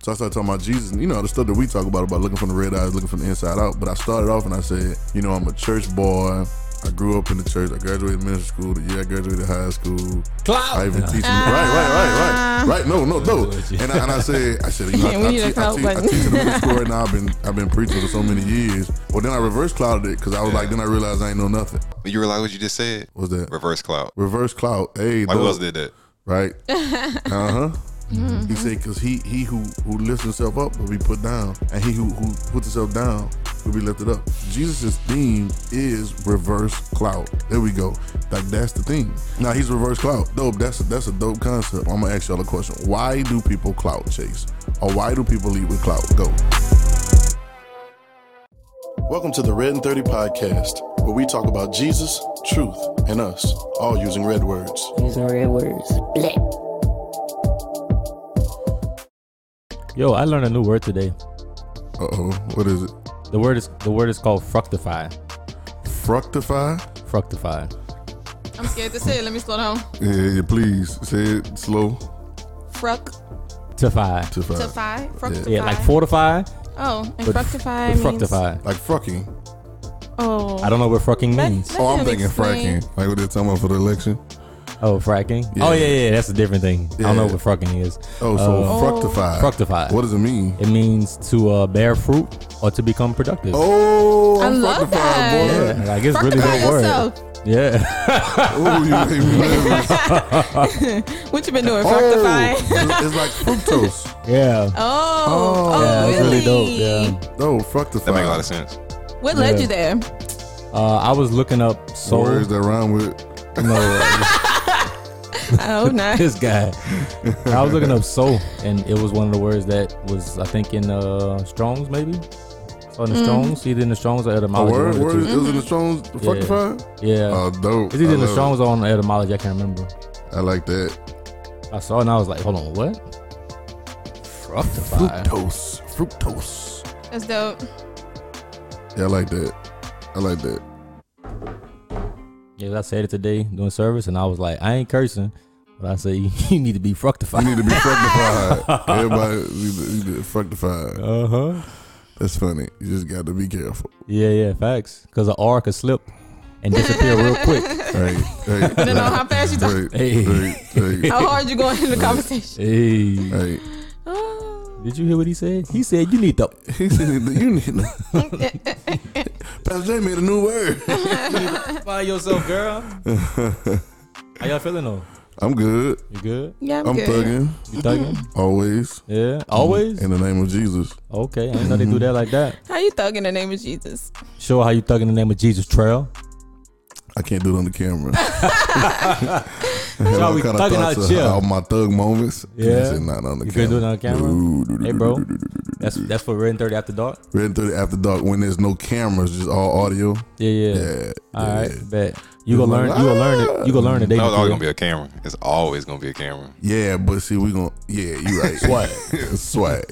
So I started talking about Jesus, and you know the stuff that we talk about about looking from the red eyes, looking from the inside out. But I started off and I said, you know, I'm a church boy. I grew up in the church. I graduated ministry school. The year I graduated high school. Clout. I even teach them. Right, right, right, right, right. No, no, no. And I, and I said, I said, you know, Yeah, I, I, need a te- I, clout te- I teach in the middle school right now. I've been I've been preaching for so many years. Well, then I reverse clouted it because I was like, then I realized I ain't know nothing. You realize what you just said? What's that? Reverse clout. Reverse clout. Hey, Like who else did that? right? Uh huh. Mm-hmm. He said, "Cause he he who who lifts himself up will be put down, and he who who puts himself down will be lifted up." Jesus' theme is reverse clout. There we go. Like that's the theme. Now he's reverse clout. Dope. That's a, that's a dope concept. I'm gonna ask y'all a question. Why do people clout chase, or why do people lead with clout? Go. Welcome to the Red and 30 podcast, where we talk about Jesus, truth, and us, all using red words. Using red words. Black. Yo, I learned a new word today. Uh oh. What is it? The word is the word is called fructify. Fructify? Fructify. I'm scared to say it. Let me slow down. Yeah, yeah, please say it slow. Fruck Tify. To five. to five. Fructify. Yeah, like fortify, Oh, and but, fructify but means. fructify. Like frucking. Oh. I don't know what frucking Let- means. let Oh, I'm him thinking explain. fracking. Like what they're talking about for the election. Oh, fracking. Yeah. Oh yeah, yeah, that's a different thing. I don't know what frucking is. Oh, so Uh, fructify. Fructify. What does it mean? It means to uh, bear fruit or to become productive. Oh, I I'm love that. boy. yeah, like it's really Fructify good word. Yeah. Oh, you made me nervous. What you been doing? Oh, Fructify. it's, it's like fructose. yeah. Oh. Oh. Oh, yeah, it's really? really dope. Yeah. No, fructify. That make a lot of sense. What led Yeah. you there? Uh, I was looking up soul. Words that rhyme with. No, Oh, nice. this guy. I was looking up soul, and it was one of the words that was I think in uh, Strong's maybe. On in the Strong's, either in the Strong's or A etymology. word? one of Word? It was in the Strong's Yeah. fructify? Yeah. Oh, dope. it's either in the love Strong's or on the etymology. I can't remember. I like that. I saw it and I was like, hold on, what? Fructify. Fructose. Fructose. That's dope. Yeah, I like that. I like that. Yeah, I said it today doing service, and I was like, I ain't cursing, but I say you need to be fructified. You need to be fructified. Everybody need to, need to fructified. Uh huh. That's funny. You just got to be careful. Yeah, yeah, facts. Because an R could slip and disappear real quick. Hey, hey. Depending on how fast you talk. Hey, Hey. hey, hey, How hard you going in the conversation? Hey, hey. Oh. Did you hear what he said? He said you need to He said, "You need to." Pastor J made a new word. find yourself, girl. How y'all feeling though? I'm good. You good? Yeah, I'm, I'm good. thugging You thugging? always. Yeah, always. In the name of Jesus. Okay, I didn't know they do that like that. How you thugging in the name of Jesus? Show how you thugging in the name of Jesus Trail. I can't do it on the camera. Show how we All kinda thugging out here. All my thug moments. Yeah. Said, not on the You camera. couldn't do it on the camera? No, do, do, Hey, bro. That's that's for Red and Thirty After Dark. Red and 30 after dark when there's no cameras, just all audio. Yeah, yeah. Yeah. All right, bet. You gonna learn. You gonna learn it. You gonna learn it. No, it's always gonna be a camera. It's always gonna be a camera. Yeah, but see, we gonna yeah, you right. Swag. Swag.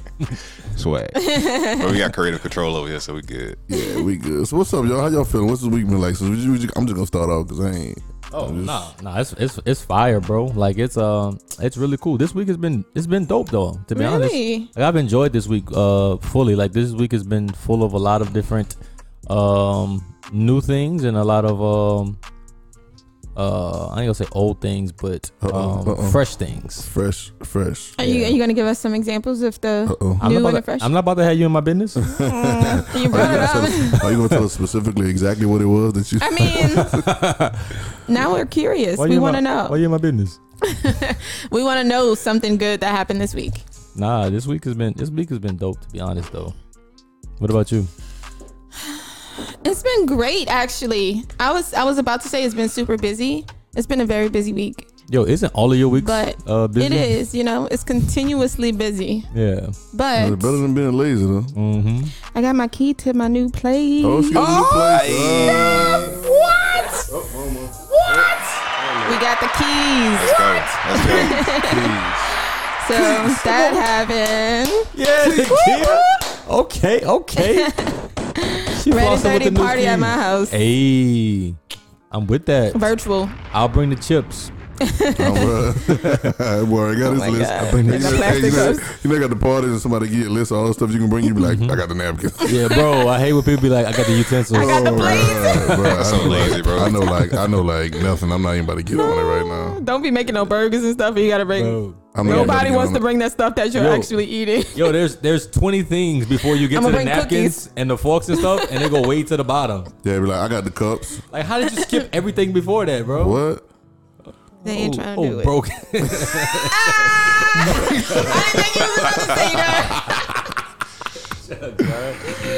Swag. but we got creative control over here, so we good. Yeah, we good. So what's up, y'all? How y'all feeling? What's this week been like? So we just, we just- I'm just gonna start off because I ain't. Oh I'm just- no, no, it's it's it's fire, bro. Like it's um, it's really cool. This week has been it's been dope though. To be honest, like I've enjoyed this week uh fully. Like this week has been full of a lot of different um new things and a lot of um uh I ain't gonna say old things, but Uh-oh, um uh-oh. fresh things. Fresh, fresh. Are you, are you gonna give us some examples of the Uh-oh. New and the fresh? I'm not about to have you in my business. Mm, you Are brought you, it gonna tell up. us, are you gonna tell us specifically exactly what it was that you? I mean, now we're curious. Why we want to know. Why you in my business? we want to know something good that happened this week. Nah, this week has been this week has been dope to be honest though. What about you? It's been great, actually. I was I was about to say it's been super busy. It's been a very busy week, Yo, isn't all of your weeks but uh busy? it is. You know, it's continuously busy. Yeah. But It's better than being lazy though. Mm-hmm. I got my key to my new place. Oh, she got a new place. Uh, what? oh, almost. What? We got the keys. Let's go. Let's go. So that happened. Yeah. Okay, okay. She Ready flossing with 30 party at my house. Hey, I'm with that. Virtual. I'll bring the chips. Um, uh, boy, I got Oh his my list. God. You Like know, the plastic you know, cups. you know, got the party and somebody get a list of all the stuff you can bring. You be like, I got the napkins. Yeah, bro. I hate when people be like, I got the utensils. I got the Oh, plates. God, bro, I So know, lazy, like, bro. I know, like, I know, like nothing. I'm not even about to get on it right now. Don't be making no burgers and stuff. You gotta bring. Bro. I'm not even about Nobody wants to bring that stuff that you're Yo. actually eating. Yo, there's there's 20 things before you get I'ma the napkins cookies. and the forks and stuff, and they go way to the bottom. Yeah, be like, I got the cups. Like, how did you skip everything before that, bro? What? They ain't oh, trying to oh, do it. broke. Ah! Oh, I didn't think you was about to say that.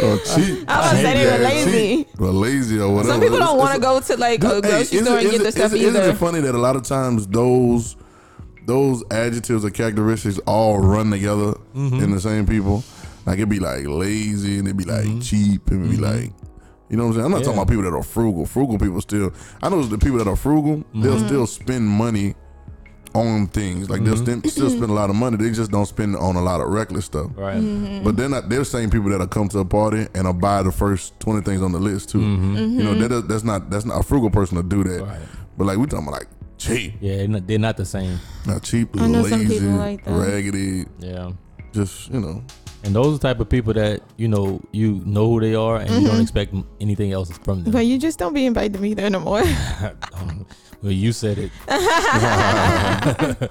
Oh, cheap. I was gonna they were lazy. Well, lazy or whatever. Some people don't want to go to like a grocery isn't- store and get isn't- their stuff isn't- Isn't it funny that a lot of times those those adjectives or characteristics all run together Mm-hmm. in the same people? Like it'd be like lazy and it'd be like mm-hmm. cheap and it'd be mm-hmm. like. You know what I'm saying? I'm not talking Mm-hmm. About people that are frugal. Frugal people still. I know the people that are frugal. They'll Mm-hmm. still spend money on things. Like they'll st- still spend a lot of money. They just don't spend on a lot of reckless stuff. right. Mm-hmm. But they're not. They're the same people that'll come to a party and will buy the first twenty things on the list too. You know that, that's not that's not a frugal person to do that. Right. But like we talking about like cheap, Yeah, they're not, they're not the same. not cheap, I know lazy, some people like that. raggedy. Yeah. Just you know, And those are the type of people that, you know, you know who they are and you don't expect anything else from them. But you just don't be invited to me there no more. well, you said it.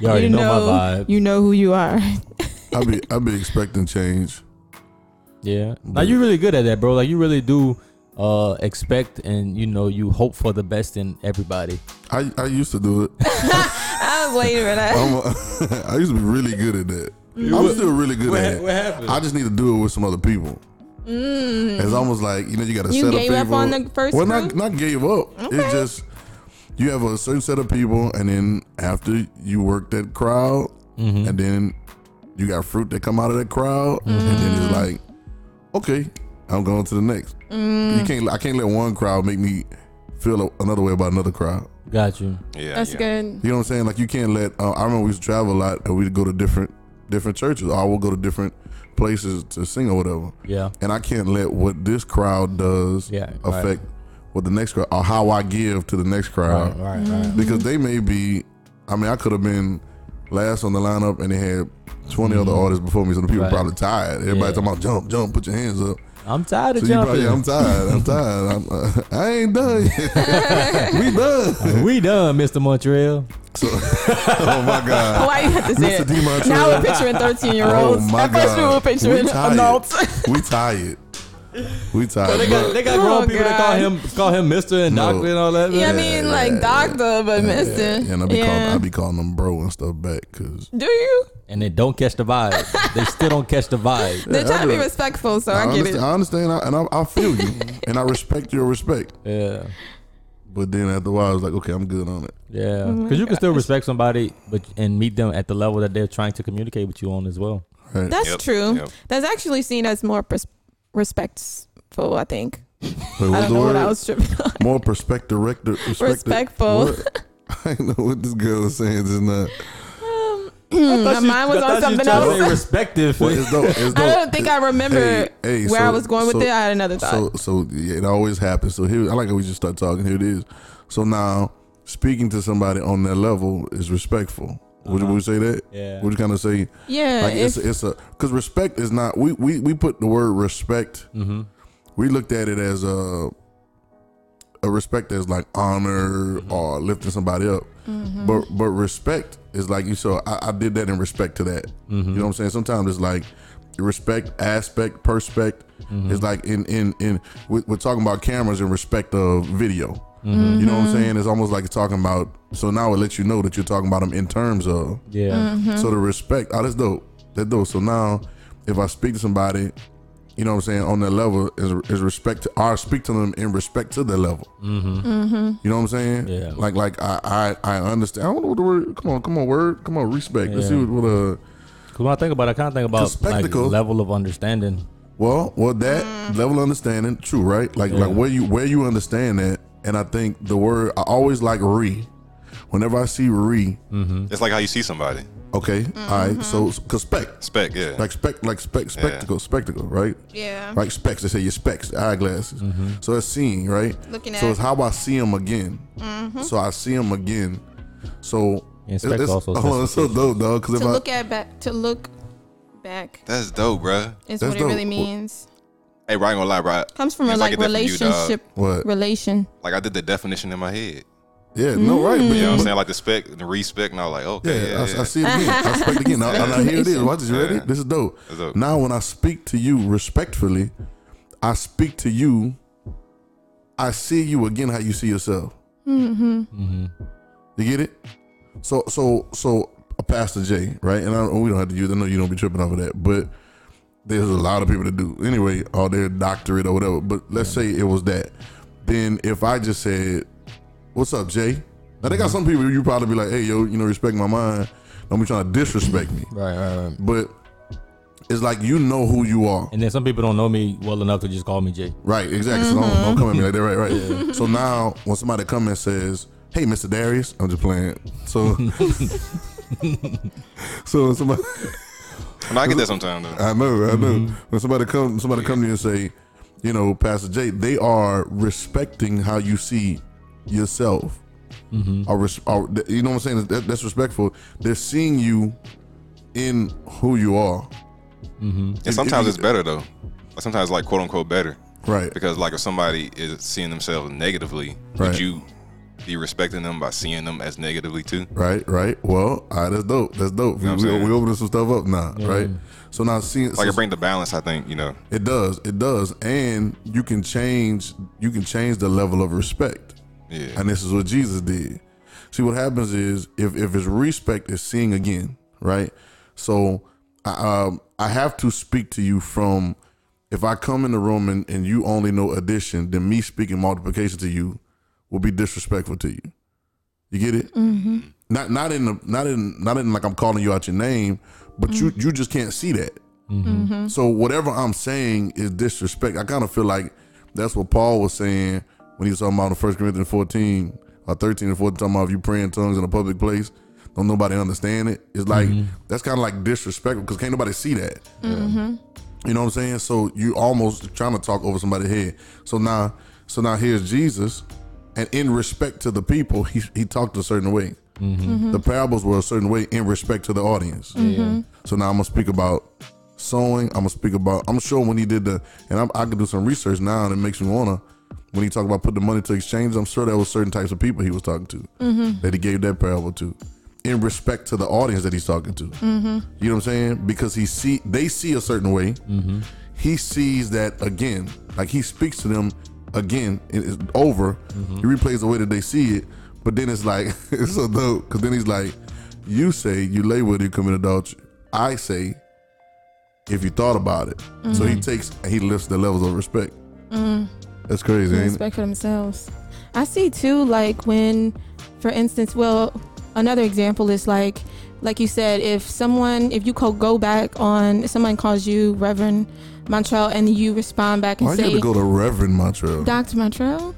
you already you know, my vibe. You know who you are. I be I be expecting change. Yeah. Now you're really good at that, bro. Like you really do uh expect and you know you hope for the best in everybody. I I used to do it. I was waiting for that. I'm a, I used to be really good at that. I'm still really good What, at ha- it. what happened? I just need to do it with some other people. It's almost like you know you got to You set gave up people. on the first well, not crew? not gave up. Okay. It's just you have a certain set of people, and then after you work that crowd, Mm-hmm. and then you got fruit that come out of that crowd, and then it's like, okay, I'm going to the next. You can't. I can't let one crowd make me feel another way about another crowd. Got you. Yeah, That's yeah. good. You know what I'm saying? Like you can't let. Uh, I remember we used to travel a lot, and we'd go to different different churches, or we'll go to different places to sing or whatever. Yeah. And I can't let what this crowd does Yeah, right. affect what the next crowd or how I give to the next crowd Right, right, right. Mm-hmm. because they may be. I mean, I could have been last on the lineup, and they had 20 other mm-hmm. artists before me, so the people Right. probably tired. Everybody Yeah. talking about jump, jump, put your hands up. I'm tired of So you jumping. probably, I'm tired. I'm tired. I'm, uh, I ain't done yet. we done. we done, Mr. Montreal. So, oh my God. Why you have to say Mr. it? D. Montreal. Now we're picturing 13 year olds. Oh olds. my At first we God. were picturing We tired. adults. We tired. We tired. They got, they got Oh, grown people that call him call him Mr. and No. Doctor and all that. yeah, I man. mean, like doctor, but mister. Yeah, and I be yeah. calling, I be calling them bro and stuff back because Do you? and they don't catch the vibe. they still don't catch the vibe. They're trying to be respectful, so I, I, get understand, it. I understand, I- and I, I feel you, and I respect your respect. Yeah. But then after a while, I was like, okay, I'm good on it. Yeah, Oh because you can still respect somebody, but and meet them at the level that they're trying to communicate with you on as well. Right? That's Yep, true. yep. That's actually seen as more pers- respectful, I think. Wait, I don't know word? what I was tripping on. More perspective, rector, Respectful. What? I know what this girl was saying just now. My mind was on something else. Respective. Well, it's dope. It's dope. I don't think I remember Hey, hey, where so- I was going with so- it. I had another thought. So, so yeah, it always happens. So here, I like how we just start talking. Here it is. So now, speaking to somebody on that level is respectful. Would you would you say that? Yeah. Would you kind of say yeah, like it's if, it's a because respect is not we we we put the word respect. Mm-hmm. We looked at it as a a respect as like honor Mm-hmm. or lifting somebody up. Mm-hmm. But but respect is like you so I, I did that in respect to that. Mm-hmm. You know what I'm saying? Sometimes it's like respect, aspect, perspect. Mm-hmm. It's like in in in we- we're talking about cameras in respect of video. Mm-hmm. You know what I'm saying? It's almost like talking about. So now it lets you know that you're talking about them in terms of. Yeah. Mm-hmm. So the respect. Oh, that's dope. That's dope. So now, if I speak to somebody, you know what I'm saying, on that level is is respect to. I speak to them in respect to their level. Mm-hmm. You know what I'm saying? Yeah. Like like I I I understand. I don't know what the word. Come on, come on, word. Come on, respect. Let's see what, what uh. Cause when I think about, it, I kind of think about Cause like spectacle- level of understanding. Well, well, that level of understanding, true, right? Like, Yeah. like where you where you understand that, and I think the word I always like re. Whenever I see re, mm-hmm. It's like how you see somebody. okay, mm-hmm. all right. So, cause spec, Spec, yeah. like spec, like spec, spectacle, spectacle, right? yeah. Like specs, they say your specs, eyeglasses. Mm-hmm. So it's seeing, right? Looking at. So it's how I see them again. So I see them again. So Inspect it's, also oh, it's so dope, dog. Because if To I look at back, to look back That's dope, bruh. is That's what it really dope. means. Hey, bro, I ain't gonna lie, bro. Comes from a like like a different relationship what? relation. Like I did the definition in my head. Yeah, no, right. But, You know what I'm saying? Like the spec, the respect, and I was like, okay, Yeah, yeah, yeah. I, I see it again. I respect again. Now, now here it is. Watch this. You ready? Yeah. This is dope. Dope. Now, when I speak to you respectfully, I speak to you. I see you again how you see yourself. Mm-hmm. You get it? So, so, so, a Pastor J, right? And I, we don't have to use. I know you don't be tripping over that, but there's a lot of people that do anyway, or their doctorate or whatever. But let's say it was that. Then, if I just said, "What's up, Jay?" Now they got mm-hmm. some people you probably be like, "Hey, yo, you know, respect my mind. Don't be trying to disrespect me." Right, right, right. But it's like you know who you are. And then some people don't know me well enough to just call me Jay. Right, exactly. So don't, don't come at me like that. Right, right. So now when somebody come and says, "Hey, Mr. Darius," I'm just playing. So, so when somebody, And I get that sometimes though. I know, I know. Mm-hmm. When somebody come, somebody come to you and say, you know, Pastor Jay, they are respecting how you see yourself. Mm-hmm. Or, res- or you know what I'm saying? That, that's respectful. They're seeing you in who you are. Mm-hmm. And if sometimes you- it's better though. Sometimes like quote unquote better. Right. Because like if somebody is seeing themselves negatively, Right. would you be respecting them by seeing them as negatively too? Right, right. Well, all right, that's dope. That's dope. know we, we, we opening some stuff up now, right? So now seeing Like so it bring the balance, I think, you know. it does, it does, and you can change. You can change the level of respect, Yeah. and this is what Jesus did. See, what happens is if if it's respect is seeing again, right? So, I, um, I have to speak to you from. If I come in the room and, and you only know addition, then me speaking multiplication to you will be disrespectful to you. You get it? Mm-hmm. Not not in the not in not in like I'm calling you out your name, but you you just can't see that. So whatever I'm saying is disrespect. I kind of feel like that's what Paul was saying when he was talking about in 1 Corinthians 14 or 13 and 14, talking about if you pray in tongues in a public place, don't nobody understand it. It's like mm-hmm. that's kind of like disrespectful because can't nobody see that. Mm-hmm. You know what I'm saying? So you almost trying to talk over somebody's head. So now, so now here's Jesus, and in respect to the people, he he talked a certain way. Mm-hmm. The parables were a certain way in respect to the audience. So now I'm gonna speak about sowing. I'm gonna speak about. I'm sure when he did the, and I'm, I could do some research now, and it makes me wanna. When he talked about put the money to exchange, I'm sure there was certain types of people he was talking to mm-hmm. that he gave that parable to, in respect to the audience that he's talking to. Mm-hmm. You know what I'm saying? Because he see they see a certain way. Mm-hmm. He sees that again, like he speaks to them again. It is over. He replays the way that they see it, but then it's like it's so dope because then he's like, "You say you lay with you commit adultery. I say, if you thought about it." So he takes he lifts the levels of respect. That's crazy, respect for themselves. I see too, like when, for instance, well, another example is like, like you said, if someone, if you go back on, if someone calls you Reverend Montreal and you respond back and Why you have to go to Reverend Montreal? Dr. Montreal?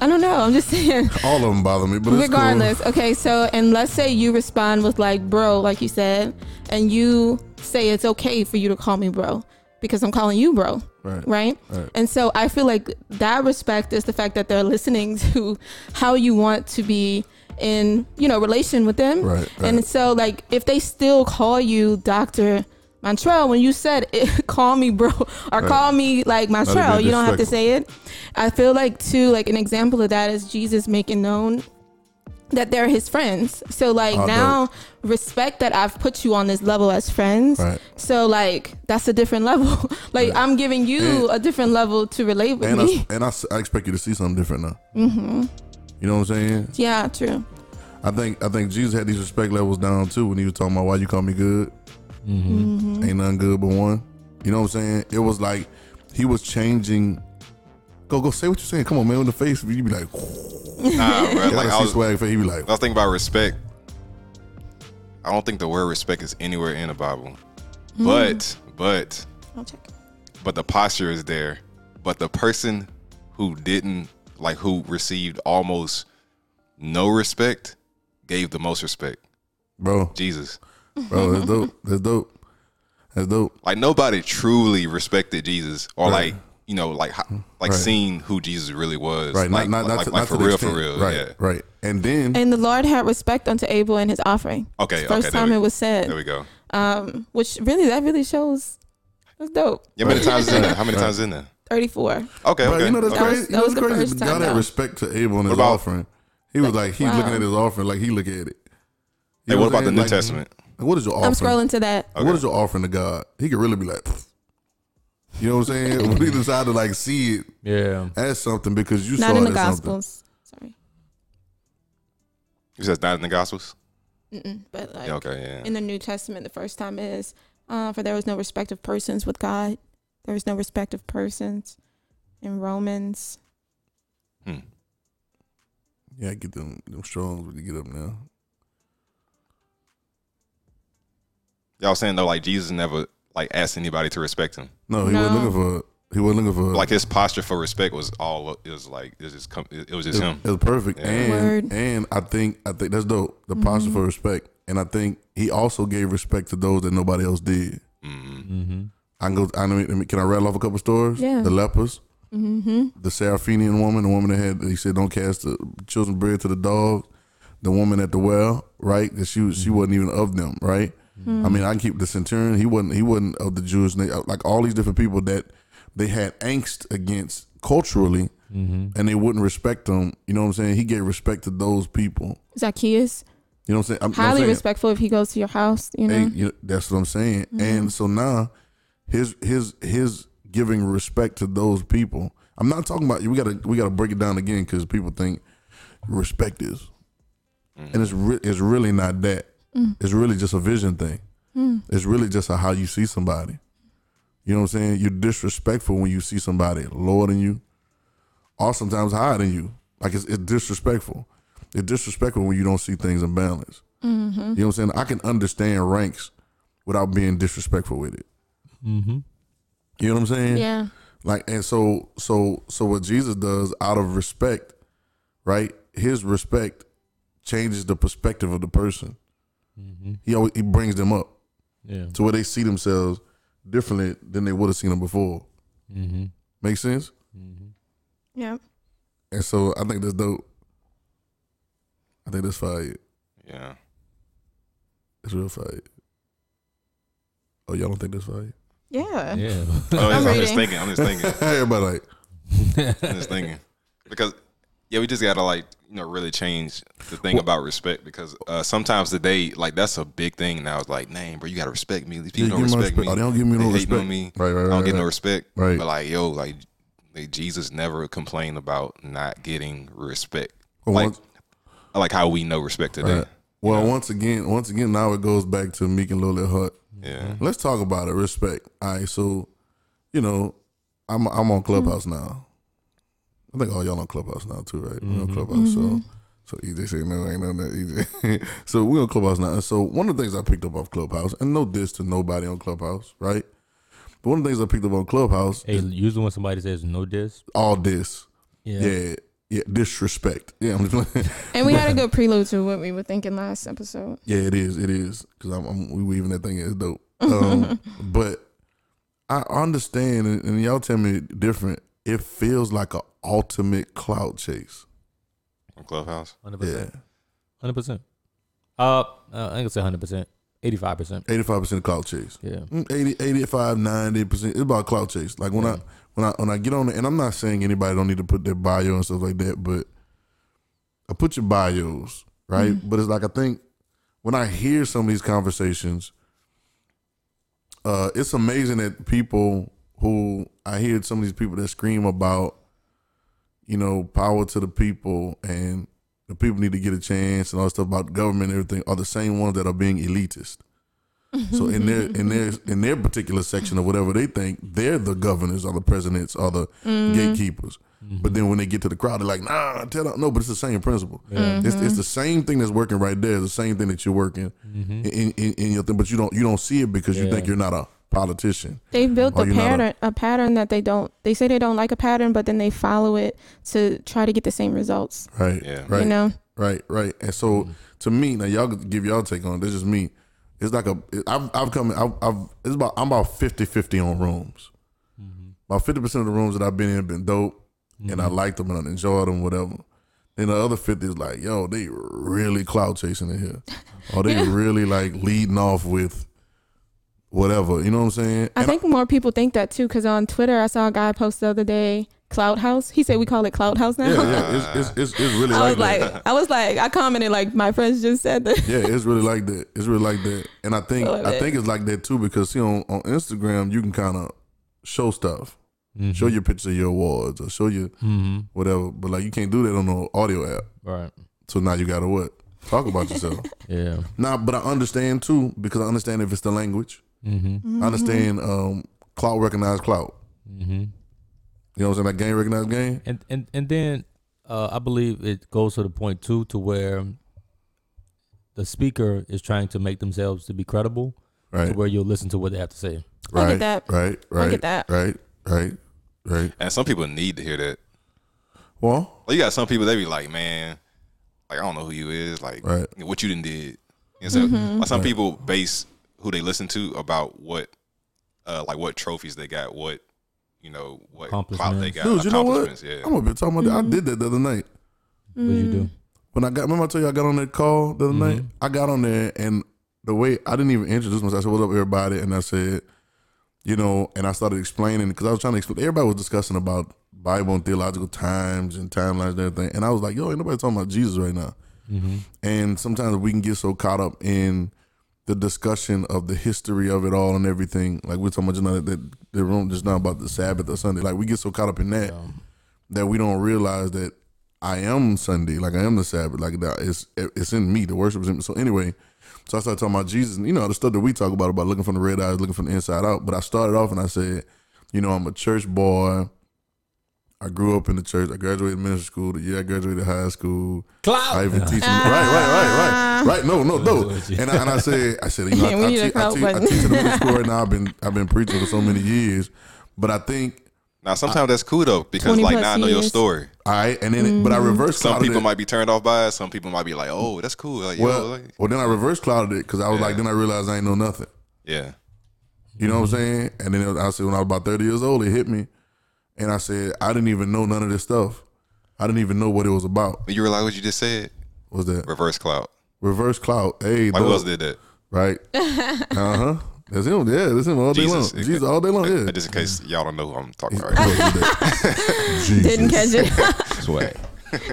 I don't know. I'm just saying. All of them bother me, but Regardless, okay. So, and let's say you respond with like, "Bro," like you said, and you say it's okay for you to call me bro because I'm calling you bro. Right. right? Right. And so I feel like that respect is the fact that they're listening to how you want to be in, you know, relation with them. Right, And so like if they still call you Dr. Montreal, when you said it, call me bro or call me like Montreal, you don't have to say it. I feel like too, like an example of that is Jesus making known that they're his friends. So like Oh, now respect that I've put you on this level as friends. Right. So like that's a different level. like Right. I'm giving you And- a different level to relate with And me. I, and I, s- I expect you to see something different now. Mm-hmm. You know what I'm saying? yeah, true. I think I think Jesus had these respect levels down too when he was talking about why you call me good. Ain't nothing good but one. You know what I'm saying? It was like he was changing. Go go say what you're saying. Come on, man. In the face, you'd be like, Nah, bro. like Like I was, swag face. He be like, I was thinking about respect. I don't think the word respect is anywhere in the Bible. Hmm. But but I'll check. but the posture is there. But the person who didn't like who received almost no respect gave the most respect. bro, Jesus. bro, that's dope. That's dope. That's dope. Like nobody truly respected Jesus or Right. like you know, like like Right. seeing who Jesus really was, Right, Like, not, not, not, like, to, like not for real, extent. for real, Right, yeah. right. And then And the Lord had respect unto Abel and his offering. Okay, First okay, time we- it was said. There we go. Um, which really that really shows that's dope. Yeah, how many Right. times is in there? How many Right. times is in there? Thirty four. Okay, Bro, okay. you know that's okay. That was- crazy. that you know was what's the crazy? first God had though. respect to Abel and his about- offering. He was like, he's wow. looking at his offering like he look at it. You Hey, what about the New Testament? what is your offering? I'm scrolling to that. What is your offering to God? He could really be like, "Pfft." You know what I'm saying? when he decide to like see it Yeah. as something because you Not saw in it the as something. Gospels. Sorry, You said not in the Gospels. Mm-mm. but like Yeah, okay, yeah. in the New Testament, the first time is uh, for there was no respect of persons with God. There was no respect of persons in Romans. Hmm. Yeah, get them them strongs when you get up now. Y'all saying though, like Jesus never like asked anybody to respect him. No, he No. wasn't looking for. He wasn't looking for. Like his posture for respect was all. It was like it was just it was just it, him. it was perfect, Yeah. and Word. and I think I think that's dope. The posture for respect, and I think he also gave respect to those that nobody else did. hmm Mm-hmm. I can go. I know. Can I rattle off a couple stories? Yeah. The lepers, Mm-hmm. the Seraphinian woman, the woman that had. He said, "Don't cast the children's bread to the dogs." The woman at the well, right? That she was, she wasn't even of them, right? I mean, I can keep the centurion. He wasn't. He wasn't of the Jewish. na- uh, Like all these different people that they had angst against culturally, Mm-hmm. and they wouldn't respect them. You know what I'm saying? He gave respect to those people. Zacchaeus, You know what I'm saying? I'm, I'm highly saying, respectful if he goes to your house. You know, Hey, you know, that's what I'm saying. Mm-hmm. And so now, his his his giving respect to those people. I'm not talking about. We gotta we gotta break it down again because people think respect is, mm-hmm. and it's re- it's really not that. Mm. It's really just a vision thing. Mm. It's really just a how you see somebody. You know what I'm saying? You're disrespectful when you see somebody lower than you, or sometimes higher than you. Like it's, it's disrespectful. It's disrespectful when you don't see things in balance. Mm-hmm. You know what I'm saying? I can understand ranks without being disrespectful with it. Mm-hmm. You know what I'm saying? yeah, Like, and so, so, so what Jesus does out of respect, right? His respect changes the perspective of the person. Mm-hmm. He always he brings them up Yeah. to where they see themselves differently than they would have seen them before. Mm-hmm. Make sense? Mm-hmm. yeah. And so I think that's dope. I think that's fire. Yeah. It's real fire. Oh, y'all don't think that's fire? Yeah. Yeah. Oh, I'm, I'm just thinking. I'm just thinking. Everybody like, I'm just thinking because yeah, we just gotta like you know really change the thing about respect because uh, sometimes today like that's a big thing now. It's like, name, bro, you gotta respect me. These people don't give me respect me. Oh, they don't give me no They hating respect. on me. Right, right, I don't right, get no respect. Right. But like, yo, like, like Jesus never complained about not getting respect. Well, like, once- like how we know respect today. Right. Well, once again, once again, now it goes back to Meek and Lil Hut. Yeah. Let's talk about it. Respect. All right. So, you know, I'm I'm on Clubhouse now. I think all y'all on Clubhouse now too, right? We're on Clubhouse. So, so EJ say no, ain't none of that EJ. so we're on Clubhouse now. And so one of the things I picked up off Clubhouse, and no diss to nobody on Clubhouse, right? But one of the things I picked up on Clubhouse hey, is usually when somebody says no diss, all this. yeah. Yeah. Yeah. Disrespect. Yeah. I'm just playing. And we had a good prelude to what we were thinking last episode. Yeah, it is. It is because I'm, I'm we weaving that thing is dope. Um, but I understand, and, and y'all tell me different. It feels like an ultimate clout chase. On Clubhouse. Hundred Yeah. Hundred percent. Uh, uh, I ain't gonna say hundred percent. Eighty-five percent. eighty five percent clout chase. Yeah. Mm, 80, 85, 90 percent. It's about clout chase. Like when I when I when I get on it, and I'm not saying anybody don't need to put their bio and stuff like that, but I put your bios right. But it's like I think when I hear some of these conversations, uh, it's amazing that people who I hear some of these people that scream about, you know, power to the people and the people need to get a chance and all stuff about government and everything are the same ones that are being elitist. So in their in their in their particular section of whatever they think, they're the governors or the presidents or the mm-hmm. gatekeepers. But then when they get to the crowd, they're like, nah, tell them. No, but it's the same principle. Mm-hmm. It's, it's the same thing that's working right there. It's the same thing that you're working mm-hmm. in, in, in your thing, but you don't you don't see it because you think you're not a politician. They built Or a you're a- pattern, a, pattern that they don't. They say they don't like a pattern, but then they follow it to try to get the same results. Right. Yeah. Right. You know, Right, right. And so mm-hmm. to me, now y'all give y'all take on it. This is me. It's like a I've I've come I've, I've it's about I'm about 50-50 on rooms. Mm-hmm. about fifty percent of the rooms that I've been in have been dope, and I mm-hmm. liked them and I enjoyed them, whatever. Then the other fifty is like, yo, they really clout chasing in here, or they really like leading off with whatever. You know what I'm saying? I And think more people think that too, because on Twitter I saw a guy post the other day, Clout House. He said we call it Clout House now. yeah, yeah, it's, it's, it's, it's really I like was that. like, I was like, I commented like my friends just said that. Yeah, it's really like that. It's really like that. And I think Love I think it's like that too because see on, on Instagram you can kind of show stuff, Mm-hmm. show your pictures of your awards or show you hmm whatever. But like you can't do that on the audio app. Right. So now you gotta what? Talk about yourself. Yeah. now, but I understand too because I understand if it's the language. Mm-hmm. I understand um, clout recognize clout. Mm-hmm. You know what I'm saying? Like game recognize game. And and and then uh, I believe it goes to the point too, to where the speaker is trying to make themselves to be credible, to where you'll listen to what they have to say. I get Right. that. Right. I Right. get that. Right. Right. Right. And some people need to hear that. Well. Like you got some people they be like, man, like I don't know who you is, like Right. what you done did. And so Mm-hmm. like some Right. people base who they listen to about what, uh, like what trophies they got, what you know, what clout they got, Dude, you know what? Yeah. I'm gonna be talking about that. I did that the other night. What you do? when I got remember I told you I got on that call the other night. Mhm. I got on there and the way I didn't even introduce myself. I said, "What's up, everybody?" And I said, you know, and I started explaining because I was trying to explain. Everybody was discussing about Bible and theological times and timelines and everything, and I was like, "Yo, ain't nobody talking about Jesus right now." Mm-hmm. And sometimes we can get so caught up in the discussion of the history of it all and everything. Like we're talking about just now that the room just not about the Sabbath or Sunday. Like we get so caught up in that that we don't realize that I am Sunday, like I am the Sabbath, like that. It's it's in me. The worship is in me. So anyway, so I started talking about Jesus, and you know the stuff that we talk about about looking from the red eyes, looking from the inside out. But I started off and I said, you know, I'm a church boy. I grew up in the church. I graduated ministry school. The year I graduated high school. Clout. I even teach them. Right, right, right, right, right. No, no, no. And I, and I said, I said, you know, I, We I, te- I, te- I teach in the middle school right now. I've been I've been preaching for so many years, but I think Now sometimes that's cool though because like plus now I know your story. All right, and then but I reversed Some people it. might be turned off by it. Some people might be like, oh, that's cool. Like, yo, Well, like, well, then I reverse clouted it because I was like, then I realized I ain't know nothing. yeah. You know what I'm saying? And then I said, when I was about 30 years old, it hit me, and I said, I didn't even know none of this stuff. I didn't even know what it was about. You realize what you just said? What was that Reverse clout. reverse clout? Hey, Like who else did that? right? uh huh. That's him. Yeah, that's him all day Jesus. long. Jesus all day long. Yeah. Just in case y'all don't know who I'm talking about. Right. Jesus. Didn't catch it. Swag.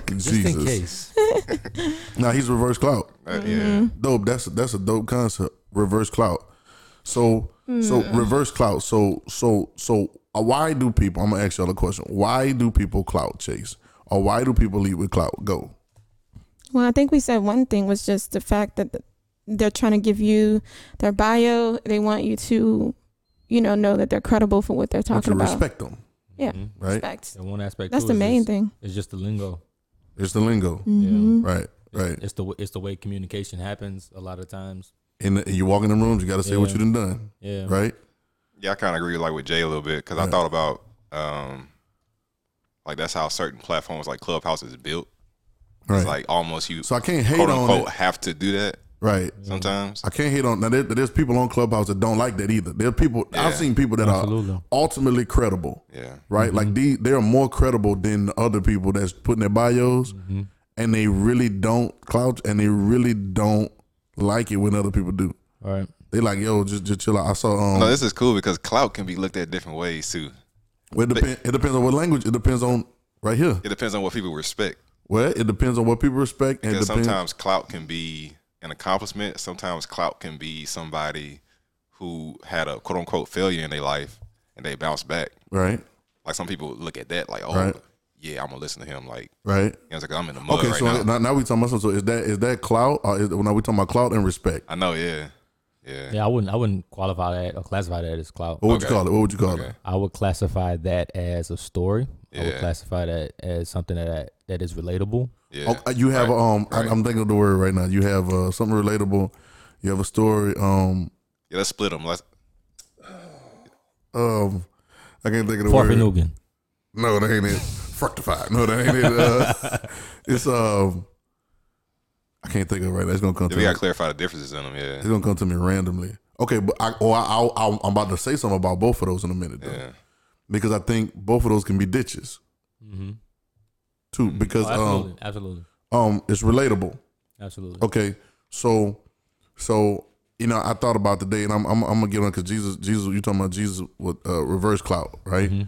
Just in Jesus. case. Now he's reverse clout. Uh, yeah. dope. That's that's a dope concept. Reverse clout. So so reverse clout. So so so why do people? I'm gonna ask y'all a question. Why do people clout chase, or why do people lead with clout? Go. Well, I think we said one thing was just the fact that they're trying to give you their bio. They want you to, you know, know that they're credible for what they're Want talking you to about. respect them, Yeah, Mhm. right? respect. And one aspect. That's too the main just- thing. It's just the lingo. It's the lingo, Mhm. right? Right. It's the it's the way communication happens a lot of times. And you walk in the rooms, you got to say what you done done, Yeah. right? Yeah, I kind of agree like with Jay a little bit because I thought about um, like that's how certain platforms like Clubhouse is built. Right. It's like almost you so I can't hate quote on unquote it, have to do that right? sometimes. I can't hate on now. There, there's people on Clubhouse that don't like that either. There are people I've seen people that Absolutely. are ultimately credible. Yeah. right? Like these, they're more credible than other people that's putting their bios, and they really don't clout, and they really don't like it when other people do. All right. They like, yo, just just chill out. I saw. Um, No, this is cool because clout can be looked at different ways too. well, it, depend, it depends on what language. It depends on right here. It depends on what people respect. Well, it depends on what people respect, and Because depends. sometimes clout can be an accomplishment. Sometimes clout can be somebody who had a quote unquote failure in their life and they bounce back. Right, Like some people look at that like, oh, Right. yeah, I'm gonna listen to him. Like, right. you know, it's like I'm in the mud Okay, right so now. now. now we talking about something. So is that is that clout? Or is, now we talking about clout and respect. I know, yeah, yeah. Yeah, I wouldn't I wouldn't qualify that or classify that as clout. What would you call it? What would you call Okay. it? I would classify that as a story. I would Yeah. classify that as something that that is relatable. Yeah. Oh, you have Right, um. right. I, I'm thinking of the word right now. You have uh, something relatable. You have a story. Um. Yeah, let's split them. Let's Um. I can't think of the Far word. Nugan. No, that ain't it. Fructified. No, that ain't it. Uh, it's um. I can't think of it right. now. It's gonna come to we gotta clarify the differences in them. Yeah, It's gonna come to me randomly. Okay, but I or I, I I'm about to say something about both of those in a minute. Though. yeah. because I think both of those can be ditches Mm-hmm. too. Because Oh, absolutely, um, absolutely, um, it's relatable. absolutely. Okay, so so you know, I thought about today, and I'm I'm, I'm gonna get on because Jesus Jesus you talking about Jesus with uh, reverse clout, right? Mhm.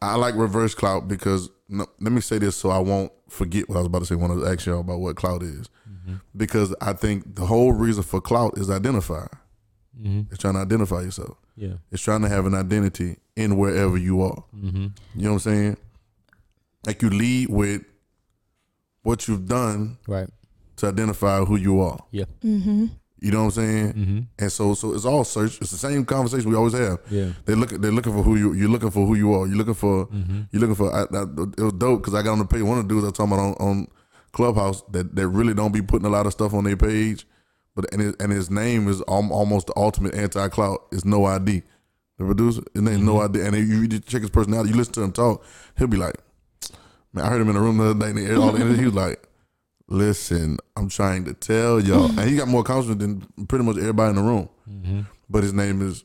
I like reverse clout because no, let me say this so I won't forget what I was about to say when I was asking y'all about what clout is, Mm-hmm. because I think the whole reason for clout is identify. Mm-hmm. It's trying to identify yourself. Yeah. It's trying to have an identity in wherever you are. Mm-hmm. You know what I'm saying? Like you lead with what you've done Right. to identify who you are. Mm-hmm. You know what I'm saying? Mm-hmm. And so, so it's all search. It's the same conversation we always have. Yeah. They look. They're looking for who you. You're looking for who you are. You're looking for. Mm-hmm. You're looking for. I, I, it was dope because I got on the page. One of the dudes I was talking about on, on Clubhouse that that really don't be putting a lot of stuff on their page, but and his, and his name is almost the ultimate anti clout. Is no ID. The producer, his name is no ID. And if you check his personality, you listen to him talk, he'll be like, "Man, I heard him in the room the other day, and he- all the energy, he was like." Listen, I'm trying to tell y'all, and he got more confidence than pretty much everybody in the room Mm-hmm. but his name is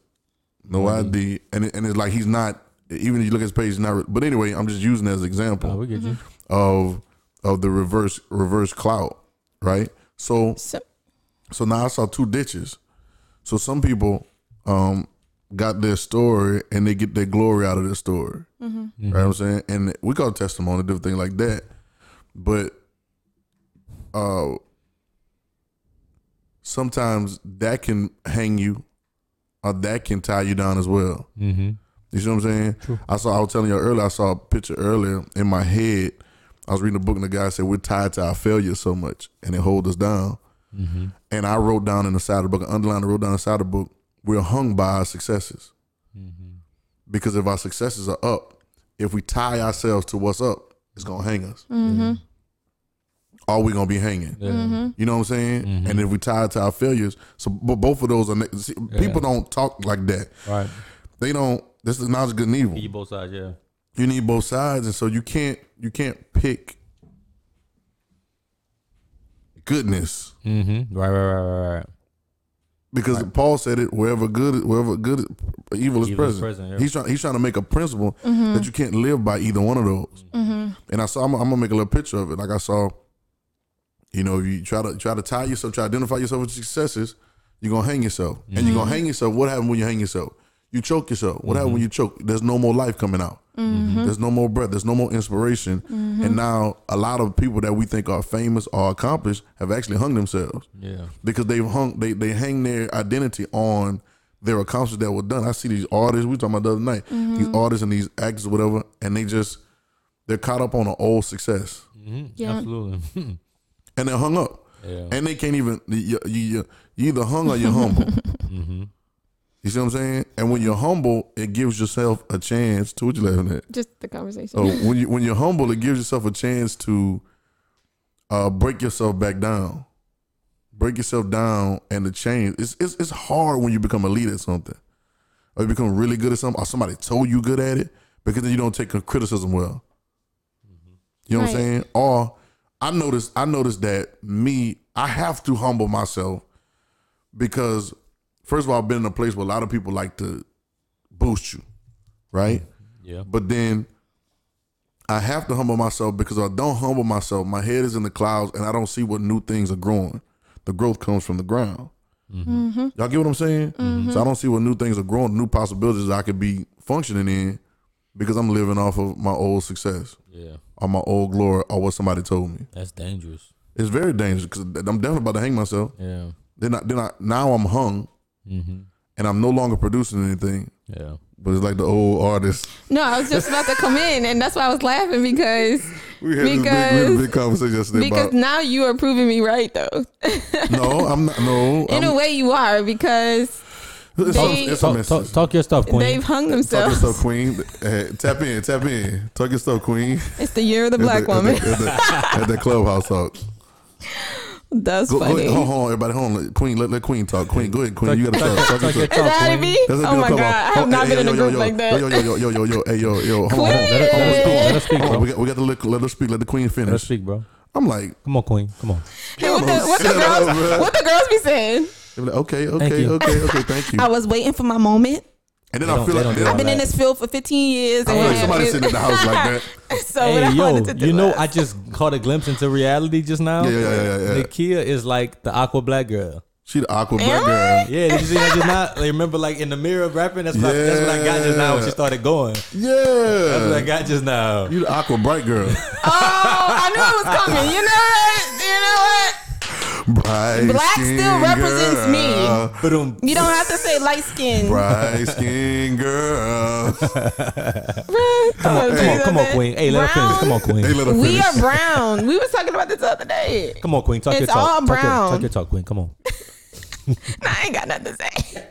no Mhm. ID, and it, and it's like he's not. Even if you look at his page, he's not. But anyway, I'm just using it as an Oh, example we get you. of of the reverse reverse clout, right? So So, so now I saw two ditches. So some people um got their story and they get their glory out of their story. mm-hmm. Right what I'm saying? And we call it testimony, different thing like that. But uh sometimes that can hang you or that can tie you down as well. Mm-hmm. You see what I'm saying? True. I saw I was telling you earlier, I saw a picture earlier in my head. I was reading a book and the guy said we're tied to our failure so much and it hold us down. Mm-hmm. And I wrote down in the side of the book, I underlined and wrote down the side of the book, we're hung by our successes. Mm-hmm. Because if our successes are up, if we tie ourselves to what's up, it's gonna hang us. Mm-hmm. Are we gonna be hanging? Yeah. Mm-hmm. You know what I'm saying? Mhm. And if we tie it to our failures, so but both of those are see, Yeah. people don't talk like that. Right. They don't. This is knowledge, good and evil. Get you both sides. Yeah. You need both sides, and so you can't you can't pick goodness Mm-hmm. Right. Right. Right. Right. Right. because Paul said it. Wherever good, wherever good, evil is Evil is present. present, yeah. He's trying. He's trying to make a principle Mm-hmm. that you can't live by either one of those. Mm-hmm. And I saw. I'm, I'm gonna make a little picture of it. Like I saw. You know, if you try to try to tie yourself, try to identify yourself with successes, you're gonna hang yourself. And you're gonna hang yourself. What happened when you hang yourself? You choke yourself. What happened when you choke? There's no more life coming out. Mm-hmm. There's no more breath. There's no more inspiration. And now a lot of people that we think are famous or accomplished have actually hung themselves Yeah. because they've hung they they hang their identity on their accomplishments that were done. I see these artists we were talking about the other night. These artists and these actors, or whatever, and they just they're caught up on an old success Mm-hmm. Yeah. Absolutely. and they're hung up. yeah. And they can't even you, you, you you either hung or you're humble. mm-hmm. You see what I'm saying? And when you're humble, it gives yourself a chance to what you laughing at. Just the conversation. So when you when you're humble, it gives yourself a chance to uh, break yourself back down, break yourself down, and to change. It's, it's it's hard when you become a leader at something, or you become really good at something, or somebody told you good at it, because then you don't take criticism well. You know what I'm saying? Or I noticed I noticed that me, I have to humble myself because first of all, I've been in a place where a lot of people like to boost you, right? Yeah. But then I have to humble myself because if I don't humble myself, my head is in the clouds and I don't see what new things are growing. The growth comes from the ground. mm-hmm. Y'all get what I'm saying? So I don't see what new things are growing, new possibilities I could be functioning in because I'm living off of my old success Yeah. or my old glory or what somebody told me. That's dangerous. It's very dangerous because I'm definitely about to hang myself. Yeah. Then I, then I, now I'm hung Mm-hmm. and I'm no longer producing anything. Yeah. But it's like the old artist. No, I was just about to come in, and that's why I was laughing because We had, this big, we had a Because- big conversation yesterday because about. now you are proving me right, though. No, I'm not. No, In I'm, a way, you are because it's, they- a, it's Talk, talk, talk your stuff, Queen. they've hung themselves. Talk your stuff, Queen. Uh, tap in, tap in. Talk your stuff, Queen. It's the year of the At black the- at woman. the- At the, at the clubhouse talk. That's Go, go funny. ahead, hold on, everybody. Hold on. Let- Queen, let, let Queen talk. Queen, go ahead, Queen. You got to talk- talk. Talk talk your your stuff. Is that Queen. Ivy? Let's- let's Oh do a my couple- god, I have hold- not hey, been in a yo, group yo, like that. Yo, yo, yo, yo, yo, yo, hey, yo, yo. Hold on, hold on. Let her, let her speak. Let her speak, Hold bro. on, we got, we got to let, let her speak. Let the Queen finish. Let her finish. speak, bro. I'm like, Come on, Queen. Come on. Hey, what, the, what, the girls, what the girls be saying? they be like, okay, okay, okay, okay. Thank you. I was waiting for my moment. And then They I don't- feel they like don't do then- all I've been in this field for 15 years. I feel like and- somebody sitting at the house like that. so Hey yo, wanted to do you know I just caught a glimpse into reality just now. Yeah, yeah, yeah, yeah, yeah. Nakia is like the aqua black girl. She the awkward black Am girl. Yeah, did you see that just now? Like, remember like in the mirror rapping? That's what, I, that's what I got just now when she started going. Yeah, that's what I got just now. You the awkward bright girl. Oh, I knew it was coming. You know what? You know what? Bright Black still skin represents me. girl. But um, You don't have to say light skin. Bright skin girl. come on, come on, come on, Queen. Hey, let her finish. Come on, Queen. let her We are brown. We was talking about this the other day. Come on, Queen. Talk your It's talk. all Talk your, brown. talk your talk, Queen. Come on. Nah, I ain't got nothing to say.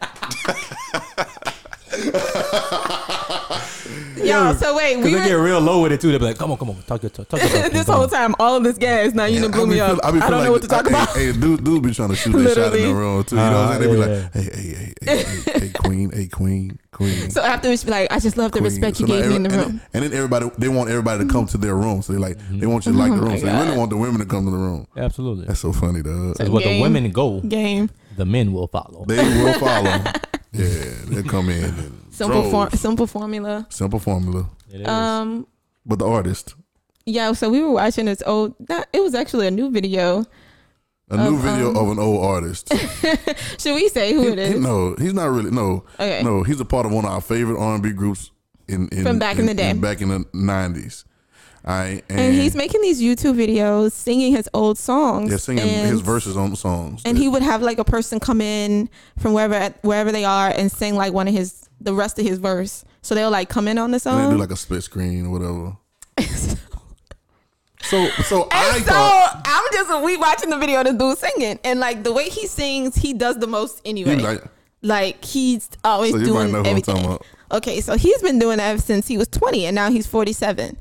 Yo, so wait, we they get real low with it too. They be like, "Come on, come on, talk your talk, talk your talk." This whole time, all of this gas. Now you done blew I me up. feel- I, be don't feel know what to talk hey, about. Hey, dude, dude be trying to shoot that shot in the room too. You know what I'm saying? They be like, hey, hey, hey, hey, hey, hey, queen, hey, queen, queen. So afterwards, be like, I just love the respect you gave me in the room. And, then everybody, they want everybody to come to their room. So they like, mm-hmm. they want you to like the room. So they oh really want the women to come to the room. Absolutely. That's so funny, dog. Because what the women go, Game. the men will follow. They will follow. Yeah, they'll come in. And Simple, droves. form, simple formula. Simple formula. It is. Um, But the artist, yeah. So we were watching this old. Not, it was actually a new video. a new Of, video um, of an old artist. Should we say who it is? He- no, he's not really. No, Okay. no, he's a part of one of our favorite R and B groups in, in From back in the day. back in the nineties. And, And he's making these YouTube videos singing his old songs. yeah, singing and, his verses on the songs. And he would have like a person come in from wherever wherever they are and sing like one of his the rest of his verse. So they'll like come in on the song. and do like a split screen or whatever. So, so And I so thought I'm just we watching the video of the dude singing, and like the way he sings, he does the most anyway. he Like, like, he's always so doing know who I'm everything. Okay, so he's been doing that since he was 20, and now he's 47.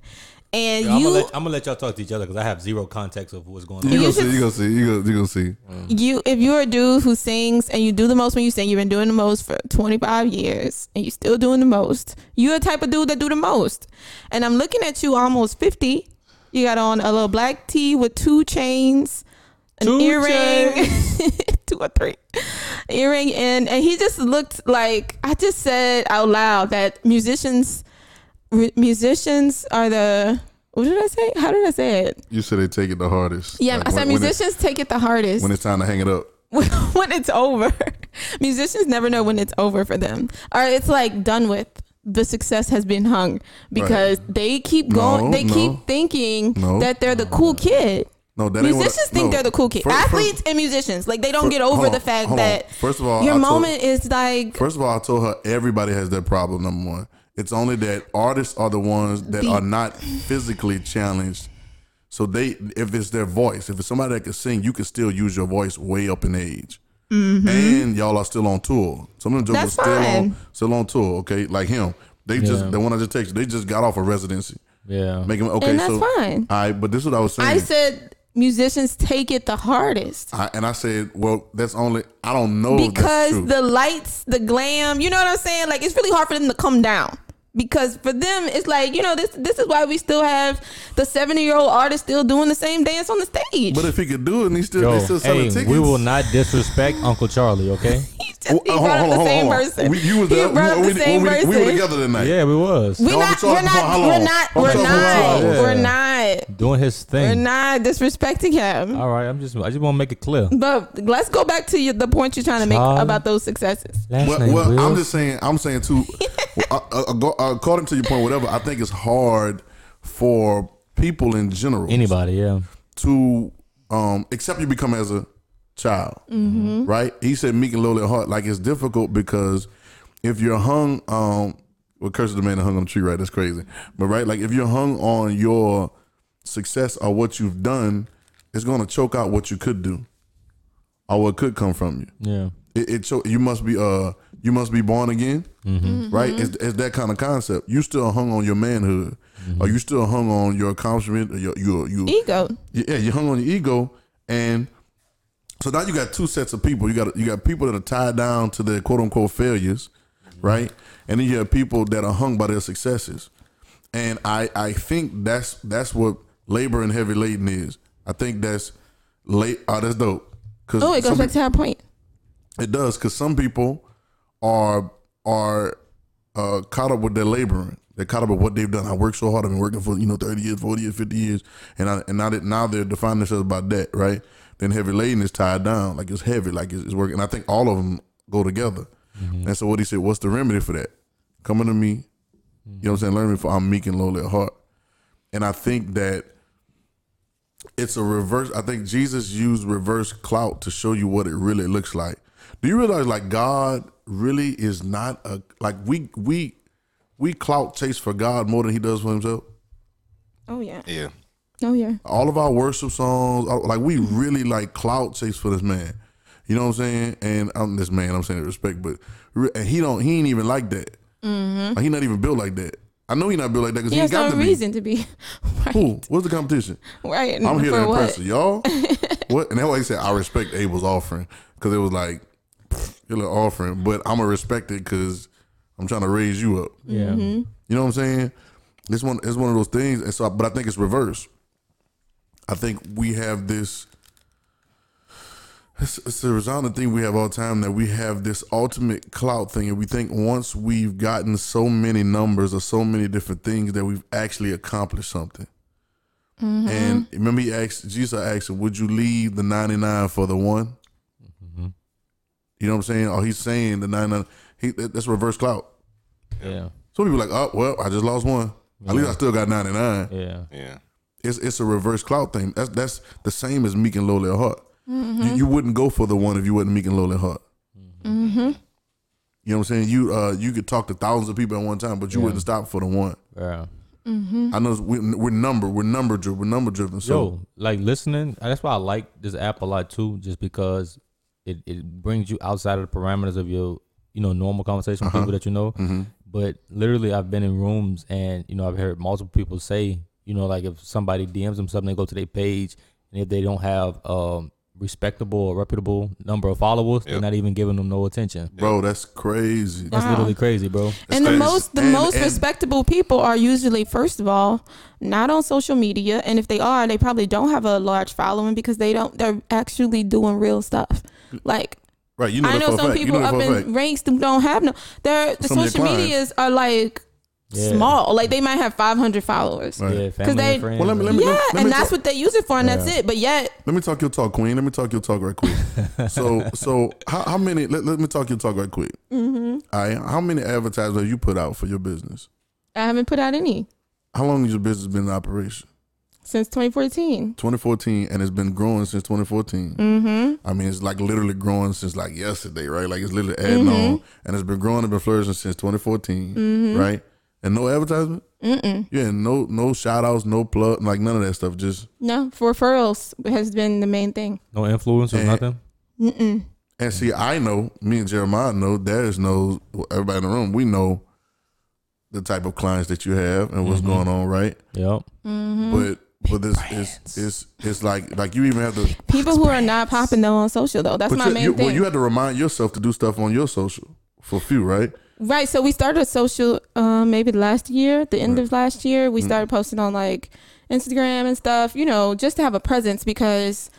And Yo, I'm, you, gonna let, I'm gonna let y'all talk to each other because I have zero context of what's going on. You You gonna see, should- you gonna see, you gonna, you gonna see. Mm. you, if you're a dude who sings and you do the most when you sing, you've been doing the most for 25 years, and you're still doing the most. You're the type of dude that do the most. And I'm looking at you, almost 50. You got on a little black tee with two chains, an Two earring, two or three earring, and and he just looked like I just said out loud that musicians, r- musicians are the. What did I say? How did I say it? You said they take it the hardest. Yeah, Like, I said when- when musicians take it the hardest when it's time to hang it up. when it's over. Musicians never know when it's over for them, or it's like done with. The success has been hung because they keep going. No, they no. keep thinking No. that they're the cool kid. No, that ain't I- Musicians think no. they're the cool kid. First- first- Athletes and musicians, like they don't Fir- get over hold the fact on. that First of all, your I told- moment is like First of all, I told her everybody has that problem. Number one, it's only that artists are the ones that The- are not physically challenged. So they, if it's their voice, if it's somebody that can sing, you can still use your voice way up in age. And y'all are still on tour. Some of them jokers Mm-hmm. Still on still on tour. Okay, like him, they just the one I just texted. They just got off a residency. Yeah. Make him okay. And that's so fine. All right, but this is what I was saying. I said musicians take it the hardest. I, and I said, well, that's only I don't know because the lights, the glam, you know what I'm saying? Like it's really hard for them to come down. Because for them, it's like you know this. This is why we still have the 70 year old artist still doing the same dance on the stage. but if he could do it, and he still Yo, they still selling hey, tickets. we will not disrespect Uncle Charlie, okay? He's just, he hold brought on, up the same person. We, you was he there. brought up we, the same we, person. we were together tonight. yeah, we was. we not, charlie, we're not, we're not, we're on, hold on, not, hold on. we're not, Doing his thing we're not disrespecting him. All right, I'm just. I just want to make it clear. But let's go back to you, the point you're trying to make Charlie. about those successes. Well, well I'm just saying. I'm saying too. uh, uh, go- uh, according to your point, whatever. I think it's hard for people in general. Anybody, yeah. to um except you become as a child right he said meek and lowly at heart like it's difficult because if you're hung um well curse of the man that hung on the tree right that's crazy but right like if you're hung on your success or what you've done it's going to choke out what you could do or what could come from you Yeah. it, it cho- you must be uh you must be born again Mm-hmm. right it's, it's that kind of concept you still hung on your manhood or you still hung on your accomplishment or your your you Ego. yeah, you hung on your ego, and so now you got two sets of people. You got you got people that are tied down to their quote unquote failures, right? And then you have people that are hung by their successes. And I I think that's that's what labor and heavy laden is. I think that's late. Oh, that's dope. Cause Oh, it goes some back to our point. it does because some people are are uh, caught up with their laboring. They're caught up with what they've done. I worked so hard. I've been working for you know thirty years, forty years, fifty years, and I, and now that now they're defining themselves by that, right? Then heavy laden is tied down, like it's heavy, like it's, it's working. And I think all of them go together. And so what he said, what's the remedy for that? Coming to me, you know what I'm saying? Learn me for I'm meek and lowly at heart. And I think that it's a reverse. I think Jesus used reverse clout to show you what it really looks like. Do you realize like God really is not a like we we we clout chase for God more than he does for himself? Oh yeah. Yeah. Oh yeah. All of our worship songs, like we mm-hmm. really like clout chase for this man. You know what I'm saying? And I'm this man. I'm saying it respect, but and he don't. He ain't even like that. Mm-hmm. Like, he not even built like that. I know he not built like that because He he, has got no to be. reason to be. right. Who? What's the competition? Right. I'm here For to what? impress you. y'all. what? And that's why he said I respect Abel's offering because it was like your little offering, but I'm gonna respect it because I'm trying to raise you up. Yeah. Mm-hmm. You know what I'm saying? It's one. It's one of those things. And so, but I think it's reverse. I think we have this. It's, it's a resounding thing we have all the time that we have this ultimate clout thing, and we think once we've gotten so many numbers or so many different things that we've actually accomplished something. And remember, he asked Jesus asked him, "Would you leave the ninety nine for the one?" You know what I'm saying? Or he's saying the ninety nine. He that's reverse clout. Yeah. Some people like, oh well, I just lost one. At least I still got ninety nine. Yeah. Yeah. It's it's a reverse clout thing. That's that's the same as meek and lowly at heart. You, you wouldn't go for the one if you wasn't meek and lowly at heart. Mm-hmm. You know what I'm saying? You uh you could talk to thousands of people at one time, but you Yeah. wouldn't stop for the one. Yeah. Mm-hmm. I know we, we're number we're number driven we're number driven. So Yo, like listening, that's why I like this app a lot too, just because it, it brings you outside of the parameters of your, you know, normal conversation with Uh-huh. people that you know. mhm. But literally, I've been in rooms and you know I've heard multiple people say, you know, like if somebody DMs them something, they go to their page, and if they don't have um respectable or reputable number of followers, they're not even giving them no attention. bro, that's crazy. That's Wow. literally crazy, bro. And the most the And- most and- respectable people are usually first of all not on social media, and if they are, they probably don't have a large following because they don't. They're actually doing real stuff. Like Right, you know I know some fact. You people know up in fact. ranks that don't have no. They're the Some social clients. medias are like Yeah. small. Like they might have 500 followers. Right. Yeah, family they- and friends. Well, let me- let me- Yeah, let me and that's talk- what they use it for, and that's it. But yet, Let me talk your talk, Queen. Let me talk your talk right quick. so, so how, how many? Let, let me talk your talk right quick. mhm. All right, how many advertisements have you put out for your business? I haven't put out any How long has your business been in operation? Since 2014. 2014, and it's been growing since 2014. Mm-hmm. I mean, it's like literally growing since like yesterday, right? Like it's literally adding Mhm. on, and it's been growing and been flourishing since 2014, Mhm. right? And no advertisement, Mm-mm. yeah, no no shout outs, no plug, like none of that stuff. Just No, for referrals has been the main thing. no influence or nothing. Mm-mm. and see, I know, me and Jeremiah know, Darius knows, everybody in the room, we know the type of clients that you have and what's Mhm. going on, right? Yep. Mm-hmm. But but this is it's it's like like you even have to People who are not popping though on social though. That's but my you, main you, thing. well, you had to remind yourself to do stuff on your social for a few, right? right. So we started social um, maybe last year, the end Right. of last year. We Mm. started posting on like Instagram and stuff, you know, just to have a presence because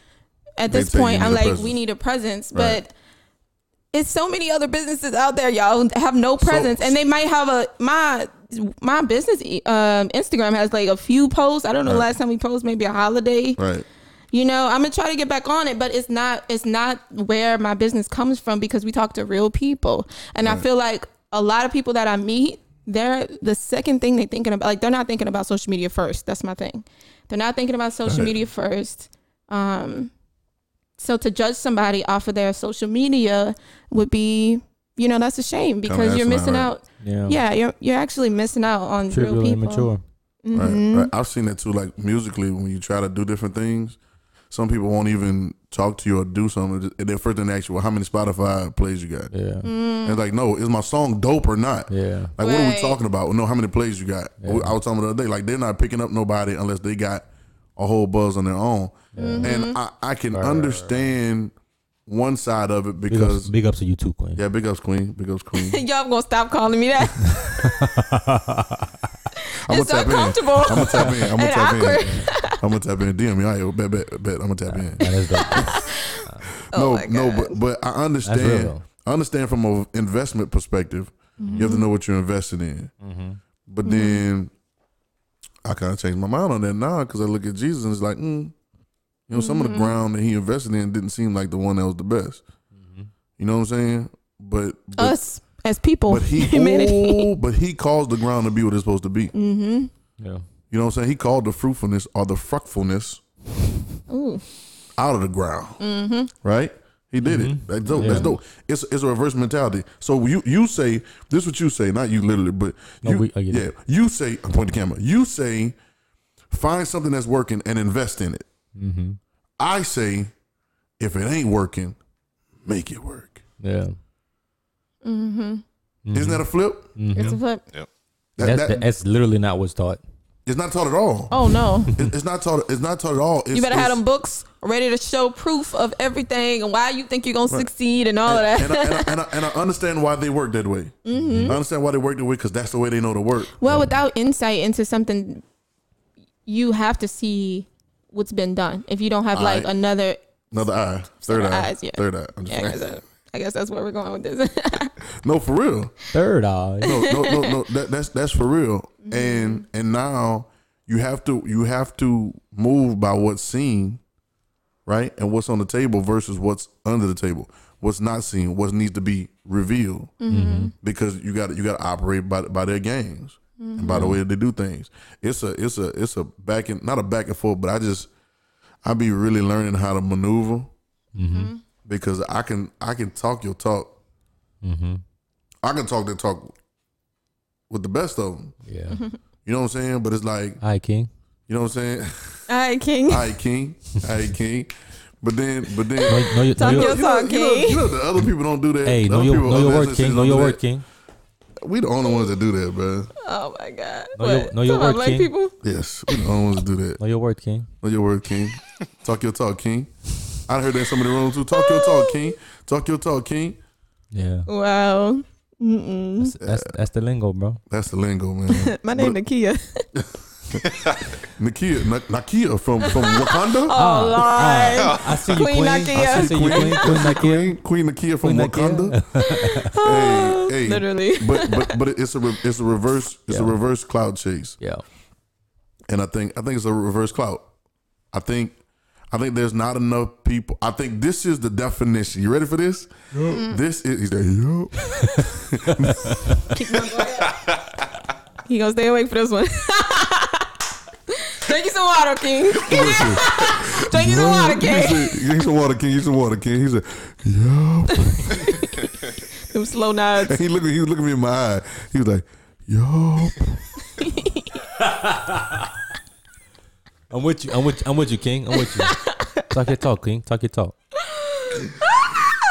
at this point I'm like, presence. we need a presence. Right. But it's so many other businesses out there, y'all have no So- presence, and they might have a my my business um, Instagram has like a few posts. I don't know Right. last time we posted maybe a holiday. Right. You know, I'm gonna try to get back on it, but it's not it's not where my business comes from because we talk to real people, and I feel like a lot of people that I meet, they're the second thing they're thinking about. Like they're not thinking about social media first. That's my thing. They're not thinking about social Right. media first. Um, so to judge somebody off of their social media would be, you know, that's a shame because you're missing right. out. Yeah. Yeah, you're you're actually missing out on real Trivial people. immature. Right, right. I've seen that too. Like musically, when you try to do different things, some people won't even talk to you or do something. And their first thing they ask you, "Well, how many Spotify plays you got?" Yeah. And it's like, no, is my song dope or not? Yeah. Like, what are we talking about? Well, no, how many plays you got? Yeah. I was talking the other day, like they're not picking up nobody unless they got a whole buzz on their own. Mm-hmm. And I, I can Right, right, right. understand one side of it Big ups, because big ups to you too, Queen. yeah, big ups Queen, big ups Queen. Y'all gonna stop calling me that? I'm gonna it's tap in. I'm gonna tap in. I'm gonna And tap awkward. in. I'm gonna tap in. DM me. I bet, bet, bet. I'm gonna tap in. That is dope. Oh no, no, but but I understand. I understand from an investment perspective. You have to know what you're investing in. Mm-hmm. But then I kind of changed my mind on that now because I look at Jesus and it's like, mm, you know, some of the ground that he invested in didn't seem like the one that was the best. You know what I'm saying? But, but Us as people, but he humanity. oh, but he caused the ground to be what it's supposed to be. Mm-hmm. Yeah. You know what I'm saying? He called the fruitfulness or the fruitfulness Ooh. out of the ground. Mm-hmm. Right? He did it. That's dope. That's dope. It's it's a reverse mentality. So you you say this is what you say, not you literally, but No, you, we- I get yeah, it. you say I'm pointing the camera. You say find something that's working and invest in it. Mm-hmm. I say if it ain't working, make it work. Yeah. Mm-hmm. Isn't that a flip? It's a flip. That, That's, that- that's literally not what's taught. it's not taught at all. Oh no. It- it's not taught. It's not taught at all. It's, you better have them books ready to show proof of everything and why you think you're gonna succeed and all of that. and, I, and, I, and, I, and I understand why they work that way. Mm-hmm. I understand why they work that way because that's the way they know to work. well, without insight into something, you have to see what's been done. If you don't have like Alright. another, Another eye, third eye, eyes, yeah. third eye. I'm just yeah, I, guess, I guess that's where we're going with this. No, for real. Third eye. No, no, no, no. That, that's that's for real. Mm-hmm. And and now you have to you have to move by what's seen, right, and what's on the table versus what's under the table. What's not seen, what needs to be revealed, Mm-hmm. because you got you got to operate by by their games and by the Mm-hmm. way they do things. It's a it's a it's a back and not a back and forth, but I just I be really learning how to maneuver Mm-hmm. because I can I can talk your talk. Mm-hmm. I can talk that talk with the best of them. Yeah. You know what I'm saying? But it's like, I King. you know what I'm saying? I King. I King. I King. But then, but then, Know, know your, know Talk your, your you know, talk, you know, King. you know the other people don't do that. hey, The know other your, people know your other word, King. Know your do word. King. We the only ones that do that, bro. Oh my God. Know your- What? know your Talking about word, black King. people. Yes, we the only ones that do that. Know your word, King. Know your word, King. Talk your talk, King. I heard that in some of the rooms too. Talk your talk, King. Talk your talk, King. Yeah. Wow. Mm-mm. That's, that's, that's the lingo, bro. That's the lingo, man. My name is Nakia. Nakia, Na- Nakia from from Wakanda. Oh ah, Lord. Ah, I see you, Queen Queen. Nakia. I see you, Queen. Queen Nakia. Queen, Queen Nakia from Queen Wakanda. Nakia. hey, hey. Literally. but but but it's a re- it's a reverse it's a Yeah. reverse clout chase, Yeah. and I think I think it's a reverse clout. I think I think there's not enough people. I think this is the definition. You ready for this? Mm-hmm. This is he's like, yup. He gonna stay awake for this one. Drink you some water, King. Drink you some water, King. said, "Give me some water, King. Give me some water, King." He said, "Yup." Them slow nods. And he looked. He was looking me in my eye. He was like, "Yo." I'm with you. I'm with. I'm with you, King. I'm with you. Talk your talk, King. Talk your talk.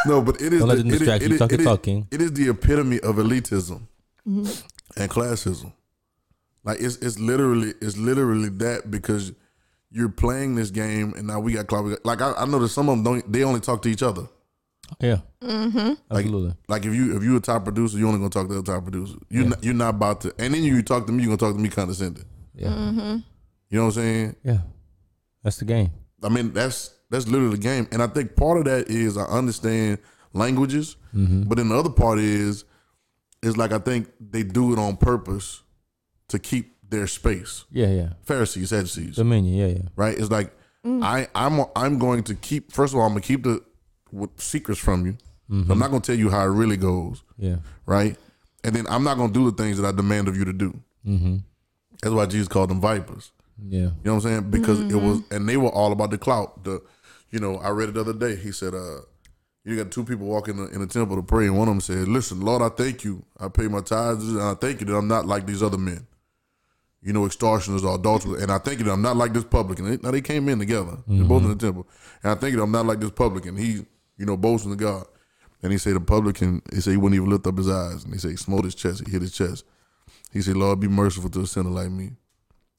No, but it is. Don't let the- them distract it you. is- Talk it your is- talk, King. It is the epitome of elitism mm-hmm. and classism. Like it's it's literally it's literally that because you're playing this game and now we got clout. we got- Like I, I know that some of them don't. They only talk to each other. Yeah. Mm-hmm. Absolutely. Like if you if you a top producer, you only gonna talk to the top producer. You are not, you're not about to. And then you talk to me, you are gonna talk to me condescending. Yeah. Mm-hmm. You know what I'm saying? Yeah. That's the game. I mean that's that's literally the game. And I think part of that is I understand languages, but then the other part is is like I think they do it on purpose to keep their space. Yeah, yeah. Pharisees, Sadducees, Dominion. Yeah, yeah. right? It's like I I'm I'm going to keep. First of all, I'm gonna keep the with secrets from you. I'm not gonna tell you how it really goes, Yeah. right? And then I'm not gonna do the things that I demand of you to do. Mm-hmm. That's why Jesus called them vipers. Yeah. You know what I'm saying? Because it was, and they were all about the clout. The, you know, I read it the other day. He said, uh, you got two people walking in the, in the temple to pray, and one of them said, "Listen, Lord, I thank you. I pay my tithes, and I thank you that I'm not like these other men. You know, extortioners or adulterers, mm-hmm. and I think that I'm not like this publican." Now they came in together, they're mm-hmm. both in the temple, and I think that I'm not like this publican. He, you know, boasting to God, and he said the publican. He said he wouldn't even lift up his eyes, and he said he smote his chest, he hit his chest. He said, "Lord, be merciful to a sinner like me."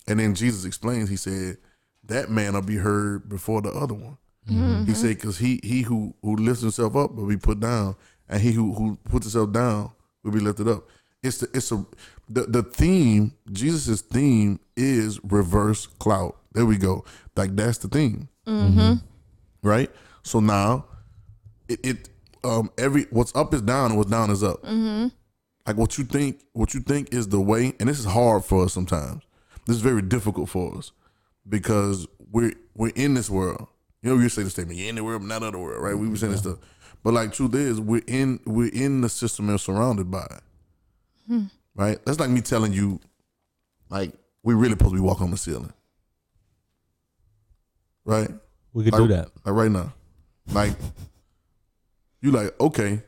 And then Jesus explains, he said, that man will be heard before the other one. Mm-hmm. He said, because he he who who lifts himself up will be put down, and he who who puts himself down will be lifted up. It's the it's a the the theme. Jesus's theme is reverse clout. There we go. Like that's the theme, right? So now, it, it um every what's up is down and what's down is up. Mm-hmm. Like what you think, what you think is the way, and this is hard for us sometimes. This is very difficult for us because we're we're in this world. You know, you say the statement, "You're in the world, but not of the world," right? We were saying this stuff, but like truth is, we're in we're in the system and surrounded by it. Right? That's like me telling you, like we really supposed to be walking on the ceiling, right? We could like, do that. Like right now. Like you like, okay.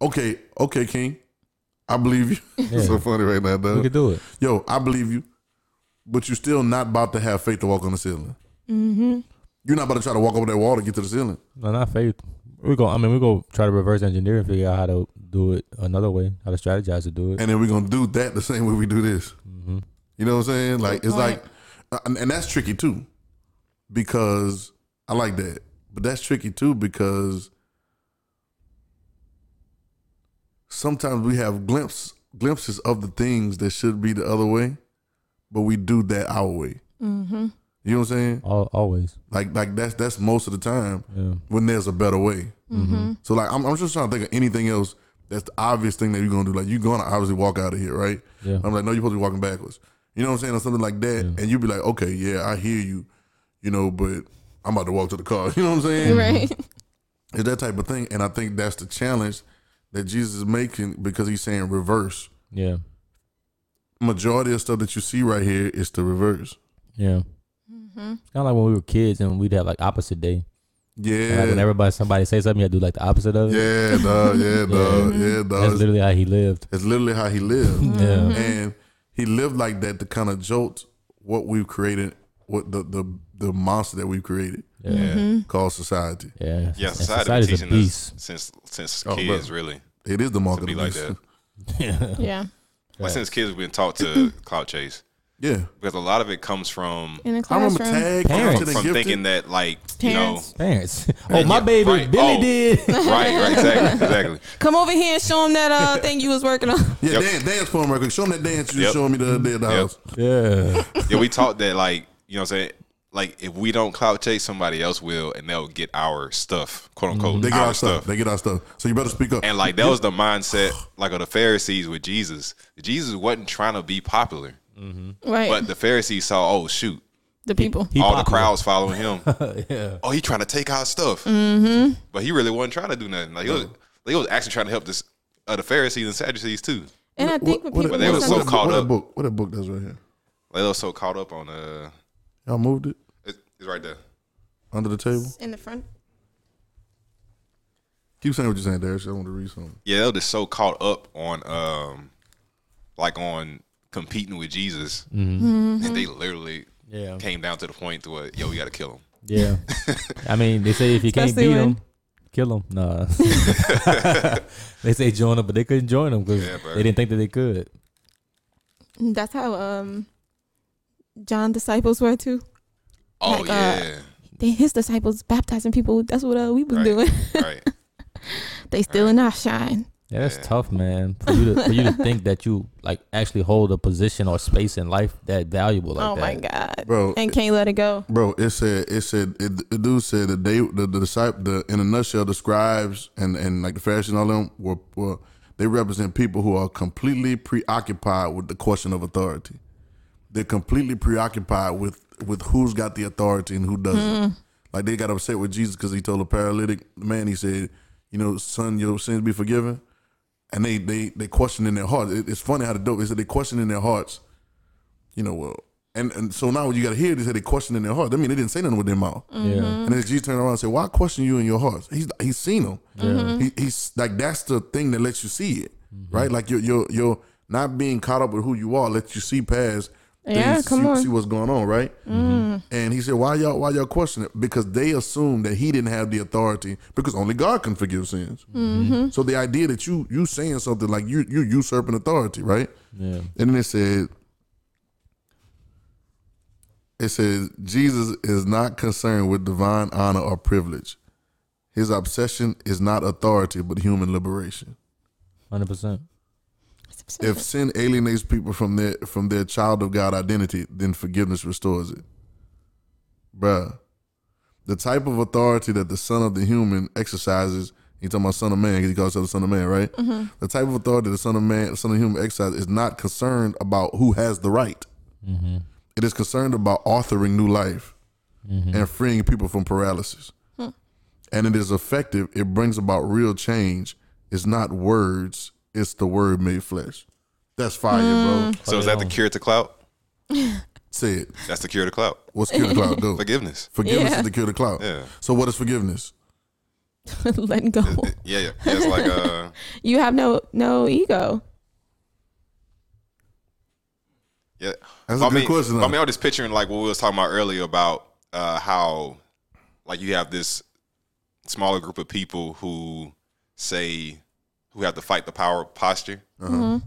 Okay, okay, King. I believe you. it's so funny right now, though. We could do it. Yo, I believe you. But you're still not about to have faith to walk on the ceiling. Mm-hmm. You're not about to try to walk over that wall to get to the ceiling. No, not faith. We go. I mean, we go try to reverse engineer and figure out how to do it another way, how to strategize to do it. And then we're gonna do that the same way we do this. Mm-hmm. You know what I'm saying? Like it's like uh, and, and that's tricky too. Because I like that. But that's tricky too because sometimes we have glimpse glimpses of the things that should be the other way, but we do that our way. Mm-hmm. You know what I'm saying? Al always. Like like that's that's most of the time Yeah. when there's a better way. Mm-hmm. So like I'm, I'm just trying to think of anything else that's the obvious thing that you're gonna do. Like you're gonna obviously walk out of here, right? Yeah. I'm like, no, you're supposed to be walking backwards. You know what I'm saying? Or something like that. Yeah. And you'd be like, okay, yeah, I hear you, you know, but I'm about to walk to the car. You know what I'm saying? Right. It's that type of thing. And I think that's the challenge that Jesus is making because he's saying reverse. Yeah. Majority of stuff that you see right here is the reverse. Yeah. Mm-hmm. It's kind of like when we were kids and we'd have like opposite day. And, Yeah. Like when everybody somebody say something, you had to do like the opposite of it. yeah, dog. Yeah, dog. Yeah, dog. That's literally how he lived. It's literally how he lived. Yeah. and he lived like that to kind of jolt what we've created, what the the the monster that we've created Yeah. Mm-hmm. called society. Yeah. Yeah, And society been society's a teaching us beast. since since Oh, kids, bro. really. It is the mark To of be the like beast. that. yeah. Yeah. Like since kids we've been taught to clout chase. Yeah, Because a lot of it comes from In the I remember classroom. Tag Parents. Talented from Gifted. thinking that like Parents. Parents. Oh, my baby right. Billy Oh. did. right, right, exactly, exactly. Come over here and show him that uh thing you was working on. Yeah, Yep. dance, dance for him real quick. Show him that dance you Yep. just showed me the other day at the Yep. house. yeah. Yeah, we taught that like you know what I'm saying. Like if we don't clout chase, somebody else will, and they'll get our stuff, quote unquote, Mm-hmm. They get our our stuff. They get our stuff. So you better speak up. And like that was the mindset like of the Pharisees with Jesus. Jesus wasn't trying to be popular, Right. but the Pharisees saw, oh shoot, the people. He all the popular. crowds following him. yeah. oh, he trying to take our stuff, Mm-hmm. but he really wasn't trying to do nothing. Like he was, he was actually trying to help this uh, the Pharisees and Sadducees too. and I think when what, people they were so misunderstand- caught what up. That book, what that book does right here? Like, they were so caught up on uh, Y'all moved it it, it's right there. under the table. in the front. Keep saying what you're saying, Darius. I want to read something. Yeah, they were just so caught up on um, like on competing with Jesus, Mm-hmm. and they literally Yeah. came down to the point to where yo, we got to kill him. Yeah. I mean, they say if you can't beat when- him, kill him. Nah. they say join him, but they couldn't join him because Yeah, they didn't think that they could. That's how um John disciples were too. Oh Like, uh, yeah, They his disciples baptizing people. That's what uh, we was Right. doing. right. they still in our shine. Yeah, that's Yeah. tough, man. For you to for you to think that you like actually hold a position or space in life that valuable like oh that. my god. Bro, And can't let it go. Bro, it said it said it, the dude said that they the, the disciple the in a nutshell the scribes and and like the Pharisees and all them were, were they represent people who are completely preoccupied with the question of authority. They're completely preoccupied with with who's got the authority and who doesn't. Hmm. Like they got upset with Jesus because he told a paralytic man he said, you know, son, your sins be forgiven. And they they they question in their hearts. It, it's funny how the dope. They said they question in their hearts you know, well, and, and so now you got to hear this, that they question in their heart. I mean, they didn't say nothing with their mouth. Yeah. Mm-hmm. And then Jesus turned around and said, "Why question you in your hearts?" He's he's seen them. Mm-hmm. He, he's like that's the thing that lets you see it, right? Like you're you're you're not being caught up with who you are. Lets you see past. Yeah, things, come see, on. Mm. see what's going on, right? And he said, "Why y'all? Why y'all question it? Because they assume that he didn't have the authority because only God can forgive sins. Mm-hmm. So the idea that you you saying something like you you usurping authority, right? Yeah. And then it said, it says Jesus is not concerned with divine honor or privilege. His obsession is not authority, but human liberation. Hundred percent. If sin alienates people from their from their child of God identity, then forgiveness restores it. Bruh. The type of authority that the Son of the Human exercises He talking about son of man because he calls himself the son of man, right? Mm-hmm. The type of authority the son of man, the son of human exercise is not concerned about who has the right. Mm-hmm. It is concerned about authoring new life mm-hmm. and freeing people from paralysis. Hmm. And it is effective. It brings about real change. It's not words. It's the word made flesh. That's fire, bro. So is that the cure to clout? Say it. That's the cure to clout. What's cure the clout? Go. Forgiveness. Forgiveness Yeah. is the cure to clout. Yeah. So what is forgiveness? Letting go. Yeah, yeah. yeah it's like uh You have no no ego. yeah. That's But a good I mean, question. but Though. I mean, I'm just picturing like what we was talking about earlier about uh, how like you have this smaller group of people who say who have to fight the power posture,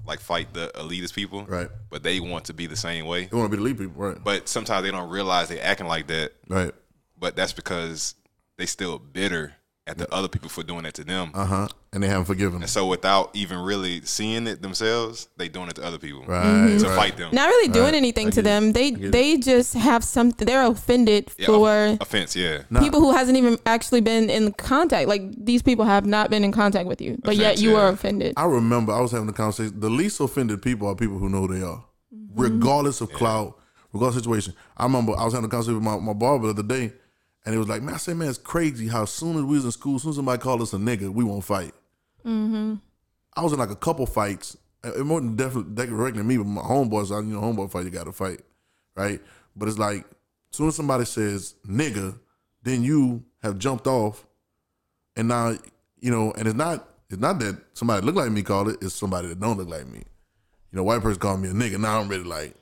like fight the elitist people, Uh-huh. right. but they want to be the same way. They want to be the lead people, right? But sometimes they don't realize they're acting like that. Right. But that's because they still bitter at the other people for doing that to them. Uh huh. And they haven't forgiven. And so without even really seeing it themselves, they doing it to other people Right. to right. fight them. Not really doing Right. anything I to get it. them. They it. they just have something. They're offended Yeah, for offense, yeah. Nah. people who hasn't even actually been in contact. Like these people have not been in contact with you, but yet you yeah. are offended. I remember I was having a conversation. The least offended people are people who know who they are, Mm-hmm. regardless of clout, regardless of situation. I remember I was having a conversation with my, my barber the other day, and it was like, man, I said, man, it's crazy how soon as we was in school, as soon as somebody called us a nigga, we won't fight. Mm-hmm. I was in like a couple fights. It wasn't definitely directly me, but my homeboys, I- you know, homeboy fight, you got to fight, right? But it's like, as soon as somebody says nigga, then you have jumped off, and now you know, and it's not, it's not that somebody look like me called it, it's somebody that don't look like me. You know, white person called me a nigga. Now I'm ready like,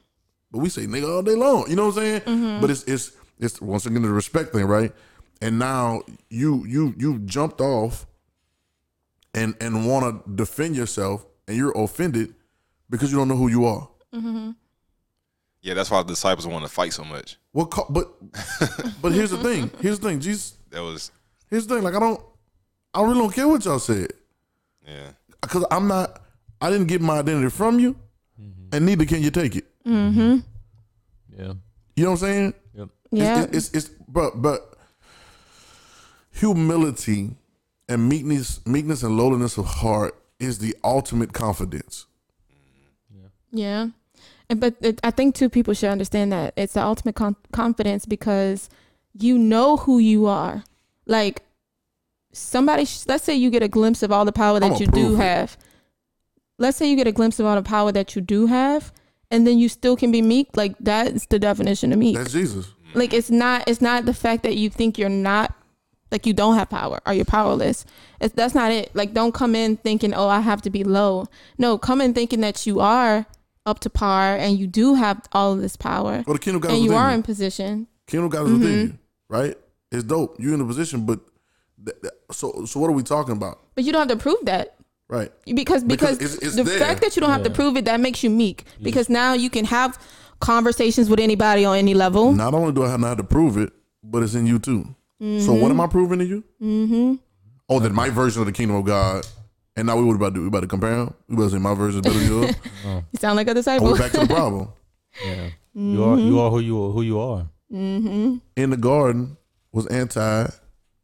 but we say nigga all day long. You know what I'm saying? But it's it's it's once again the respect thing, right? And now you you you jumped off and and want to defend yourself, and you're offended because you don't know who you are. Yeah, that's why the disciples want to fight so much. What? Ca- but but here's the thing. Here's the thing. Jesus. That was Here's the thing. Like I don't. I really don't care what y'all said yeah. because I'm not. I didn't get my identity from you, and neither can you take it. Mm-hmm. Yeah. You know what I'm saying? Yep. Yeah. It's, it's, it's, but but humility and meekness, meekness and lowliness of heart is the ultimate confidence. Yeah. And but it, I think too people should understand that it's the ultimate con- confidence because you know who you are. Like somebody sh- let's say you get a glimpse of all the power that you do it. have. Let's say you get a glimpse of all the power that you do have and then you still can be meek, like that's the definition of meek. That's Jesus. like it's not it's not the fact that you think you're not like you don't have power. Or you're powerless? It's, that's not it. Like don't come in thinking oh i have to be low. No come in thinking that you are up to par and you do have all of this power. Well, the kingdom of God is and you are you. in position. Kingdom of God is within mm-hmm. you, right? It's dope. You're in a position, but th- th- so so what are we talking about, but you don't have to prove that. Right? because because, Because it's- it's the there. fact that you don't have to prove it that makes you meek. Because now you can have conversations with anybody on any level. Not only do I not have to prove it, but it's in you too. So what am I proving to you? Mm-hmm. Oh, that my version of the kingdom of God. And now we what about to do? We about to compare them? We about to say my version is better than yours? you sound like a oh, disciple we're back to the problem. Yeah. You are you are who you are who you are. mm-hmm. In the garden was anti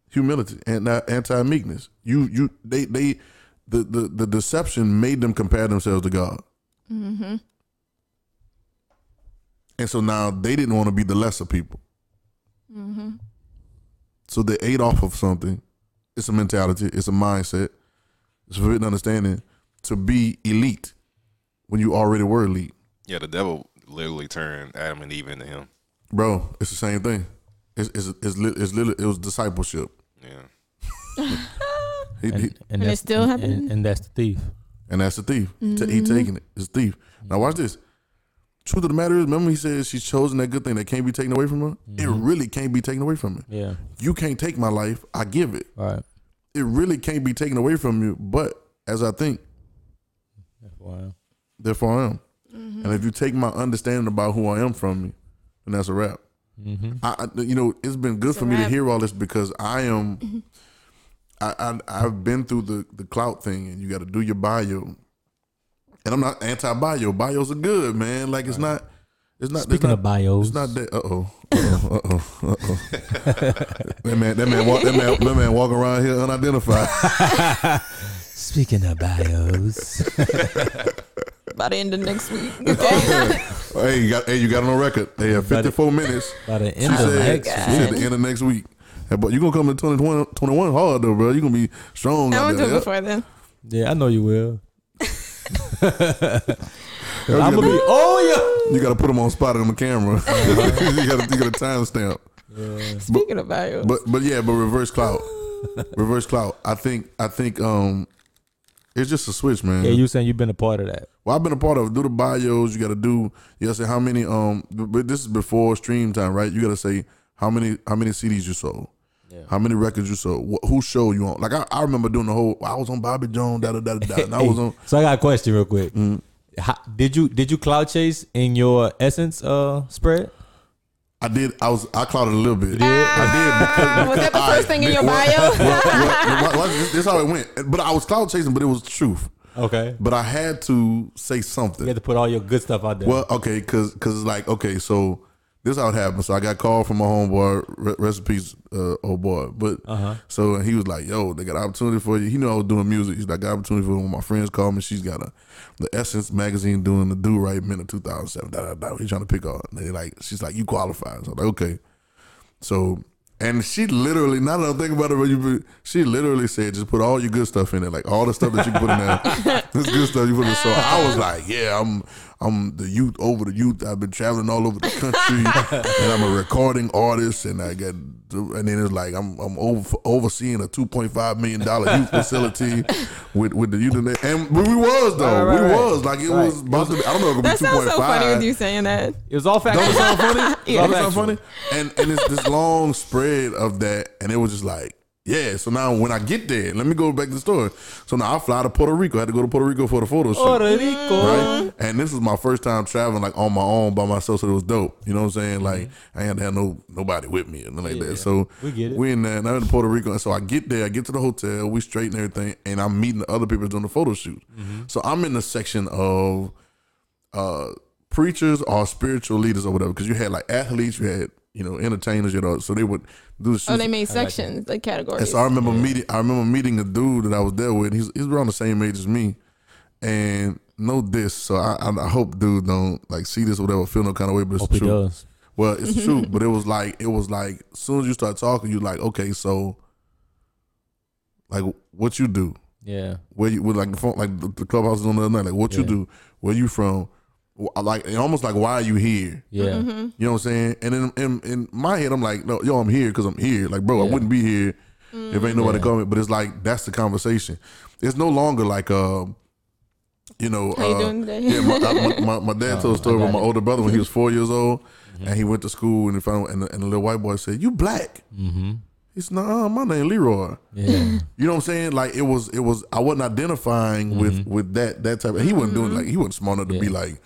humility and anti meekness. You you they they the, the the deception made them compare themselves to God. Mm-hmm. And so now they didn't want to be the lesser people. Mm-hmm. So they ate off of something. It's a mentality, it's a mindset, it's a forbidden understanding to be elite when you already were elite. Yeah, the devil literally turned Adam and Eve into him. Bro, it's the same thing. It's it's it's, it's literally it was discipleship. Yeah. He, And, he, and, And it that's, still and, happening? And, and that's the thief. and that's the thief. He ta- He mm-hmm. taking it. It's thief. Now watch this. Truth of the matter is, remember he said she's chosen that good thing that can't be taken away from her. It mm-hmm. really can't be taken away from her. Yeah. You can't take my life. I give it. All right. It really can't be taken away from you. But as I think, therefore I am. therefore I am. Mm-hmm. And if you take my understanding about who I am from me, then that's a wrap. Mm-hmm. I, I you know, it's been good It's for a me to hear all this because I am. Mm-hmm. I, I I've been through the the clout thing, and you got to do your bio. And I'm not anti bio. Bios are good, man. Like it's not. It's not. Speaking it's of bios, it's not that. Uh oh. Uh oh. Uh oh. That man. That man. Walk, that man. That man walking around here unidentified. speaking of bios, By the end of next week. hey, you got. Hey, you got it on record. They have 54 minutes. by the She end of said. next She week. said the end of next week. Hey, but you gonna come in 2021 21 hard though, bro. You gonna be strong. I out won't do it before then. Yeah, I know you will. Yeah, I'm you, gonna be. Oh you gotta put them on spot on the camera. you gotta. You gotta timestamp. Speaking of bio. But but yeah, but reverse clout, reverse clout. I think I think um, it's just a switch, man. yeah. Yeah, you saying you've been a part of that? well, I've been a part of do the bios. You got to do. You got to say how many. Um, but this is before stream time, right? You got to say how many how many CDs you sold. Yeah. How many records you sold? Wh- who show you on? Like I, I remember doing the whole. I was on Bobby Jones, da da da da, da, and I was on. So I got a question real quick. Mm-hmm. How, did you did you clout chase in your essence uh spread? I did. I was. I clouded a little bit. Yeah. I did because, was that the first I- thing in your well, bio? well, well, this, this how it went. But I was clout chasing, but it was truth. Okay. But I had to say something. You had to put all your good stuff out there. Well, okay, cause cause it's like okay, so this how it happened. So I got called from my homeboy, recipes, uh, old boy. But Uh-huh. so he was like, "Yo, they got an opportunity for you." He knew I was doing music. He's like, "Got opportunity for one of my friends called me. She's got a the Essence magazine doing the Do Right Men of 2007. Da, da, da. He's trying to pick on. They like, she's like, you qualify. So I'm like, okay. So and she literally, not that I think about it, but you, she literally said, just put all your good stuff in it, like all the stuff that you can put in there. this good stuff you put in. So I was like, yeah, I'm, I'm the youth over the youth. I've been traveling all over the country, and I'm a recording artist, and I got, and then it's like I'm, I'm over, overseeing a 2.5 million dollar youth facility with with the youth in there, and we was though, Right, right, we right. was like it was about to be. I don't know, if it that could be sounds 2.5. so funny with you saying that. it was all factual. Don't it sound funny? Yeah. Don't it sound funny? And and it's this long spread of that, and it was just like, yeah. So now when I get there, let me go back to the store. So now I fly to Puerto Rico. I had to go to Puerto Rico for the photo shoot. Puerto Rico. Right? And this was my first time traveling like on my own by myself, so it was dope. You know what I'm saying? Like I ain't had to have no nobody with me and nothing like that. So we get it. We in there, and I'm in Puerto Rico, and so I get there, I get to the hotel, we straighten everything, and I'm meeting the other people doing the photo shoot. Mm-hmm. So I'm in the section of uh preachers or spiritual leaders or whatever because you had like athletes you had you know entertainers you know so they would do the Oh, they made sections, like categories. and so I remember meeting I remember meeting a dude that I was there with. He's he's around the same age as me. And no this so I I, I hope dude don't like see this or whatever feel no kind of way but it's Hope he true does. well it's true but it was like it was like as soon as you start talking you like okay so like what you do? Yeah. where you with like the phone, like the, the clubhouse is on the other night. Like what you do, where you from, Wh- like almost like why are you here? Yeah. Mm-hmm. You know what I'm saying? And in in, in my head, I'm like, no, yo, I'm here because I'm here. Like, bro, I wouldn't be here if ain't nobody Yeah. coming. But it's like that's the conversation. It's no longer like um, you know, How you uh, doing today? yeah. My, I- my, my, my dad told a story I about my older brother when he was four years old, and he went to school and he found and the, and the little white boy said, "You black." Mm-hmm. He said, "Nah, my name Leroy." Yeah. You know what I'm saying? Like it was, it was. I wasn't identifying with with that that type. Of, he wasn't doing like he wasn't smart enough to be like,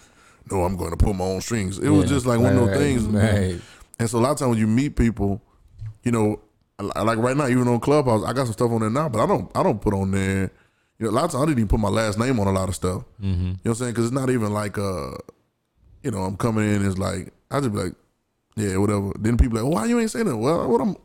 no, I'm going to pull my own strings. It was just like one of those right, things. Right. And so a lot of times when you meet people, you know, like right now, even on Clubhouse, I got some stuff on there now, but I don't, I don't put on there. You know, a lot of times I didn't even put my last name on a lot of stuff. Mm-hmm. You know what I'm saying? Because it's not even like, uh, you know, I'm coming in. It's like I just be like, yeah, whatever. Then people like, why you ain't saying that? Well, what I'm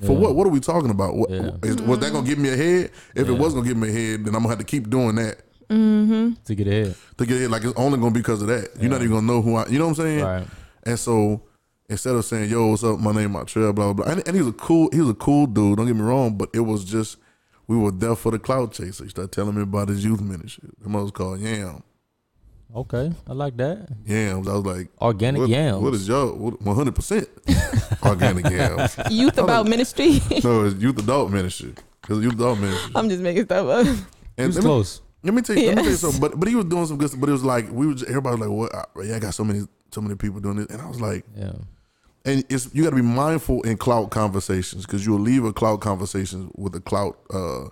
for Yeah. what? What are we talking about? What, Yeah. is, was that gonna give me a head? If Yeah. it was gonna give me a head, then I'm gonna have to keep doing that Mm-hmm. To get ahead. to get it. Like it's only gonna be because of that. You're not even gonna know who I. You know what I'm saying? Right. And so instead of saying, "Yo, what's up? My name Montreal," blah blah blah, and, and he was a cool, he was a cool dude. Don't get me wrong, but it was just we were there for the clout chaser. He started telling me about his youth ministry. The was called Yam. Okay. I like that. Yams. I was like, Organic what, yams. What is y'all? One hundred percent organic yams. Youth about ministry. No, it's youth adult ministry. It's youth adult ministry. I'm just making stuff up. And Who's let me- close? Let me tell you, let me tell you Yes. something. But but he was doing some good stuff. But it was like we was everybody was like, what? I, yeah, I got so many so many people doing this, and I was like, Yeah. and it's you got to be mindful in clout conversations because you'll leave a clout conversation with a clout uh,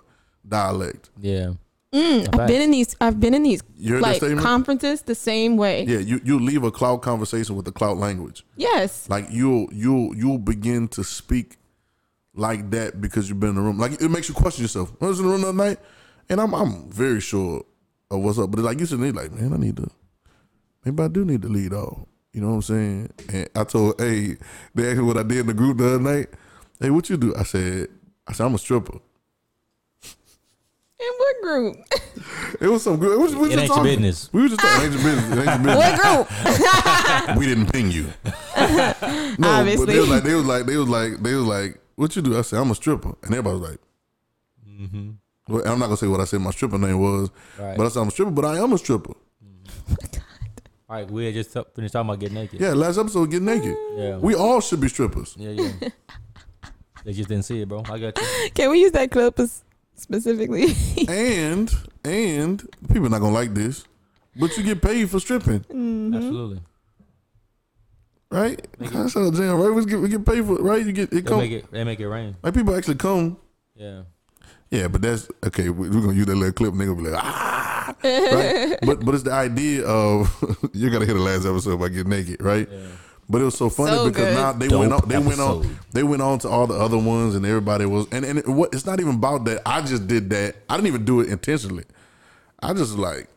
dialect. Yeah. Mm. I've been in these. I've been in these You heard that like statement? conferences the same way. Yeah, you you leave a clout conversation with the clout language. Yes. Like you'll you'll you'll begin to speak like that because you've been in the room. Like it makes you question yourself. I was in the room the other night, and I'm I'm very sure of what's up. But like you said, they like man, I need to maybe I do need to lead off. You know what I'm saying? And I told, hey, they asked me what I did in the group the other night. Hey, what you do? I said, I said I'm a stripper. In what group? It was some good. We, was- we It just ain't your talking. business. We was just talking. It ain't your business. It ain't your business. what group? we didn't ping you. no, but Obviously. they was like, they was like, they was like, they was like, what you do? I said, I'm a stripper, and everybody was like, Mm-hmm. Well, I'm not gonna say what I said my stripper name was, Right. but I said I'm a stripper, but I am a stripper. All right, we had just t- finished talking about getting naked. Yeah, last episode, get naked. Yeah. We all should be strippers. Yeah, yeah. they just didn't see it, bro. I got you. Can we use that clip specifically? and and people not gonna like this, but you get paid for stripping, Mm-hmm. Absolutely. right? Make it- That's how the jam, right? We get, we get paid for right. You get it They come make it. They make it rain. like people actually come. Yeah. Yeah, but that's okay. we- We're gonna use that little clip. Nigga be like, ah, right? But but it's the idea of you gotta hear the last episode about getting naked, right? Yeah. But it was so funny So because good. now they Dope went on. They went on. They went on to all the other ones, and everybody was. And and it, what? It's not even about that. I just did that. I didn't even do it intentionally. I just like.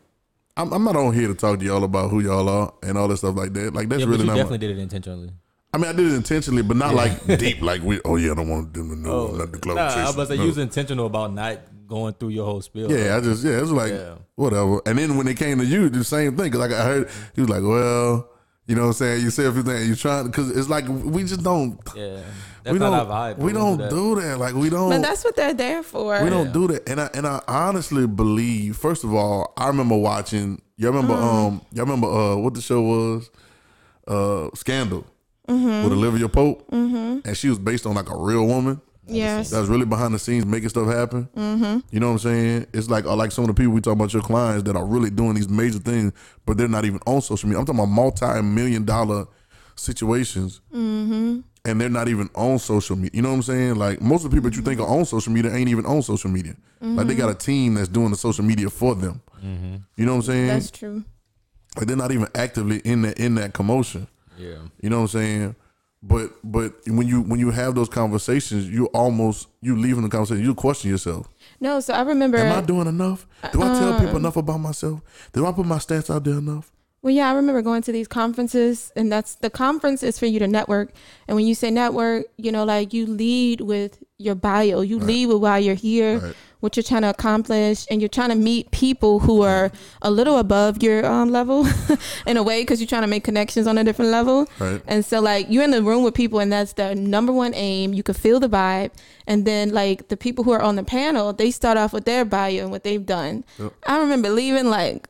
I'm, I'm not on here to talk to y'all about who y'all are and all that stuff like that. Like that's yeah, but really you not. definitely My, did it intentionally. I mean, I did it intentionally, but not like deep. Like we. Oh yeah, I don't want them to know. I'm not the club. Oh, nah, I was about to No. you was intentional about not going through your whole spiel. Yeah, I just yeah, it was like Yeah. whatever. And then when it came to you, the same thing. Cause like I heard, he was like, well, you know what I'm saying. You say everything you trying because it's like we just don't. Yeah. That's we not don't. our vibe. we don't do that. Like we don't. but that's what they're there for. we don't Yeah. do that. And I and I honestly believe. First of all, I remember watching. Y'all remember um. Y'all remember uh what the show was, uh Scandal, with Olivia Pope, and she was based on like a real woman. Yes. That's really behind the scenes making stuff happen. Mm-hmm. You know what I'm saying? It's like uh, like some of the people we talk about your clients that are really doing these major things, but they're not even on social media. I'm talking about multi-million dollar situations, mm-hmm. and they're not even on social media. You know what I'm saying? Like most of the people that you think are on social media ain't even on social media. Like they got a team that's doing the social media for them. You know what I'm saying? That's true. like they're not even actively in that in that commotion. Yeah. You know what I'm saying? But but when you when you have those conversations, you almost you leaving the conversation, you question yourself. No, so I remember. Am I doing enough? Do I tell Uh, people enough about myself? Do I put my stats out there enough? Well, yeah, I remember going to these conferences, and that's the conference is for you to network. And when you say network, you know, like you lead with your bio, you lead with why you're here, Right. What you're trying to accomplish, and you're trying to meet people who are a little above your um, level in a way because you're trying to make connections on a different level. Right. And so, like, you're in the room with people, and that's their number one aim. You can feel the vibe. And then, like, the people who are on the panel, they start off with their bio and what they've done. Yep. I remember leaving, like,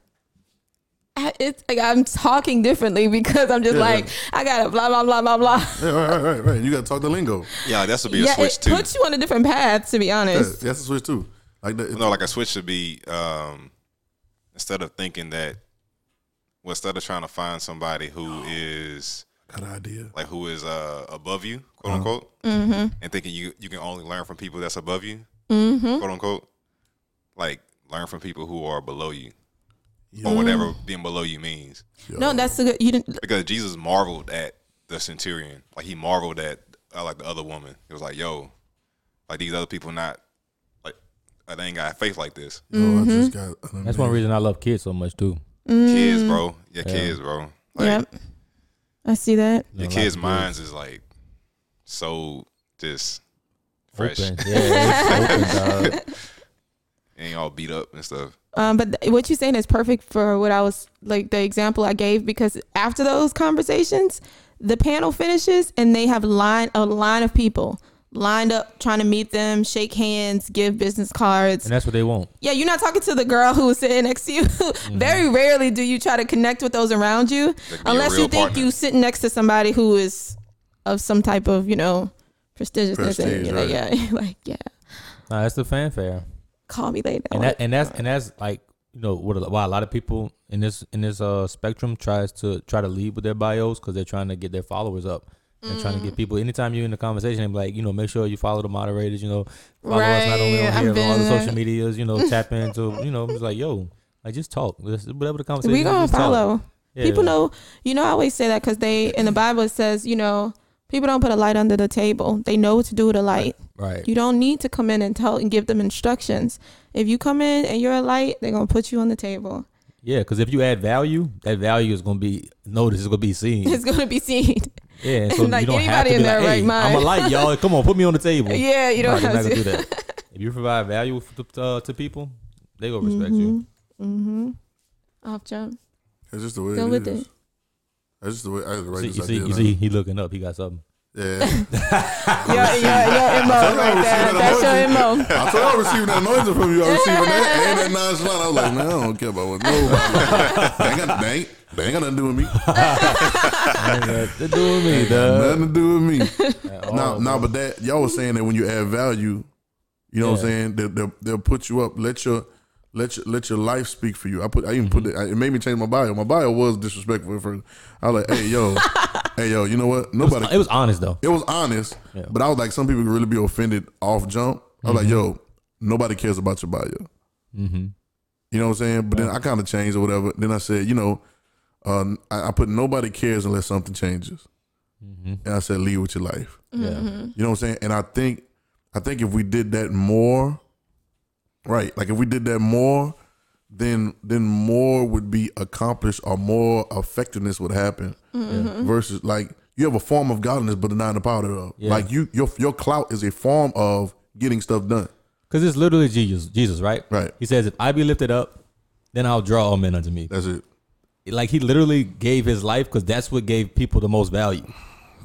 I- it's like I'm talking differently because I'm just Yeah. like I gotta blah blah blah blah blah. Yeah, right, right, right, right. You gotta talk the lingo. Yeah, that's would be a Yeah, switch it too. puts you on a different path. To be honest. Yeah, honest, that's a switch too. Like that. No, like a switch should be um, instead of thinking that, well, instead of trying to find somebody who is got an idea. like who is uh, above you, quote Uh-huh. unquote, Mm-hmm. and thinking you you can only learn from people that's above you, Mm-hmm. quote unquote, like learn from people who are below you Yeah. or whatever being below you means. no, that's a good. You didn't. Because Jesus marveled at the centurion, like he marveled at uh, like the other woman. It was like, yo, like these other people not like they ain't got faith like this. No, Mm-hmm. I just got. an That's one reason I love kids so much too. Kids, bro, your Yeah. kids, bro. Like, yep, I see that. You know, Your like kids' kids. minds is like so just fresh. Open. Yeah, it's open, dog. ain't all beat up and stuff. Um, but th- what you're saying is perfect for what I was like the example I gave because after those conversations, the panel finishes and they have line a line of people lined up trying to meet them, shake hands, give business cards. And that's what they want. Yeah, you're not talking to the girl who was sitting next to you. Very rarely do you try to connect with those around you, That could be a unless you think partner. you sitting next to somebody who is of some type of you know prestigiousness. and you're like, right. yeah, like yeah, Nah, that's the fanfare. call me later. and that and that's and that's like you know what why a lot of people in this in this uh spectrum tries to try to lead with their bios because they're trying to get their followers up. They're trying to get people. Anytime you're in the conversation, they're like, you know, make sure you follow the moderators. You know, follow us not only on here but on all the social medias. You know, tap into. You know, it's like, yo, like just talk. Just- Whatever the conversation. we gonna follow. Yeah. People know, you know, I always say that because they in the Bible it says, you know, people don't put a light under the table. They know what to do with a light. Right. You don't need to come in and tell and give them instructions. If you come in and you're a light, they're gonna put you on the table. Yeah, because if you add value, that value is gonna be noticed. It's gonna be seen. It's gonna be seen. Yeah, so Like, you don't have to in be their like, right hey, mind." I'm a light, y'all. Come on, put me on the table. Yeah, you don't Nah, have to. gonna do that. if you provide value to, uh, to people, they gonna respect you. Mm-hmm. Off jump. That's just the way Go it with is. it. That's just the way I had to write See, this you see, you see, he looking up. He got something. Yeah. Yeah, yeah, your MO right there. That's your MO. I told you I was receiving that noise from you. I was receiving that and that nonchalant. I was like, man, I don't care about what nobody. they, ain't got, they, ain't, they ain't got nothing to do with me. They're doing me, dog. Nothing to do with me. dog. No, no, but that y'all was saying that when you add value, you know what I'm saying? They'll, they'll, they'll put you up. Let your let your let your life speak for you. I put I even put it. It made me change my bio. My bio was disrespectful at first. I was like, hey yo, hey yo, you know what? Nobody. It was honest though. It was honest, Yeah. but I was like, some people really be offended off jump. I was like, yo, nobody cares about your bio. Mm-hmm. You know what I'm saying? But then I kind of changed or whatever. Then I said, you know, uh, I, I put nobody cares unless something changes. Mm-hmm. And I said, lead with your life. Yeah. You know what I'm saying? And I think, I think if we did that more, right? Like if we did that more, then then more would be accomplished or more effectiveness would happen. Versus like you have a form of godliness, but not in the power thereof. Yeah. Like you, your your clout is a form of getting stuff done. Because it's literally Jesus, Jesus, right? Right. He says, "If I be lifted up, then I'll draw all men unto me." That's it. Like he literally gave his life because that's what gave people the most value.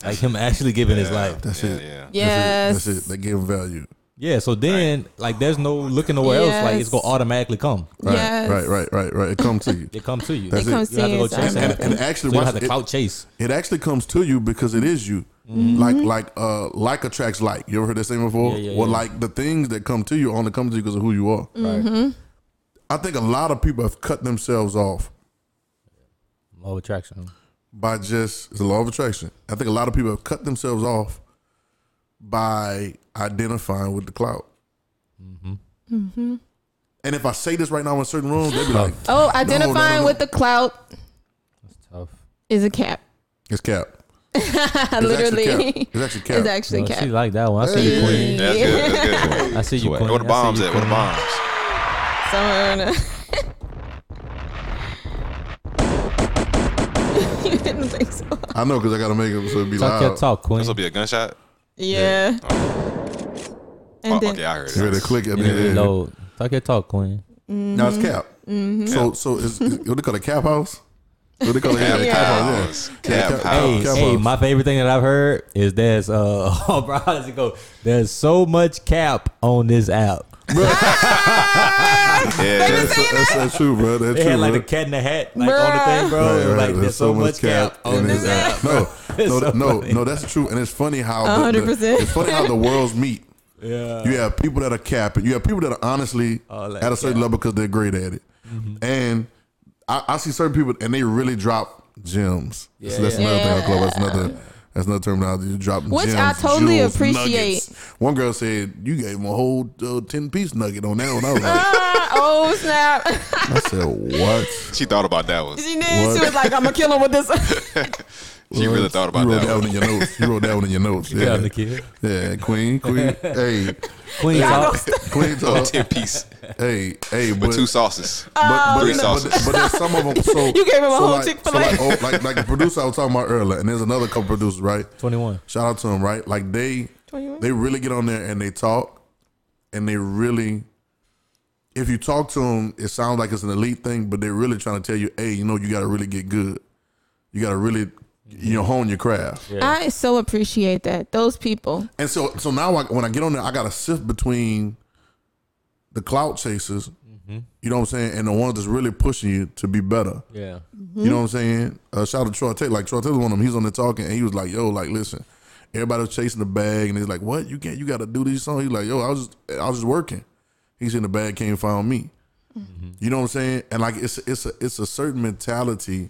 Like him actually giving his life. That's Yeah, it. yeah. Yes. That's it. That's it. They gave him value. Yeah. So then, like, there's no looking nowhere else. Like it's gonna automatically come. Right. Yes. Right. Right. Right. Right. It comes to you. It comes to you. That's It it. comes You don't have to go chase you. And, it. and, and actually, So you have to it, clout chase. it actually comes to you because it is you. Like like uh like attracts like. You ever heard that saying before? Yeah, yeah, well, yeah. like the things that come to you only come to you because of who you are. Right. I think a lot of people have cut themselves off Law of attraction. by just it's a law of attraction. I think a lot of people have cut themselves off by identifying with the clout. Mm-hmm. Mm-hmm. And if I say this right now in certain rooms, they'd be like, Oh, no, identifying no. with the clout That's tough. is a cap. "It's cap." It's actually Literally. cap. It's actually cap. It's actually Well, cap. she like that one. I see you, Hey. queen. That's good. That's good. I see you, queen. where the bombs at? Where the bombs? Somewhere you didn't think so. I know because I got to make it so it be Talk your loud. talk, queen. This will be a gunshot. Yeah. And Oh, then okay, I heard You it. ready to click it? You Yeah, need to yeah, yeah. reload. Talk your talk, queen. No, it's cap. So, so is, is what they call it, cap house? What they call it? Yeah, Cap cap house. house. Yeah, Cap cap- house. Hey, cap hey, my favorite thing that I've heard is there's uh oh bro, how does it go? There's so much cap on this app. Yeah. That's, that's, that's true, bro. That's They true, had like bro. the cat in the hat like on the thing, bro. Right, right. Like there's so much cap on in this his app. No, no, so no, funny. no. That's true, and it's funny how the, the, 100%. it's funny how the worlds meet. Yeah. You have people that are capping. You have people that are honestly Oh, like at a certain cap. level because they're great at it. Mm-hmm. And I, I see certain people and they really drop gems. Yeah, so that's yeah. another thing. Yeah. I call that's another. That's another terminology. You drop Which gems, I totally jewels, appreciate. nuggets. One girl said you gave him a whole uh, ten piece nugget on that one. I was like, Ah, oh snap! I said what? She thought about that one. she did. What? She was like, "I'm gonna kill him with this." She really thought about you wrote that that one. one in your notes. You wrote that one in your notes. Yeah, Yeah, the kid. yeah. Queen, queen. hey, Queen Y'all talk. queen. A Talk. ten piece Hey, hey, but with two sauces. Uh, but, but, Three sauces. but, there's some of them. So You gave him a so whole like, Chick-fil-A. So like, oh, like, like the producer I was talking about earlier, and there's another couple producers, right? Twenty one. Shout out to them, right? Like they 21? they really get on there and they talk, and they really. If you talk to them, it sounds like it's an elite thing, but they're really trying to tell you, hey, you know, you got to really get good. You got to really, you know, hone your craft. Yeah. I so appreciate that. Those people. And so, so now I, when I get on there, I got to sift between the clout chasers, you know what I'm saying, and the ones that's really pushing you to be better. yeah. You know what I'm saying? Uh, shout out to Troy Taylor. Like Troy Taylor's one of them. He's on there talking, and he was like, "Yo, like, listen, everybody was chasing the bag, and he's like, what? You can't? You got to do these songs." He's like, "Yo, I was just, I was just working." He said the bag came and found me. You know what I'm saying? And like, it's it's a it's a certain mentality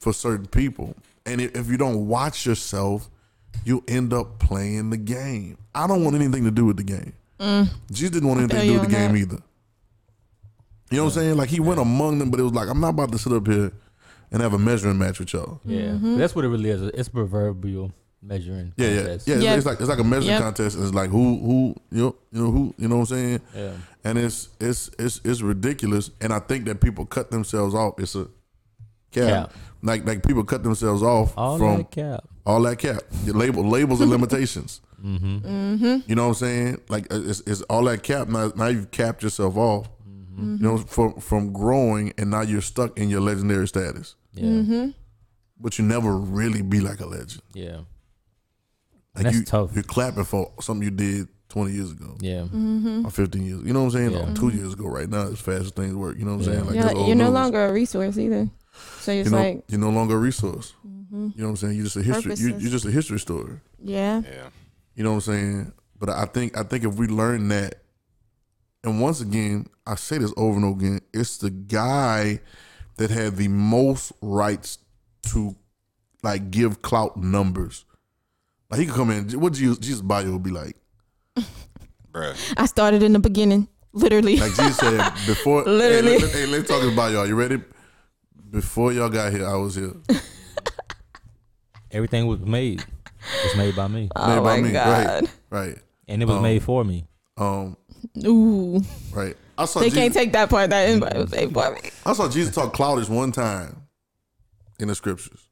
for certain people, and if, if you don't watch yourself, you end up playing the game. I don't want anything to do with the game. Jesus didn't want anything to do with the on game that. either. You know what I'm saying? Like he went among them, but it was like I'm not about to sit up here and have a measuring match with y'all. Yeah. Mm-hmm. That's what it really is. It's proverbial measuring. Yeah, yeah, contest. yeah. It's, Yep. it's like it's like a measuring Yep. contest. It's like who who you know, you know who you know what I'm saying. Yeah. And it's it's it's it's ridiculous. And I think that people cut themselves off. It's a cap. Cap. Like like people cut themselves off All from that cap. all that cap. Your label labels and limitations. Mm-hmm. Mm-hmm. You know what I'm saying? Like uh, it's, it's all that cap. Now, now you've capped yourself off. Mm-hmm. You know, from from growing, and now you're stuck in your legendary status. Yeah. Mm-hmm. But you never really be like a legend. Yeah. Like that's you, tough. You're clapping for something you did 20 years ago Yeah. Mm-hmm. or 15 years. You know what I'm saying? Yeah. Or two years ago. Right now, as fast as things work. You know what I'm Yeah. saying? Like You're, like- you're no news. longer a resource either. So it's You know, like, you're no longer a resource. mm-hmm. You know what I'm saying? You're just a history. You, Purposeless. you're just a history story. yeah. Yeah. You know what I'm saying? But I think I think if we learn that, and once again, I say this over and over again, it's the guy that had the most rights to like give clout numbers. Like he could come in, what Jesus, Jesus bio would be like? Bruh. I started in the beginning, literally. Like Jesus said before. Literally. Hey, let, hey, let's talk about y'all. You ready? Before y'all got here, I was here. Everything was made. Was made by me, oh Made by my me, god. Right. and it was Um, made for me. Um. Ooh. Right. I saw. They Jesus, can't take that part. That invite was made for me. I saw Jesus talk cloutish one time in the scriptures.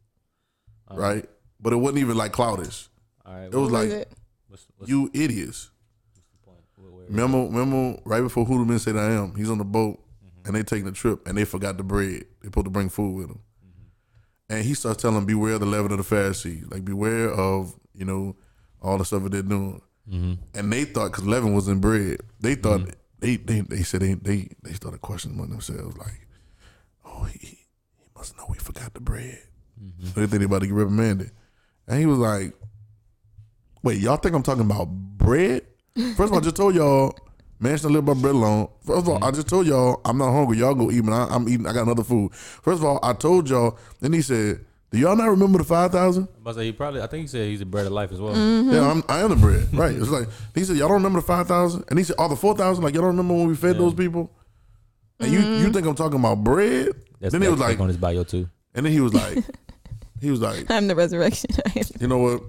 Uh-huh. Right. But it wasn't even like cloutish. All right. It was like it? what's, what's you idiots. the point? Where- where- Remember, remember, right before Hoodoo said I am, he's on the boat Mm-hmm. and they taking the trip and they forgot the bread. They supposed to bring food with them. Mm-hmm. And he starts telling them, beware of the leaven of the Pharisees. Like, beware of, you know, all the stuff that they're doing. Mhm. And they thought, because leaven was in bread, they thought, Mm-hmm. they, they they said they, they they started questioning among themselves, like, oh, he, he must know we forgot the bread. Mm-hmm. So they think they about to get reprimanded. And he was like, wait, y'all think I'm talking about bread? First of all, I just told y'all, man should live by bread alone. First of all, I just told y'all I'm not hungry. Y'all go eat, but I, I'm eating. I got another food. First of all, I told y'all. Then he said, "Do y'all not remember the five thousand? I'm say he probably. I think he said he's the bread of life as well. Mm-hmm. Yeah, I'm, I am the bread. Right? It's like he said, y'all don't remember the five thousand, and he said, all the four thousand. Like y'all don't remember when we fed Yeah. those people." And you you think I'm talking about bread? That's then he was like, on his bio too. and then he was like, he was like, I'm the resurrection. you know what?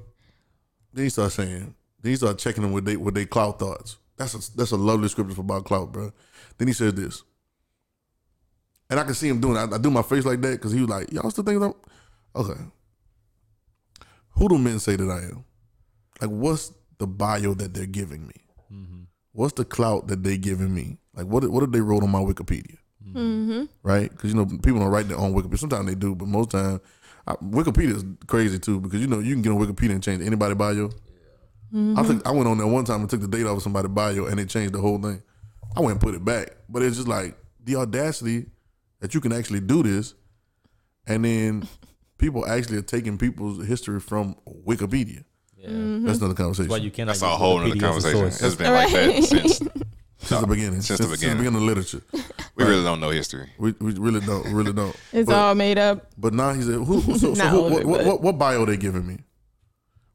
Then he started saying, then he started checking them with they with their clout thoughts. That's a that's a lovely scripture for about clout, bro. Then he said this, and I can see him doing. it. I, I do my face like that because he was like, "Y'all still think I'm okay?" Who do men say that I am? Like, what's the bio that they're giving me? Mm-hmm. What's the clout that they giving me? Like, what what did they wrote on my Wikipedia? mm-hmm. right? Because you know people don't write their own Wikipedia. Sometimes they do, but most time I, Wikipedia is crazy too. Because you know you can get on Wikipedia and change anybody bio. I think I went on there one time and took the date off of somebody's bio and it changed the whole thing. I went and put it back, but it's just like the audacity that you can actually do this, and then people actually are taking people's history from Wikipedia. Yeah. Mm-hmm. That's another conversation. That's why you cannot. That's a whole Wikipedia nother as a conversation. source. It's been like that Right. since since the beginning, Since the beginning. beginning of literature, we really don't know history. we, we really don't, really don't. It's But- all made up. But now he said, who, so, so who, all what, it, what, what, what bio they giving me?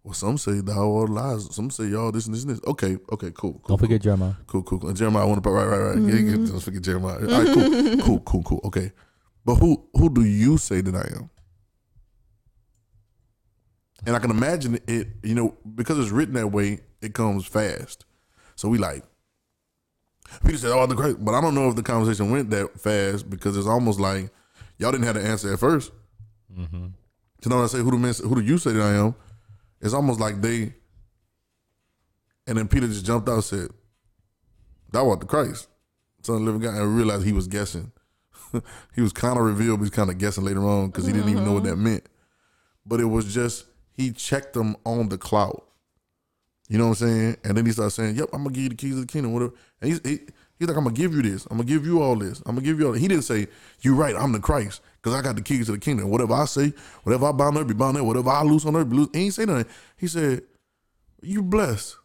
Well, some say thou art lies. Some say y'all this and this and this. Okay, okay, cool. cool Don't forget Jeremiah. Cool, cool, cool. And Jeremiah, I want to put right, right, right. Mm-hmm. Yeah, yeah, don't forget Jeremiah. All right, cool, cool, cool, cool. Okay, but who who do you say that I am? And I can imagine it. You know, because it's written that way, it comes fast. So we like. Peter said, "Oh, the great," but I don't know if the conversation went that fast because it's almost like y'all didn't have the answer at first. Mm-hmm. You know what I say? Who do men? Who do you say that I am? It's almost like they. And then Peter just jumped out and said, "Thou art the Christ, Son of the living God," and realized he was guessing. he was kind of revealed, but he's kind of guessing later on because he didn't even know what that meant. But it was just he checked them on the clout. You know what I'm saying? And then he started saying, "Yep, I'm gonna give you the keys of the kingdom." Whatever. And he's he, he's like, "I'm gonna give you this. I'm gonna give you all this. I'm gonna give you all." This. He didn't say, "You're right. I'm the Christ because I got the keys to the kingdom. Whatever I say, whatever I bind earth, be bound there. Whatever I loose on earth, be loose." He ain't say nothing. He said, "You blessed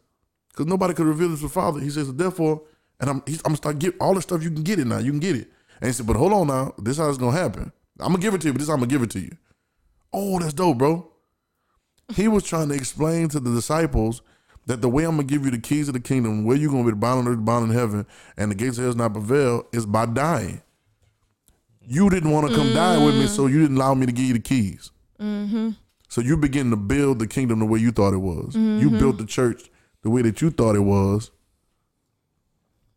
because nobody could reveal this to the Father." He says, "Therefore, and I'm I'm gonna start get all the stuff you can get it now. You can get it." And he said, "But hold on now. This is how it's gonna happen. I'm gonna give it to you, but this is how I'm gonna give it to you." Oh, that's dope, bro. He was trying to explain to the disciples that the way I'm gonna give you the keys of the kingdom, where you're gonna be bound on earth, bound in heaven, and the gates of hell is not prevail, is by dying. You didn't want to come die with me, so you didn't allow me to give you the keys. So you begin to build the kingdom the way you thought it was. You Mm-hmm. built the church the way that you thought it was.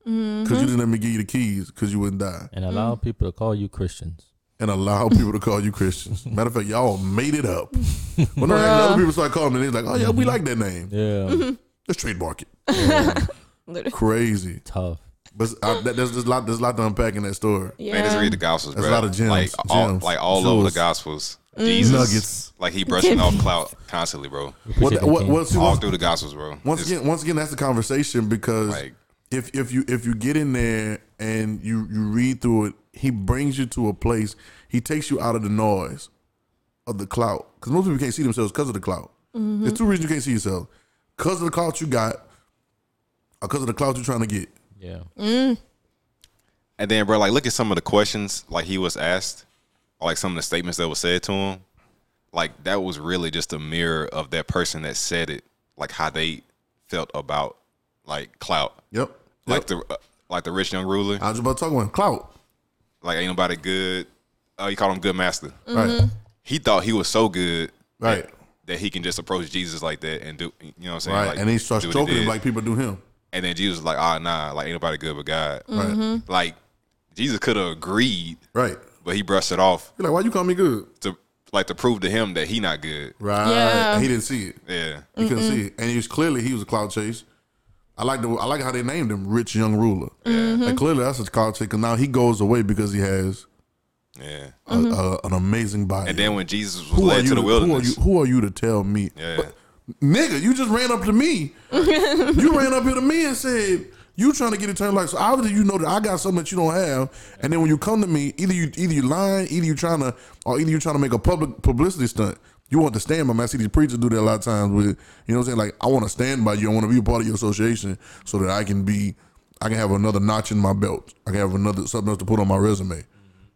Because Mm-hmm. you didn't let me give you the keys because you wouldn't die. And allow people to call you Christians. And allow people to call you Christians. Matter of fact, y'all made it up. When no, Bruh. other people start calling me, they're like, oh, yeah, we like that name. Yeah. Let's trademark it. Literally. Crazy. Tough. But uh, that, there's, there's, a lot, there's a lot to unpack in that story. Yeah. Man, just read the Gospels, There's bro. a lot of gems, Like all, like all over the jewels. Gospels. Mm. Jesus, Nuggets. like he brushing off clout constantly, bro. We What, what, what, see, All once, through the Gospels, bro. once It's again, once again, that's the conversation because like if if you if you get in there and you you read through it, he brings you to a place. He takes you out of the noise of the clout because most people can't see themselves because of the clout. There's two reasons you can't see yourself: because of the clout you got, or because of the clout you're trying to get. Yeah. Mm. And then, bro, like, look at some of the questions like he was asked, or like some of the statements that were said to him. Like that was really just a mirror of that person that said it, like how they felt about like clout, Yep. like the uh, like the rich young ruler. I was about to talk about clout. Like ain't nobody good. Oh, you call him good master. Right. Mm-hmm. He thought he was so good, Right. that, that he can just approach Jesus like that and do, you know what I'm saying? Right. Like, and he starts do what he stroking him like people do him. And then Jesus was like, ah, nah, like ain't nobody good but God. Right. Mm-hmm. Like Jesus could have agreed, Right. but he brushed it off You're like, why you call me good? to like to prove to him that he not good. Right. Yeah. And he didn't see it. Yeah. He couldn't see it, and he was clearly he was a clout chase. I like the I like how they named him Rich Young Ruler. Mm-hmm. Like clearly that's a clout chase because now he goes away because he has Yeah. a, mm-hmm. a, an amazing body. And then when Jesus was who are led you to the Who are wilderness, you? Who are you to tell me? Yeah. But, nigga, you just ran up to me. you ran up here to me and said you trying to get eternal life. So obviously you know that I got something that you don't have. And then when you come to me, either you either you lying, either you trying to, or either you trying to make a public publicity stunt. You want to stand by me. I see these preachers do that a lot of times with, you know what I'm saying? Like, I want to stand by you. I want to be a part of your association so that I can be, I can have another notch in my belt. I can have another, something else to put on my resume.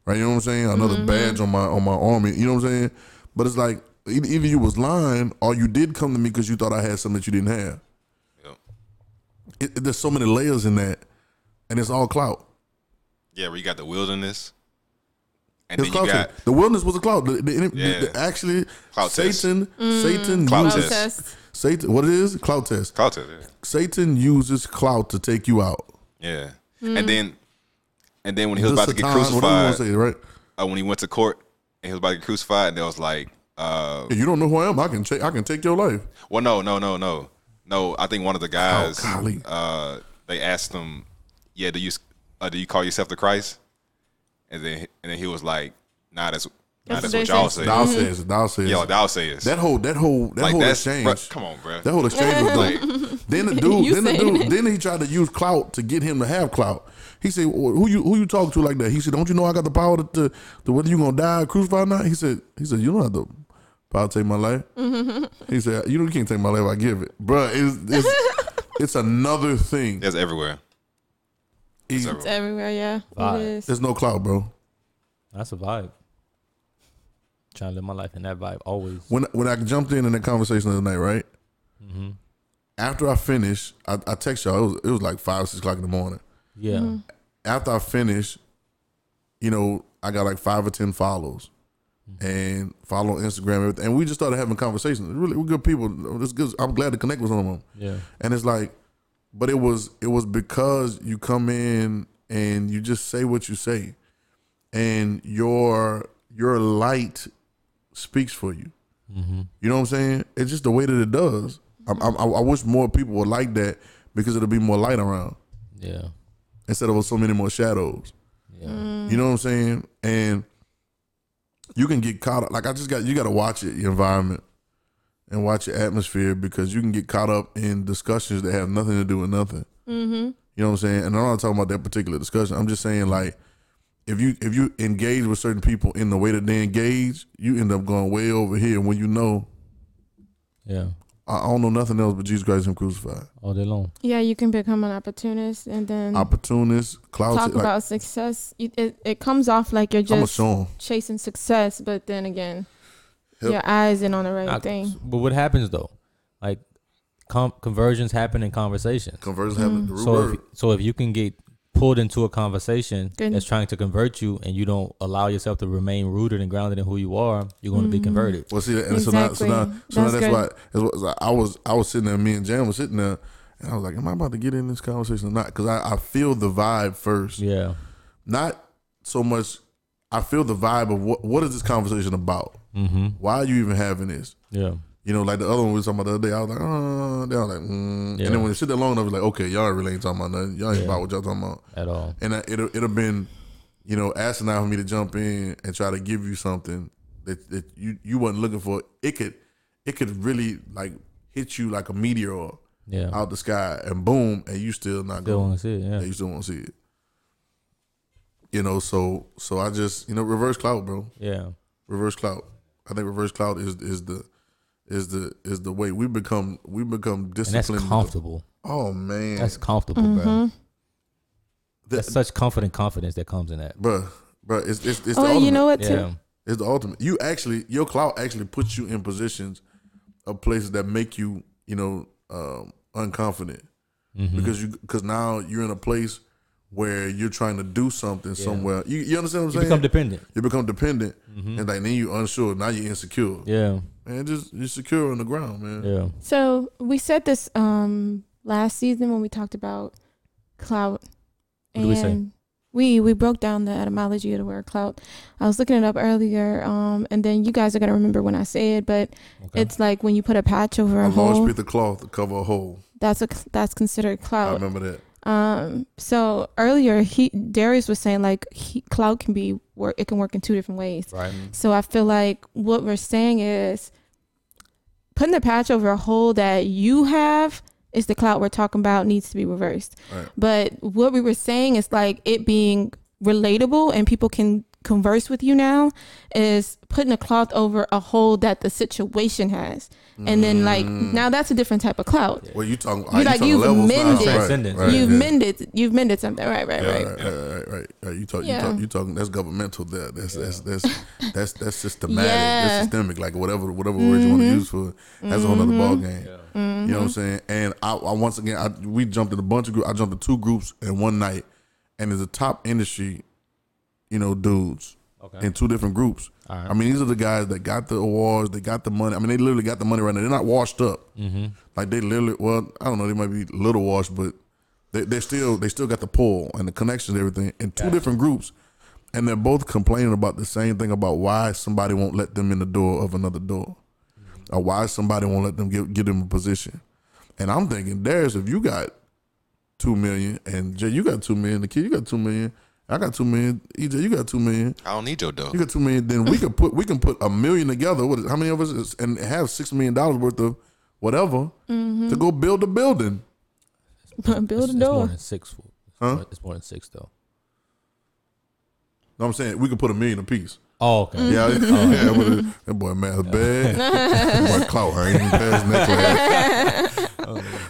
Right? You know what I'm saying? Another mm-hmm. badge on my, on my army. You know what I'm saying? But it's like, either, either you was lying or you did come to me because you thought I had something that you didn't have. Yep. It, it- there's so many layers in that, and it's all clout. yeah, where you got the wilderness, and It's then you clout. got the wilderness was a clout. The, the, the- Yeah. the- actually, Clout test. Satan, Satan, Clout uses, test. Test. Satan. What it is? Clout test. clout test, yeah. Satan uses cloud to take you out. Yeah. And then and then when he was The about to get Satan, crucified, want to say, right? uh, when he went to court and he was about to get crucified, and there was like, uh, If you don't know who I am, I can take. I can take your life. well, no, no, no, no, no. I think one of the guys, Oh, golly. uh, they asked him, "Yeah, do you uh, do you call yourself the Christ?" And then and then he was like, "Nah, that's nah, That's that's what what y'all say. say." Mm-hmm. Thou says, it, thou says. Yeah, it. like thou sayest. that whole, that whole, that like whole that's exchange. bruh, come on, bro. That whole exchange was Like. Then the dude, You then the dude, it. then he tried to use clout to get him to have clout. He said, "Well, "Who you who you talk to like that?" He said, "Don't you know I got the power to, to, to whether you gonna die or crucified or not?" He said, "He said you don't have the power to take my life." Mm-hmm. he said, "You know you can't take my life. I give it, Bruh, It's it's, it's another thing. that's everywhere. He- It's everywhere. Everywhere, yeah. Vibe. It is. there's no clout, bro. That's a vibe. Trying to live my life in that vibe always. When when I jumped in in that conversation the other night, right? Mm-hmm. After I finished, I, I text y'all. It was, it was like five six o'clock in the morning. Yeah. Mm-hmm. after I finished, you know, I got like five or ten follows, mm-hmm. and follow on Instagram, and everything. and we just started having conversations. Really, we're good people. It's good. I'm glad to connect with some of them. Yeah. And it's like, but it was it was because you come in and you just say what you say, and your your light speaks for you. You know what I'm saying? It's just the way that it does. I, I, I wish more people would like that because it'll be more light around Yeah. instead of so many more shadows. Yeah. Mm. You know what I'm saying? And you can get caught up. Like I just got you got to watch it, your environment, and watch your atmosphere because you can get caught up in discussions that have nothing to do with nothing. Mm-hmm. You know what I'm saying? And I'm not talking about that particular discussion. I'm just saying like if you if you engage with certain people in the way that they engage, you end up going way over here when you know Yeah. I I don't know nothing else but Jesus Christ and Him crucified. All day long. Yeah, you can become an opportunist and then Opportunist, clout. talk like, about success. You- It, it comes off like you're just chasing success, but then again, Yep. your eyes in on the right Nah, thing. But what happens though? Like com- conversions happen in conversation. Conversions happen. Mm. The root So if, so if you can get pulled into a conversation Good. that's trying to convert you, and you don't allow yourself to remain rooted and grounded in who you are, you're going to be mm-hmm. converted. Well, see, and so now, so now, so now That's that's why it's what- I was, I was sitting there, me and Jan was sitting there, and I was like, "Am I about to get in this conversation or not?" Because I, I feel the vibe first, Yeah. not so much. I feel the vibe of what, what is this conversation about? Mm-hmm. Why are you even having this? Yeah. You know, like the other one we was talking about the other day. I was like, oh, they were like, mm. Yeah. and then when you sit there long enough, it's like, okay, y'all really ain't talking about nothing. Y'all ain't Yeah. about what y'all talking about. At all. And I- it'll it'll been, you know, asinine for me to jump in and try to give you something that, that you you wasn't looking for. It could it could really like hit you like a meteor Yeah. out the sky and boom, and you still not Still going. to see it. Yeah. Yeah, you still want to see it. You know, so so I just you know reverse clout, bro. Yeah. Reverse clout. I think reverse clout is is the is the is the way we become we become And that's comfortable. Oh man, That's comfortable, Mm-hmm. bro. that, That's such confident confidence that comes in that. bro, bro. It's it's, it's Oh, the ultimate. you know what? Too? Yeah. It's the ultimate. You actually your clout actually puts you in positions of places that make you you know um, unconfident Mm-hmm. because you because now you're in a place where you're trying to do something somewhere. You you understand what I'm You saying? You become dependent. you become dependent, Mm-hmm. and like then you unsure. Now you're insecure. Yeah. and just you're secure on the ground, man. Yeah. So we said this um last season when we talked about clout, What did we say? and we we broke down the etymology of the word clout. I was looking it up earlier, um, and then you guys are gonna remember when I say it, but Okay. it's like when you put a patch over a A large piece of cloth to cover a hole. That's a that's considered clout. I remember that. Um, so earlier he Darius was saying like he, clout can be work. It can work in two different ways. right. So I feel like what we're saying is putting the patch over a hole that you have is the clout we're talking about needs to be reversed. Right. But what we were saying is like it being relatable and people can converse with you now is putting a cloth over a hole that the situation has. And then like Mm. now that's a different type of clout. Well, you talking? You like you've mended- Transcendence. Right, you've yeah. mended you've mended something. Right, right, Yeah, right. right, right, right, right, right. You talk, Yeah. you talk, you talking. That's governmental. There, that's that's that's that's that's systematic. Yeah. That's systemic. Like whatever whatever word you want to mm-hmm. use for. it, That's a whole other mm-hmm. ball game. You know what I'm mm-hmm. saying? And I, I once again, I, we jumped in a bunch of groups. I jumped in two groups in one night, and there's a top industry, you know, dudes Okay. in two different groups. Right. I mean, these are the guys that got the awards, they got the money. I mean, they literally got the money right now. They're not washed up. Mm-hmm. Like they literally, well, I don't know, they might be a little washed, but they they still they still got the pull and the connections, and everything in two different groups, and they're both complaining about the same thing about why somebody won't let them in the door of another door, or why somebody won't let them get get them a position. And I'm thinking, Darius, if you got two million, and Jay, you got two million, the kid, you got two million, I got two million, EJ, you got two million. I don't need your dough. You got two million. Then we could put we can put a million together. What is, how many of us is, and have six million dollars worth of whatever mm-hmm. to go build a building? Build It's, a it's more door. than six. It's Huh? more- It's more than six though. No, I'm saying we could put a million apiece. Oh, okay. Yeah, oh, yeah. that boy- that boy math bad. that boy clout. I ain't even passing that class.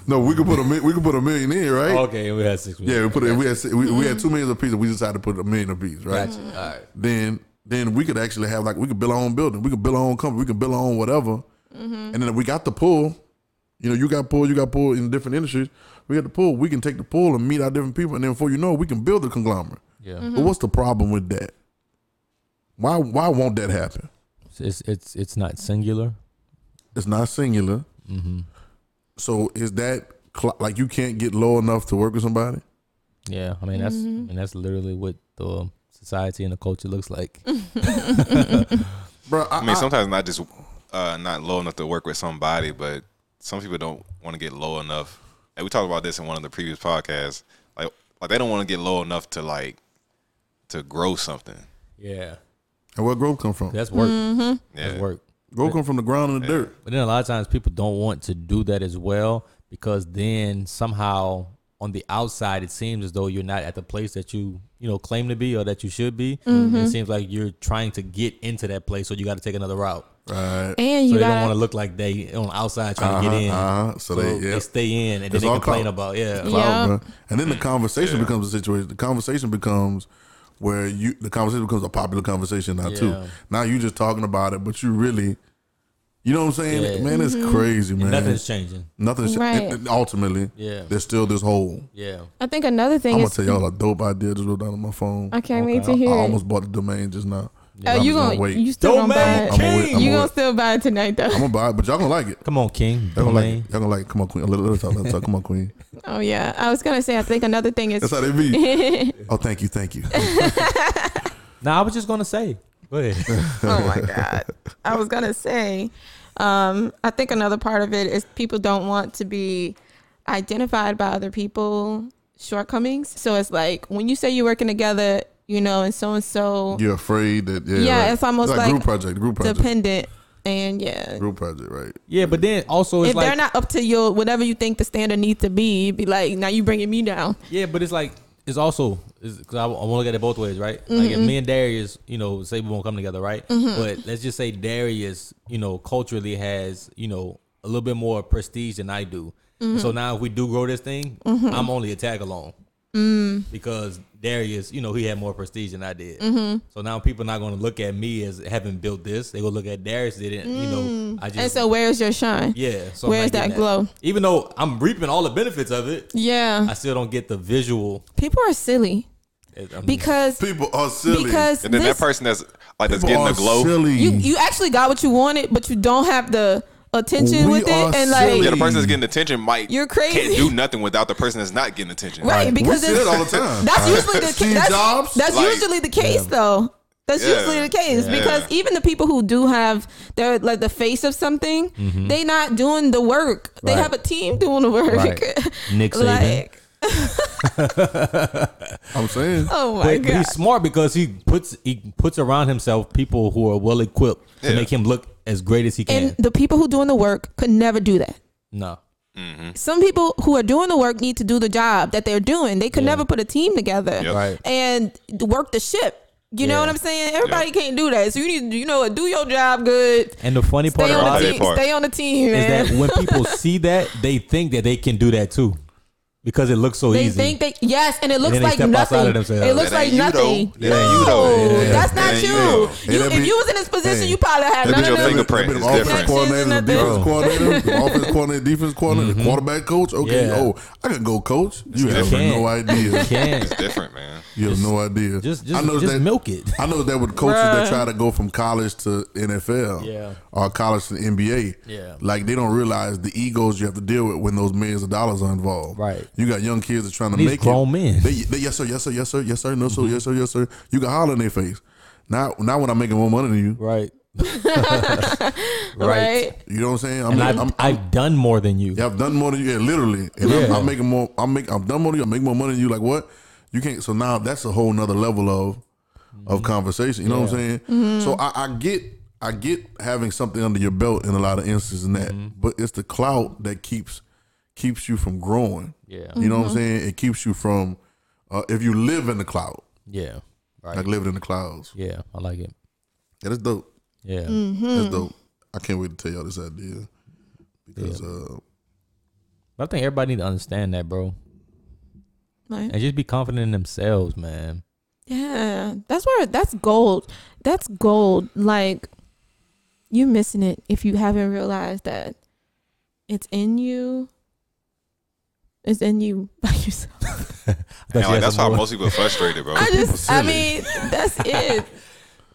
no, we could put a mi- we could put a million in, right? Oh, okay, we had six. Yeah, we put it. We had we, we had mm-hmm. two million apiece. and We decided to put a million apiece, right? Gotcha. All right. then then we could actually have like we could build our own building. We could build our own company. We could build our own whatever. Mm-hmm. And then if we got the pull. You know, you got pull, you got pull in different industries. We got the pull. We can take the pull and meet our different people, and then before you know, it, we can build a conglomerate. Yeah. Mm-hmm. But what's the problem with that? Why why won't that happen? It's it's it's not singular. It's not singular. Mm-hmm. So is that cl- like you can't get low enough to work with somebody? Yeah, I mean that's and that's literally what the society and the culture looks like. Bro, I, I mean, sometimes not just uh, not low enough to work with somebody, but some people don't want to get low enough. And we talked about this in one of the previous podcasts. Like, like they don't want to get low enough to like to grow something. Yeah, and where growth come from? that's work. Mm-hmm. That's work. Growth come from the ground and the dirt. But then a lot of times people don't want to do that as well because then somehow on the outside it seems as though you're not at the place that you you know claim to be or that you should be. Mm-hmm. It seems like you're trying to get into that place, so you got to take another route. Right. And So you they don't want to look like they on the outside trying to get in. Uh-huh. So, So they, they stay in and then It's they all complain clout. about yeah. Yeah. clout, bro. And then the conversation becomes a situation. The conversation becomes where you the conversation becomes a popular conversation now too. Now you're just talking about it, but you really You know what I'm saying? Yeah. Man, it's mm-hmm. crazy, man. Nothing's changing. Nothing's Right. and- and ultimately. Yeah. There's still this hole. Yeah. I think another thing I'm gonna is tell y'all a dope idea just wrote down on my phone. I can't wait to hear. I it. almost bought the domain just now. Oh, I'm you just gonna wait. you still gonna buy it? I'm gonna wait. King. I'm You gonna, gonna wait. still buy it tonight though? I'm gonna buy it, but y'all gonna like it. Come on, King. Y'all gonna like it. Y'all gonna like. it. Come on, Queen. Let, let us talk. Let us talk. Come on, Queen. Oh yeah, I was gonna say I think another thing is That's how they be. oh, thank you, thank you. Nah, I was just gonna say. Go ahead. oh my god i was gonna say um i think another part of it is people don't want to be identified by other people shortcomings so it's like when you say you're working together you know and so and so You're afraid that. Yeah, Yeah, right. it's almost like group project. Group project. dependent and yeah Group project, right? Yeah, but then also it's if like they're not up to your whatever you think the standard needs to be be like now you bringing me down Yeah, but it's like it's also because I, I want to look at it both ways, right? Like Mm-hmm. if me and Darius, you know, say we won't come together, right? But let's just say Darius, you know, culturally has you know a little bit more prestige than I do. Mm-hmm. So now if we do grow this thing, I'm only a tag along Mm. because Darius, you know, he had more prestige than I did. Mm-hmm. So now people not going to look at me as having built this. They go look at Darius didn't, you know. I just Mm. and so where's your shine yeah. So where's not getting that glow? Even though I'm reaping all the benefits of it, yeah I still don't get the visual. people are silly I mean, because People are silly. because And then this, that person that's like that's getting the glow. Silly. you you actually got what you wanted, but you don't have the attention We with are it, and like silly. Yeah, the person that's getting attention might You're crazy. can't do nothing without the person that's not getting attention. right, we because see it it's, all the time. that's usually the case. That's, Jobs? that's Like- usually the case, though. That's Yeah. usually the case Yeah. because even the people who do have they're like the face of something, mm-hmm. they not doing the work. They have a team doing the work. Right. Nick Saban. like, I'm saying. oh my but, but god, he's smart because he puts he puts around himself people who are well equipped to make him look as great as he can. and the people who doing the work could never do that. no, mm-hmm. Some people who are doing the work need to do the job that they're doing. They could Yeah. never put a team together Yep. right? and work the ship. You know what I'm saying? Everybody can't do that. So you need, to, you know, do your job good. And the funny part Stay on the it team. part. Stay on the team, is that when people see that, they think that they can do that too, because it looks so they easy. think they yes, and it looks then they like nothing. It looks like ain't you, nothing. though. That ain't you, no, though. Yeah. that's That not ain't you, you. though. Hey, You, that if be- you was in this position, hey. you probably had That none be of your them. fingerprint. Them It's offense different. coordinator, the Nothing. defense coordinator, the offense coordinator, defense coordinator, the quarterback coach. Okay, Yeah. oh, I can go coach. You have different. no idea. can It's different, man. You have no idea. just I just, know just that, milk it. I know that with coaches that Bruh. try to go from college to NFL, Yeah. or college to NBA, Yeah. like they don't realize the egos you have to deal with when those millions of dollars are involved. Right. You got young kids that trying to These make grown it. men. They, they, yes sir, yes sir, yes sir, yes sir, no sir, Mm-hmm. yes sir, yes sir. You can holler in their face. Now, now when I'm making more money than you, Right. Right. you know what I'm saying? I'm, And I've, I'm, I've done more than you. yeah, I've done more than you. Yeah, literally. And I'm, I'm making more. I'm making. I'm done more than you. I'm making more money than you. Like what? You can't. So now that's a whole nother level of of mm-hmm. conversation. You know what I'm saying? Mm-hmm. So I, I get. I get having something under your belt in a lot of instances in that, mm-hmm. but it's the clout that keeps keeps you from growing. Yeah. You know what I'm saying? It keeps you from uh, if you live in the cloud, Yeah. Right. like living in the clouds. Yeah. I like it. Yeah, that's dope. Yeah. That's dope. I can't wait to tell y'all this idea because uh, I think everybody need to understand that, bro, Right. and just be confident in themselves, man. Yeah, that's where that's gold. That's gold. Like you missing it if you haven't realized that it's in you. It's in you by yourself. And, like, that's why most people are frustrated, bro. I just, I mean, that's it.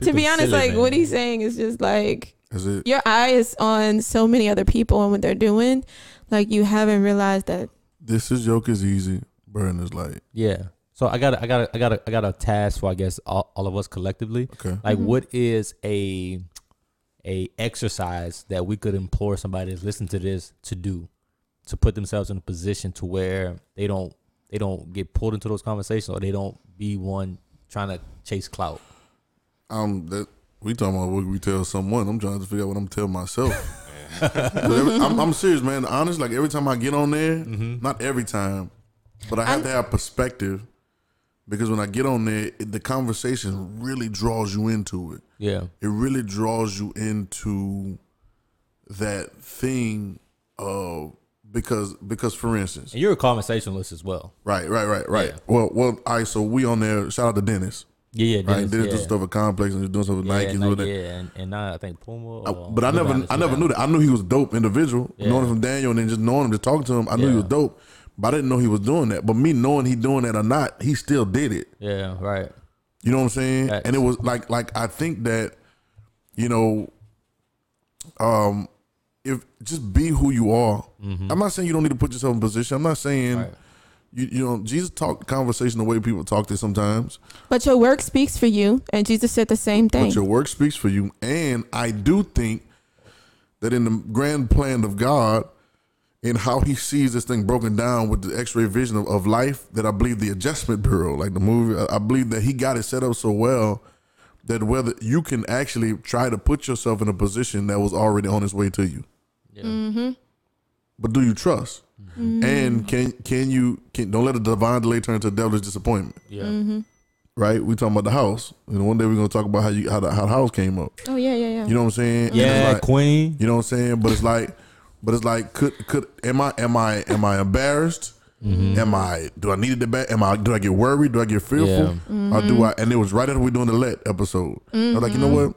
to be honest, silly, like man. what he's saying is just like is it? your eye is on so many other people and what they're doing. Like you haven't realized that. This is joke is easy. Burn is light. Yeah. So I got I got I got I got a task for I guess all, all of us collectively. Okay. Like, mm-hmm. what is a a exercise that we could implore somebody that's listening to this to do to put themselves in a position to where they don't they don't get pulled into those conversations or they don't be one trying to chase clout. Um, that we talking about what we tell someone. I'm trying to figure out what I'm telling myself. every- I'm, I'm serious, man. Honest, like every time I get on there, Mm-hmm. not every time, but I have to have perspective because when I get on there, it, the conversation really draws you into it. Yeah. It really draws you into that thing of because because for instance, And you're a conversationalist as well. right, right, right, right. Yeah. Well, well, all right. So we on there. Shout out to Dennis. Yeah, yeah, Right, Dennis, yeah. do stuff with Complex and doing stuff with yeah, Nike. Nike, with it. yeah, and, and now I think Puma. I- but I never, I never knew that. I knew he was a dope individual, Yeah. knowing him from Daniel, and then just knowing him, just talking to him. I knew he was dope, but I didn't know he was doing that. But me knowing he doing that or not, he still did it. Yeah, right. You know what I'm saying? Facts. And it was like, like I think that, you know, um, just be who you are. I'm not saying you don't need to put yourself in position. I'm not saying. Mm-hmm. Right. You, you know, Jesus talked conversation the way people talk to sometimes. But your work speaks for you, and Jesus said the same thing. But your work speaks for you. And I do think that in the grand plan of God, in how he sees this thing broken down with the x-ray vision of, of life, that I believe the adjustment bureau, like the movie, I- I believe that he got it set up so well that whether you can actually try to put yourself in a position that was already on its way to you. Yeah. Mm-hmm. But do you trust? Mm-hmm. And can can you can don't let a divine delay turn into a devilish disappointment. Yeah. Mm-hmm. Right? We talking about the house. And one day we're gonna talk about how you how the, how the house came up. oh yeah, yeah, yeah. You know what I'm saying? And Yeah, like- Queen. You know what I'm saying? But it's like, but it's like, could could am I am I am I embarrassed? Am I do I need it to back? Am I do I get worried? Do I get fearful? Or do I? And it was right after we doing the let episode. I was like, you know what?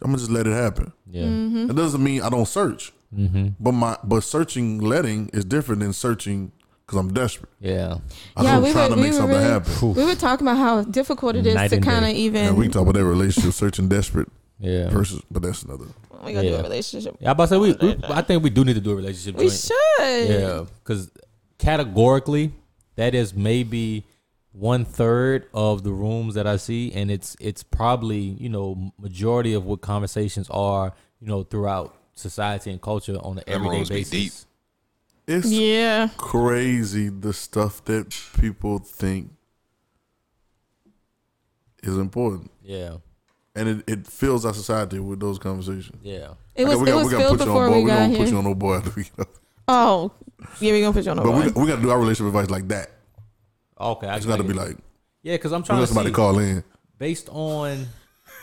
I'm gonna just let it happen. Yeah. Mm-hmm. It doesn't mean I don't search, but my but searching letting is different than searching because I'm desperate. Yeah. I'm Yeah, we trying were- to we make were something really- happen. we were talking about how difficult it is Night to kind of even. And we can talk about that relationship, searching desperate Yeah. versus, but that's another. we gotta do a relationship. Yeah, I'm about to say we, we. I think we do need to do a relationship. We joint. should. Yeah, because categorically, that is maybe one third of the rooms that I see, and it's it's probably you know majority of what conversations are you know throughout society and culture on an Them everyday rooms be basis. deep. It's Yeah. crazy the stuff that people think is important. Yeah, And it, it fills our society with those conversations. yeah, It was, Okay, we it got- was we gotta filled put you on before board. we We got don't put here. you on no board. after we get up. Oh, yeah, we're gonna put you on the But we, board. we got to do our relationship advice like that. Okay. I It's got to be like, yeah, because I'm we trying let to somebody see call in. based on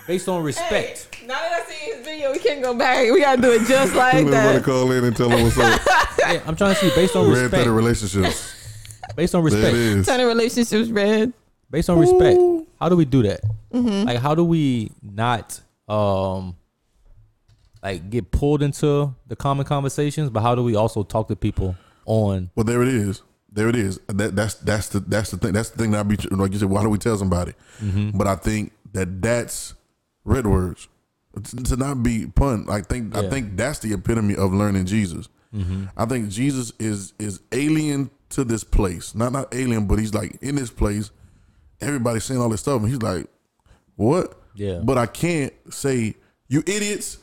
based on respect. now that I see his video, we can't go back. We gotta do it just We like let somebody that. call in and tell them what's up. Yeah, I'm trying to see based on Red respect. threaded relationships. Based on There it respect. is. Turning relationships red. based on respect how do we do that Mm-hmm. like how do we not um like get pulled into the common conversations but how do we also talk to people on Well, there it is. There it is. That, that's that's the that's the thing. That's the thing that I be like you said. Why do we tell somebody? Mm-hmm. But I think that that's red words to not be pun. I think I think that's the epitome of learning Jesus. Mm-hmm. I think Jesus is is alien to this place. Not not alien, but he's like in this place. Everybody's saying all this stuff, and he's like, "What?" Yeah. But I can't say you idiots.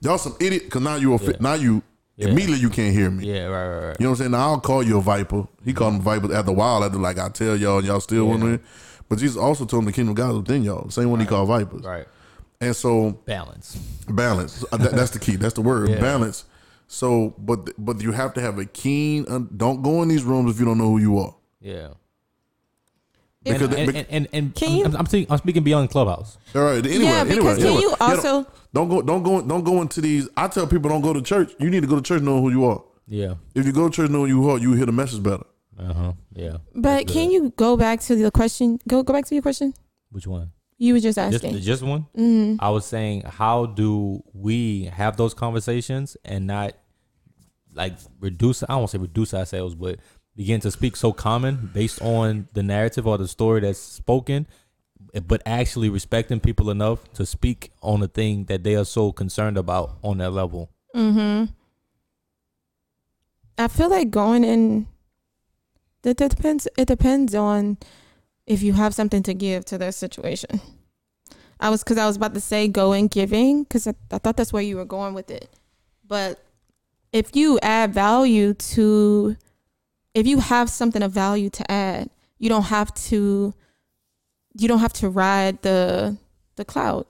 Y'all some idiot because now you are Yeah. now you Yeah. immediately you can't hear me. yeah right right right You know what I'm saying? Now I'll call you a viper. He called him viper after a while. After like I tell y'all, and y'all still Yeah. wondering. But Jesus also told him the kingdom of God is within y'all. Same one he called vipers. right And so balance balance. Uh, that- that's the key. That's the word. Yeah. Balance. So, but but you have to have a keen. un- don't go in these rooms if you don't know who you are. yeah and, they- and, and, and, and Can you- I'm, I'm, speaking, I'm speaking beyond clubhouse All right. Anyway, Yeah, anyway, because can anyway. you Yeah, also- don't, don't go don't go don't go into these. I tell people don't go to church. You need to go to church knowing who you are. yeah If you go to church knowing who you are, you hear the message better. uh-huh yeah But That's can good. you go back to the question? Go go back to your question. which one You were just just, asking. just one mm I was saying, how do we have those conversations and not like reduce? I won't say reduce ourselves, but begin to speak so common based on the narrative or the story that's spoken, but actually respecting people enough to speak on the thing that they are so concerned about on that level. Hmm. I feel like going in. That depends. It depends on if you have something to give to their situation. I was because I was about to say go in giving because I, I thought that's where you were going with it, but if you add value to, if you have something of value to add, you don't have to. You don't have to ride the the clout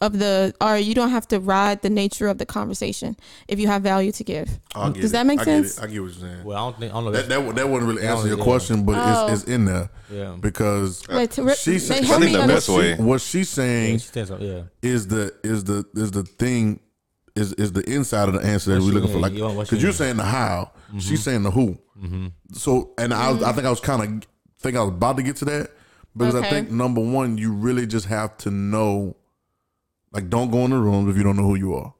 of the or you don't have to ride the nature of the conversation if you have value to give. I'll Does that make I sense? Get. I get what you're saying. Well, I don't think I don't know. That, That's, that that wouldn't really Yeah, answer your yeah. question, but Oh. it's, it's in there yeah. because Wait, to, she said, like, I think the under- best way- what she's Yeah, saying she said something, yeah. is the is the is the thing is is the inside of the answer that What we're she looking for. Like You because she you're saying the how, she's saying the who. Mm-hmm. So and I was, I think I was kind of think I was about to get to that, Because I think number one, you really just have to know, like, don't go in the rooms if you don't know who you are.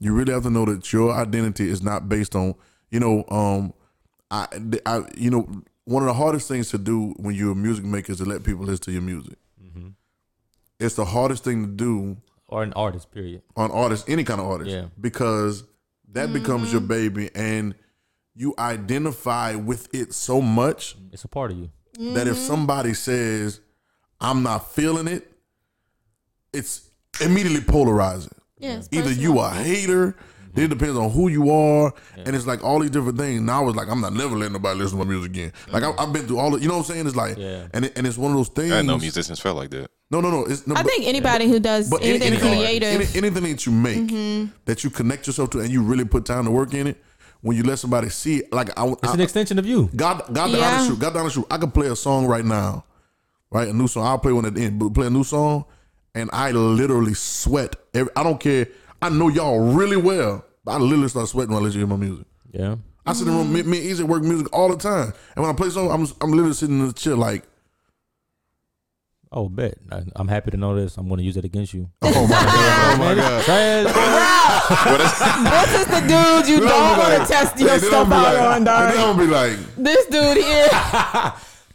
You really have to know that your identity is not based on, you know, um, I, I, you know, one of the hardest things to do when you're a music maker is to let people listen to your music. It's the hardest thing to do Or an artist, period. on artists, any kind of artist, Yeah. because that becomes your baby, and you identify with it so much It's a part of you. that if somebody says I'm not feeling it, it's immediately polarizing. Yeah, it's Either personal. you a hater, then it depends on who you are, and it's like all these different things. Now it's like I'm not never letting nobody listen to my music again. Like I, I've been through all, of, you know what I'm saying? It's like, Yeah. and it, and it's one of those things. I know musicians felt like that. No, no, no. It's, no I but- think anybody who does but anything anything, creative, Mm-hmm. any- anything that you make that you connect yourself to and you really put time to work in it, when you let somebody see it, like I, It's I- an extension of you. God, God, the Yeah. honest truth, God, the honest truth. I can play a song right now, right? A new song. I'll play one at the end, but play a new song, and I literally sweat. Every, I don't care. I know y'all really well, but I literally start sweating when I listen to hear my music. Yeah. I sit in the room, me, me and Easy work music all the time, and when I play song, I'm I'm literally sitting in the chair like, Oh, bet. I, I'm happy to know this. I'm going to use it against you. oh my god, oh my god. Trash. This is the dude you They don't be want like- to test they your don't stuff out like- on, They dog. don't be like, This dude here.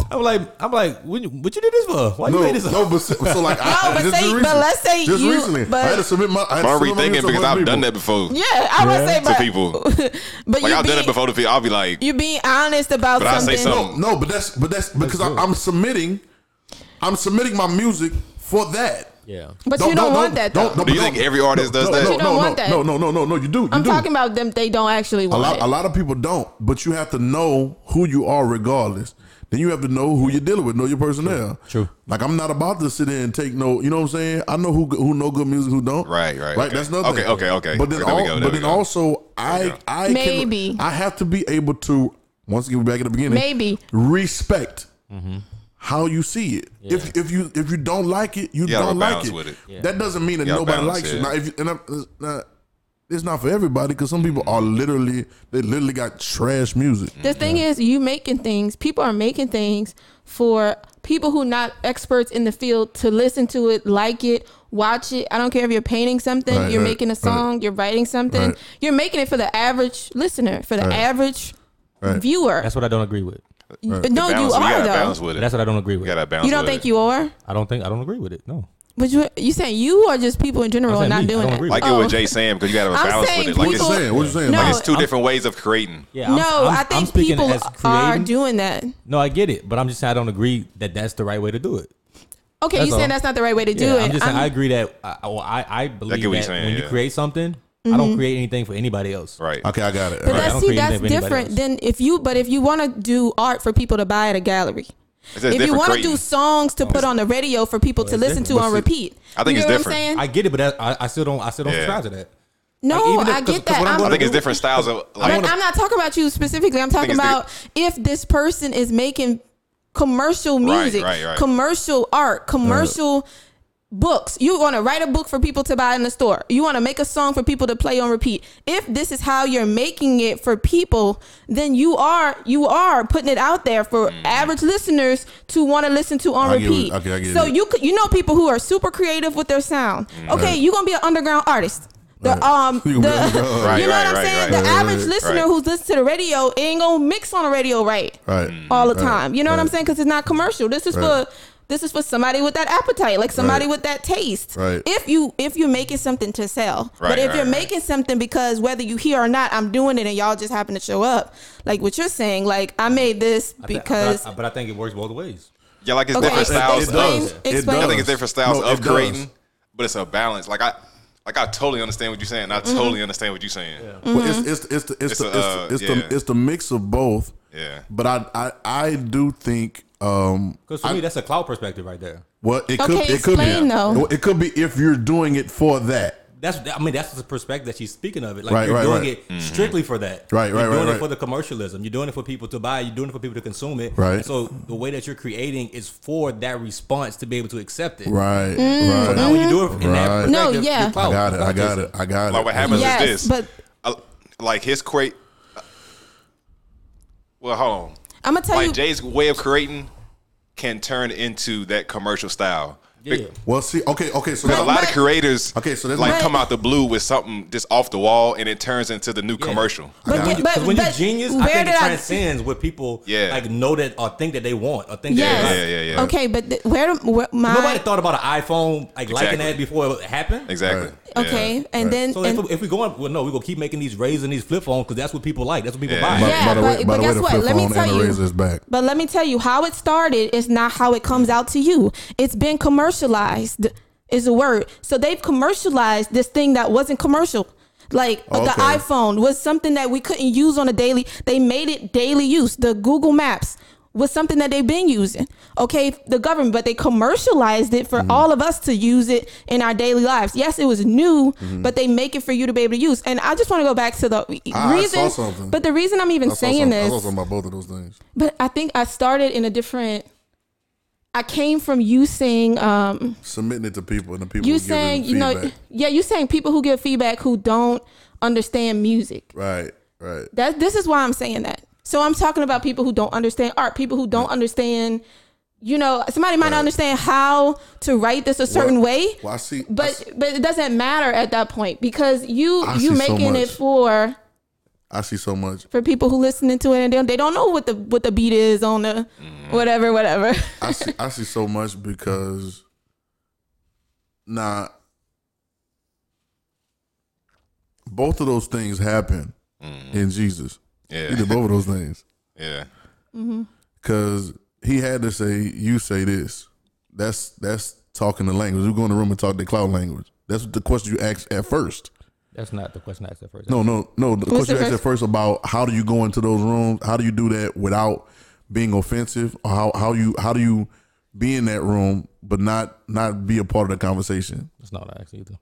I'm like, I'm like, what you, what you did this for? Why you made this? no, but so, so like, I, No, but say- but let's say just you- recently, but- I had to submit my. I had I'm submit my rethinking because I've people. done that before Yeah, I would Yeah. say, to people. but Like you I've done being, it before to people. I'll be like, you being honest about But I say something. something. No, no, but that's but that's because I. I'm submitting, I'm submitting my music for that. Yeah. But you don't, want that though. Do you think every artist does no, that? No, You don't no, want no, that. no, no, no, no, no. You do. You I'm do. talking about them. They don't actually a want lot. it. A lot of people don't, but you have to know who you are regardless. Then you have to know who you're dealing with, know your personnel. True. Like I'm not about to sit there and take no. You know what I'm saying? I know who who know good music, who don't. Right, right, right. okay. That's nothing. Okay, okay, okay. But then, Okay, there we go, there but we then go. also, I, go. I Maybe. can, I have to be able to once again back at the beginning. Maybe. respect mm-hmm. How you see it. If if you if you don't like it, you, You don't like balance it. with it. That doesn't mean that You nobody likes it. it. Now, if you, and I'm, it's not, it's not for everybody because some people are literally they literally got trash music. The thing is, you making things. People are making things for people who not experts in the field to listen to it, like it, watch it. I don't care if you're painting something, Right, you're right, making a song, you're writing something. Right. You're making it for the average listener, for the Right. average Right. viewer. That's what I don't agree with. But no, you balance, we are gotta though. balance with it. That's what I don't agree We with. gotta balance. You don't with think it. you are? I don't think I don't agree with it. No. But you you saying you or just people in general I'm are not me. Doing don't that? agree I with get Oh. what Jay's saying because you gotta have a I'm balance with it. Like What it's, people- saying? What you saying? No, like it's two I'm- different ways of creating. Yeah. I'm- no, I'm- I I'm think speaking people as are doing that. No, I get it, but I'm just saying I don't agree that that's the right way to do it. Okay, That's you saying that's not the right way to do yeah, it? I'm just saying I'm- I agree that I, well, I, I believe what that saying, when you create something, I Mm-hmm. don't create anything for anybody else. Right. Okay, I got it. But Right, I don't see, create that's anything for anybody different else. than if you. But if you want to do art for people to buy at a gallery, if you want to do songs to put on the radio for people to it's listen to different. on But see, repeat, I think you it's get different. I'm saying? I get it, but that, I, I still don't. I still don't Yeah. subscribe to that. no, like, even if- I 'cause- get 'cause that. I'm I'm, I think it's different styles of but like. I'm not talking about you specifically. I'm talking about if this person is making commercial Right, music, right, right. commercial art, commercial books. You want to write a book for people to buy in the store. You want to make a song for people to play on repeat. If this is how you're making it for people, then you are you are putting it out there for Mm-hmm. average listeners to want to listen to on I repeat. Okay, I get so it. you you know people who are super creative with their sound. Mm-hmm. Okay, you're gonna be an underground artist. The Right. um You the gonna be underground. Right, you know right, what I'm right, saying? right. The Right, average right, listener right. who's listening to the radio ain't gonna mix on the radio right Right. all the Right. time. You know what I'm saying? Because it's not commercial. This is Right. for this is for somebody with that appetite, like somebody Right. with that taste. Right. If you if you're making something to sell, right, but if right, you're right. making something because whether you hear or not, I'm doing it, and y'all just happen to show up, like what you're saying, like I made this I thi- because. but I, but I think it works both ways. Yeah, like it's Okay, different explain- styles. It explain- does. It explain. I think it's different styles No, of it does. creating, but it's a balance. Like I, like I totally understand what you're saying. I Mm-hmm. totally understand what you're saying. Well, it's it's it's the it's, It's the, a, it's, uh, the, it's the it's the mix of both. Yeah. But I I I do think um Because for I- me, that's a clout perspective right there. well it could Okay, it could be explain, though. it could be if you're doing it for that. That's I mean that's the perspective that she's speaking of it. Like Right, you're right, doing right. it strictly for that. Right, right, You're doing it for the commercialism. You're doing it for people to buy. You're doing it for people to consume it. Right. And so the way that you're creating is for that response to be able to accept it. Right. Mm. Right. Now when you do it in that perspective, No, yeah. you're I got it. I got it. I got it. Like what happens Yes, is this. but- Uh, like his crate. Well, hold on. I'm gonna tell. Like you. Jay's way of creating can turn into that commercial style. Yeah. Well, see, okay, okay, so Because a now- lot of creators Okay, so like my- come out the blue with something just off the wall and it turns into the new commercial. But, When you- but, 'cause when you're genius, I think did it I- transcends what people Yeah. like know that or think that they want or think Yes. that Yeah, yeah, yeah. Okay, but th- where, where my Nobody thought about an iPhone like liking that before it happened. Exactly. Right. Okay, and then So and, if, if we go on, well, no, we gonna keep making these razors and these flip phones because that's what people like. That's what people Yeah. buy. by, Yeah, by the way, but- by but guess what? Let me tell you. back. But let me tell you, how it started is not how it comes out to you. It's been commercialized, is a word. So they've commercialized this thing that wasn't commercial. Like uh, the iPhone was something that we couldn't use on a daily. They made it daily use. The Google Maps was something that they've been using. Okay, the government, but they commercialized it Mm-hmm. for all of us to use it in our daily lives. Yes, it was new, Mm-hmm. but they make it for you to be able to use. And I just want to go back to the I reason. But the reason I'm even saying something- I this. saw something about both of those things. But I think I started in a different. I came from you saying, um, Submitting it to people and the people you who saying, you know, yeah, you saying people who give feedback who don't understand music. Right, right. That this is why I'm saying that. So I'm talking about people who don't understand art, people who don't understand. You know, somebody might not understand how to write this a certain Well- way, Well, I see. I but see- but it doesn't matter at that point because you I you see so making it for I see so much. for people who listening to it and they don't, they don't know what the what the beat is on the mm. whatever whatever. I see. I see so much because now both of those things happen mm. in Jesus. Yeah. He did both of those things Yeah. Mm-hmm. because he had to say, "You say this." That's that's talking the language. We go in the room and talk the clout language. That's the question you asked at first. That's not the question I asked at first. No, no, no. The What's question the you asked at first- first about how do you go into those rooms? How do you do that without being offensive? Or how how you how do you be in that room but not not be a part of the conversation? That's not what I asked either.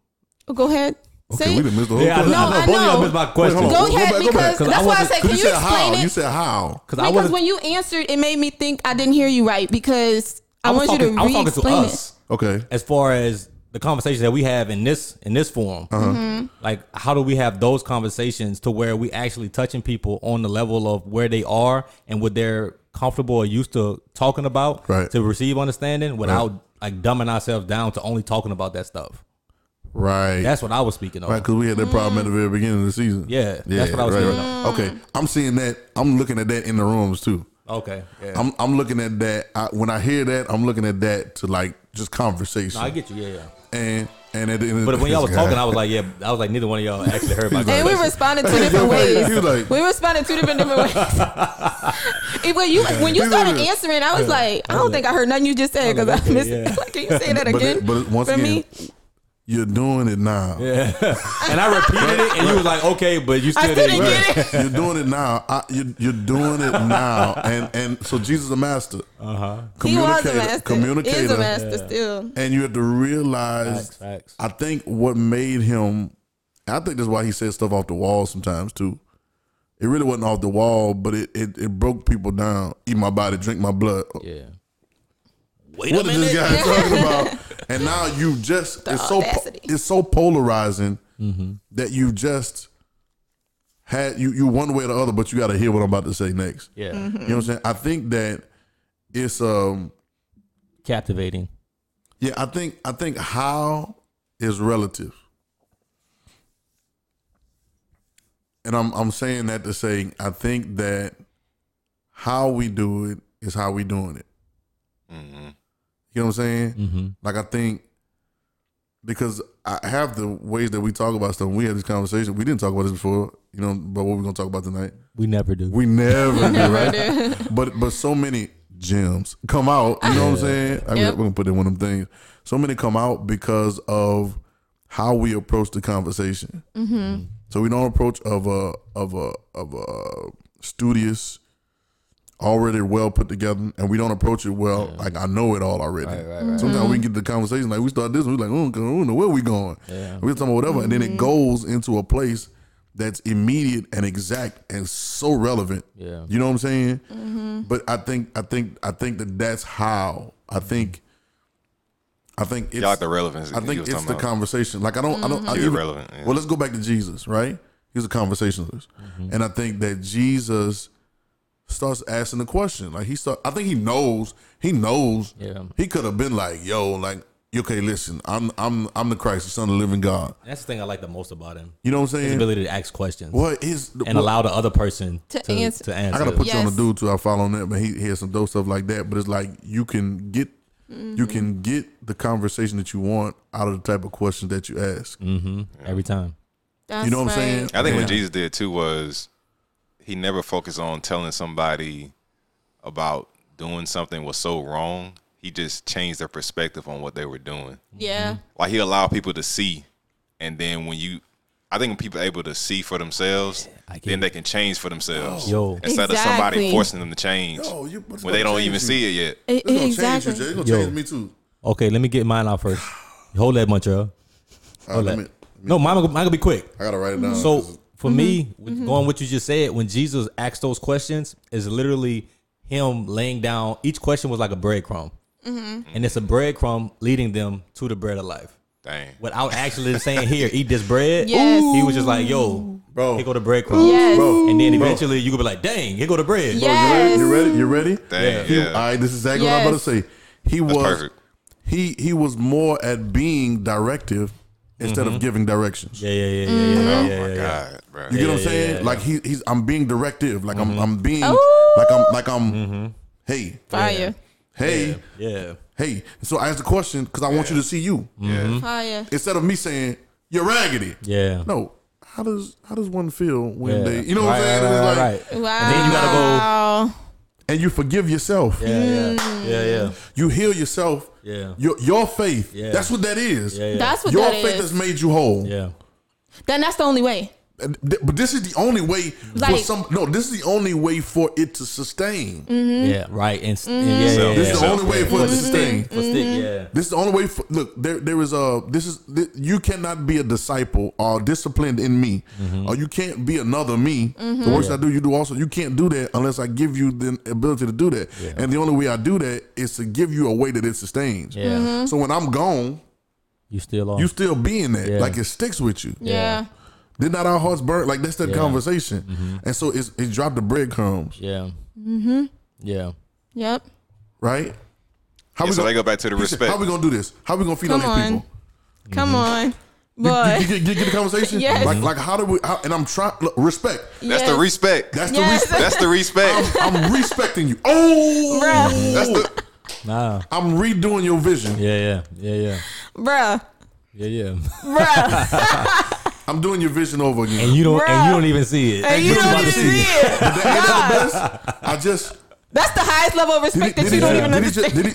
Oh, go ahead. Okay, Say we it. didn't miss the whole Yeah, I, question. No, I know. I Both of y'all know. missed my Wait, question. hold on. Go Go ahead back, go back. because 'Cause I that's why I wasn't- say, can you you said explain how? it? You said how? Because I wasn't. when you answered, it made me think I didn't hear you right because I, I want talking, you to I was talking to us it. Okay. as far as the conversations that we have in this in this forum. Uh-huh. Mm-hmm. Like, how do we have those conversations to where we actually touching people on the level of where they are and what they're comfortable or used to talking about Right. to receive understanding without like dumbing ourselves down to only talking about that stuff. Right. That's what I was speaking of. right, because we had that problem at the very beginning of the season. Yeah, that's what I was right, thinking right. Okay, I'm seeing that. I'm looking at that in the rooms too. Okay. Yeah. I'm I'm looking at that. I, when I hear that, I'm looking at that to like just conversation. no, I get you. Yeah, yeah. and and at the end of But when y'all was guy- talking, I was like, yeah, I was like, neither one of y'all actually heard my And we responded two different ways. Like- we responded two different different ways. When you when you started answering, I was like, I don't think I heard nothing you just said because I missed yeah. it. Like, can you say that but, again? it- but once for again, me, you're doing it now. Yeah. and I repeated it, and you was like, okay, but you still I didn't, didn't get it. You're doing it now. I, you're, you're doing it now, and and so Jesus is a master, Uh-huh. He was a communicator, master. Is communicator, a master still. and you have to realize. Facts, facts. I think what made him, I think that's why he said stuff off the wall sometimes too. It really wasn't off the wall, but it it, it broke people down. Eat my body, drink my blood. Yeah. Wait What a is minute. this guy talking about? And now you just it's so it's so polarizing Mm-hmm. that you just had you you one way or the other, but you got to hear what I'm about to say next. Yeah. You know what I'm saying? I think that it's um Captivating. yeah I think I think how is relative, and I'm I'm saying that to say I think that how we do it is how we doing it. You know what I'm saying? Mm-hmm. Like I think because I have the ways that we talk about stuff. We had this conversation. We didn't talk about this before, you know, but what we're gonna talk about tonight. We never do. We never do, Never right? do. But but so many gems come out. You know what I'm saying? I mean, Yep. We're gonna put in one of them things. So many come out because of how we approach the conversation. Mm-hmm. So we don't approach of a of a of a studious, already well put together, and we don't approach it well. Like I know it all already. Right, right, right. Sometimes we can get the conversation like we start this, we're like, oh, I don't know where we going. Yeah. We're talking about whatever, and then Mm-hmm. it goes into a place that's immediate and exact and so relevant. Yeah. You know what I'm saying? Mm-hmm. But I think I think I think that that's how I think. I think it's Y'all like the relevance. I think it's the about. conversation. Like I don't I don't I even- relevant, yeah. Well, let's go back to Jesus, right? He's a conversationalist, and I think that Jesus starts asking the question. Like he start, I think he knows. He knows. Yeah. He could have been like, "Yo, like, okay, listen, I'm, I'm, I'm the Christ, the Son of the Living God." That's the thing I like the most about him. You know what I'm His saying? ability to ask questions What is the, and what- allow the other person To to, answer. to answer. I gotta put you on Yes. the dude too. I follow on that, but he, he has some dope stuff like that. But it's like you can get Mm-hmm. you can get the conversation that you want out of the type of questions that you ask. hmm Every time. That's You know what I'm saying? I think Yeah. what Jesus did too was he never focused on telling somebody about doing something was so wrong. He just changed their perspective on what they were doing. Yeah. Mm-hmm. Like he allowed people to see, and then when you, I think when people are able to see for themselves, I then they can change for themselves. Yo. instead of somebody forcing them to change Yo, you- when they don't even you. see it yet. E- It's gonna change exactly. you, Jay. It's gonna Yo. change me too. Okay, let me get mine out first. Hold that, Montreal. All right, Hold let that. me, No, mine, mine gonna be quick. I gotta write it down. So 'cause for me, mm-hmm. with mm-hmm. going what you just said, when Jesus asked those questions, is literally him laying down. Each question was like a breadcrumb, mm-hmm. and it's a breadcrumb leading them to the bread of life. Dang. Without actually saying, "Here, eat this bread." Yes. He was just like, "Yo, Bro. here go the breadcrumbs." Yes. Bro. And then Bro. eventually you could be like, "Dang, here go the bread." Yes. you ready? You ready? Dang. He- Yeah. All right, this is exactly what I'm about to say. He was perfect. he he was more at being directive instead of giving directions. Yeah, yeah, yeah, yeah, yeah, oh yeah, my yeah, yeah. God, bro. You get what I'm saying? yeah, yeah. Like he, he's I'm being directive. Like I'm mm-hmm. I'm being Ooh. like I'm like I'm mm-hmm. hey Fire. hey Yeah. hey. So I asked the question because I want you to see you mm-hmm. Yeah. Fire. instead of me saying you're raggedy. Yeah. No, how does how does one feel when Yeah. they you know what I'm saying? right, And it's like- right. Wow. And then you gotta go. And you forgive yourself. Yeah, yeah, mm. yeah, yeah, You heal yourself. yeah, Your your faith. Yeah. That's what that is. yeah, yeah. That's what Your that faith is. has made you whole. yeah. Then that's the only way. And th- But this is the only way for some. No, this is the only way for it to sustain. Mm-hmm. Yeah, right. And, s- and yeah, yeah, yeah. This is the yeah. only way for it to For sustain. stick, for stick, yeah. This is the only way. For, look, there there is a. This is th- you cannot be a disciple or disciplined in me, Mm-hmm. or you can't be another me. The works I do, you do also. You can't do that unless I give you the ability to do that. And the only way I do that is to give you a way that it sustains. Yeah. Mm-hmm. So when I'm gone, You still on. you still be in that. Yeah. Like it sticks with you. Yeah. Did not our hearts burn? Like that's that Yeah. conversation. And so it's it dropped the breadcrumbs, yeah. Mm-hmm. Yeah. Yep. right? How Yeah, so gonna- they go back to the Listen, respect. How we gonna do this? How we gonna feed Come on these on. people? Come on. You, Boy. you, get, get, get the conversation? Yes. Like like how do we? How, and I'm trying. Look, respect. That's Yes. the respect. That's Yes. the respect. That's the respect. I'm, I'm respecting you. Oh, Bruh. That's the Nah. I'm redoing your vision. Yeah, yeah, yeah, yeah, Bruh. yeah, yeah. Bruh. I'm doing your vision over again. And you don't, and you don't even see it. and you But don't about even see it. Ain't that the best? I just That's the highest level of did he, respect did that he, you don't did even he understand. just, did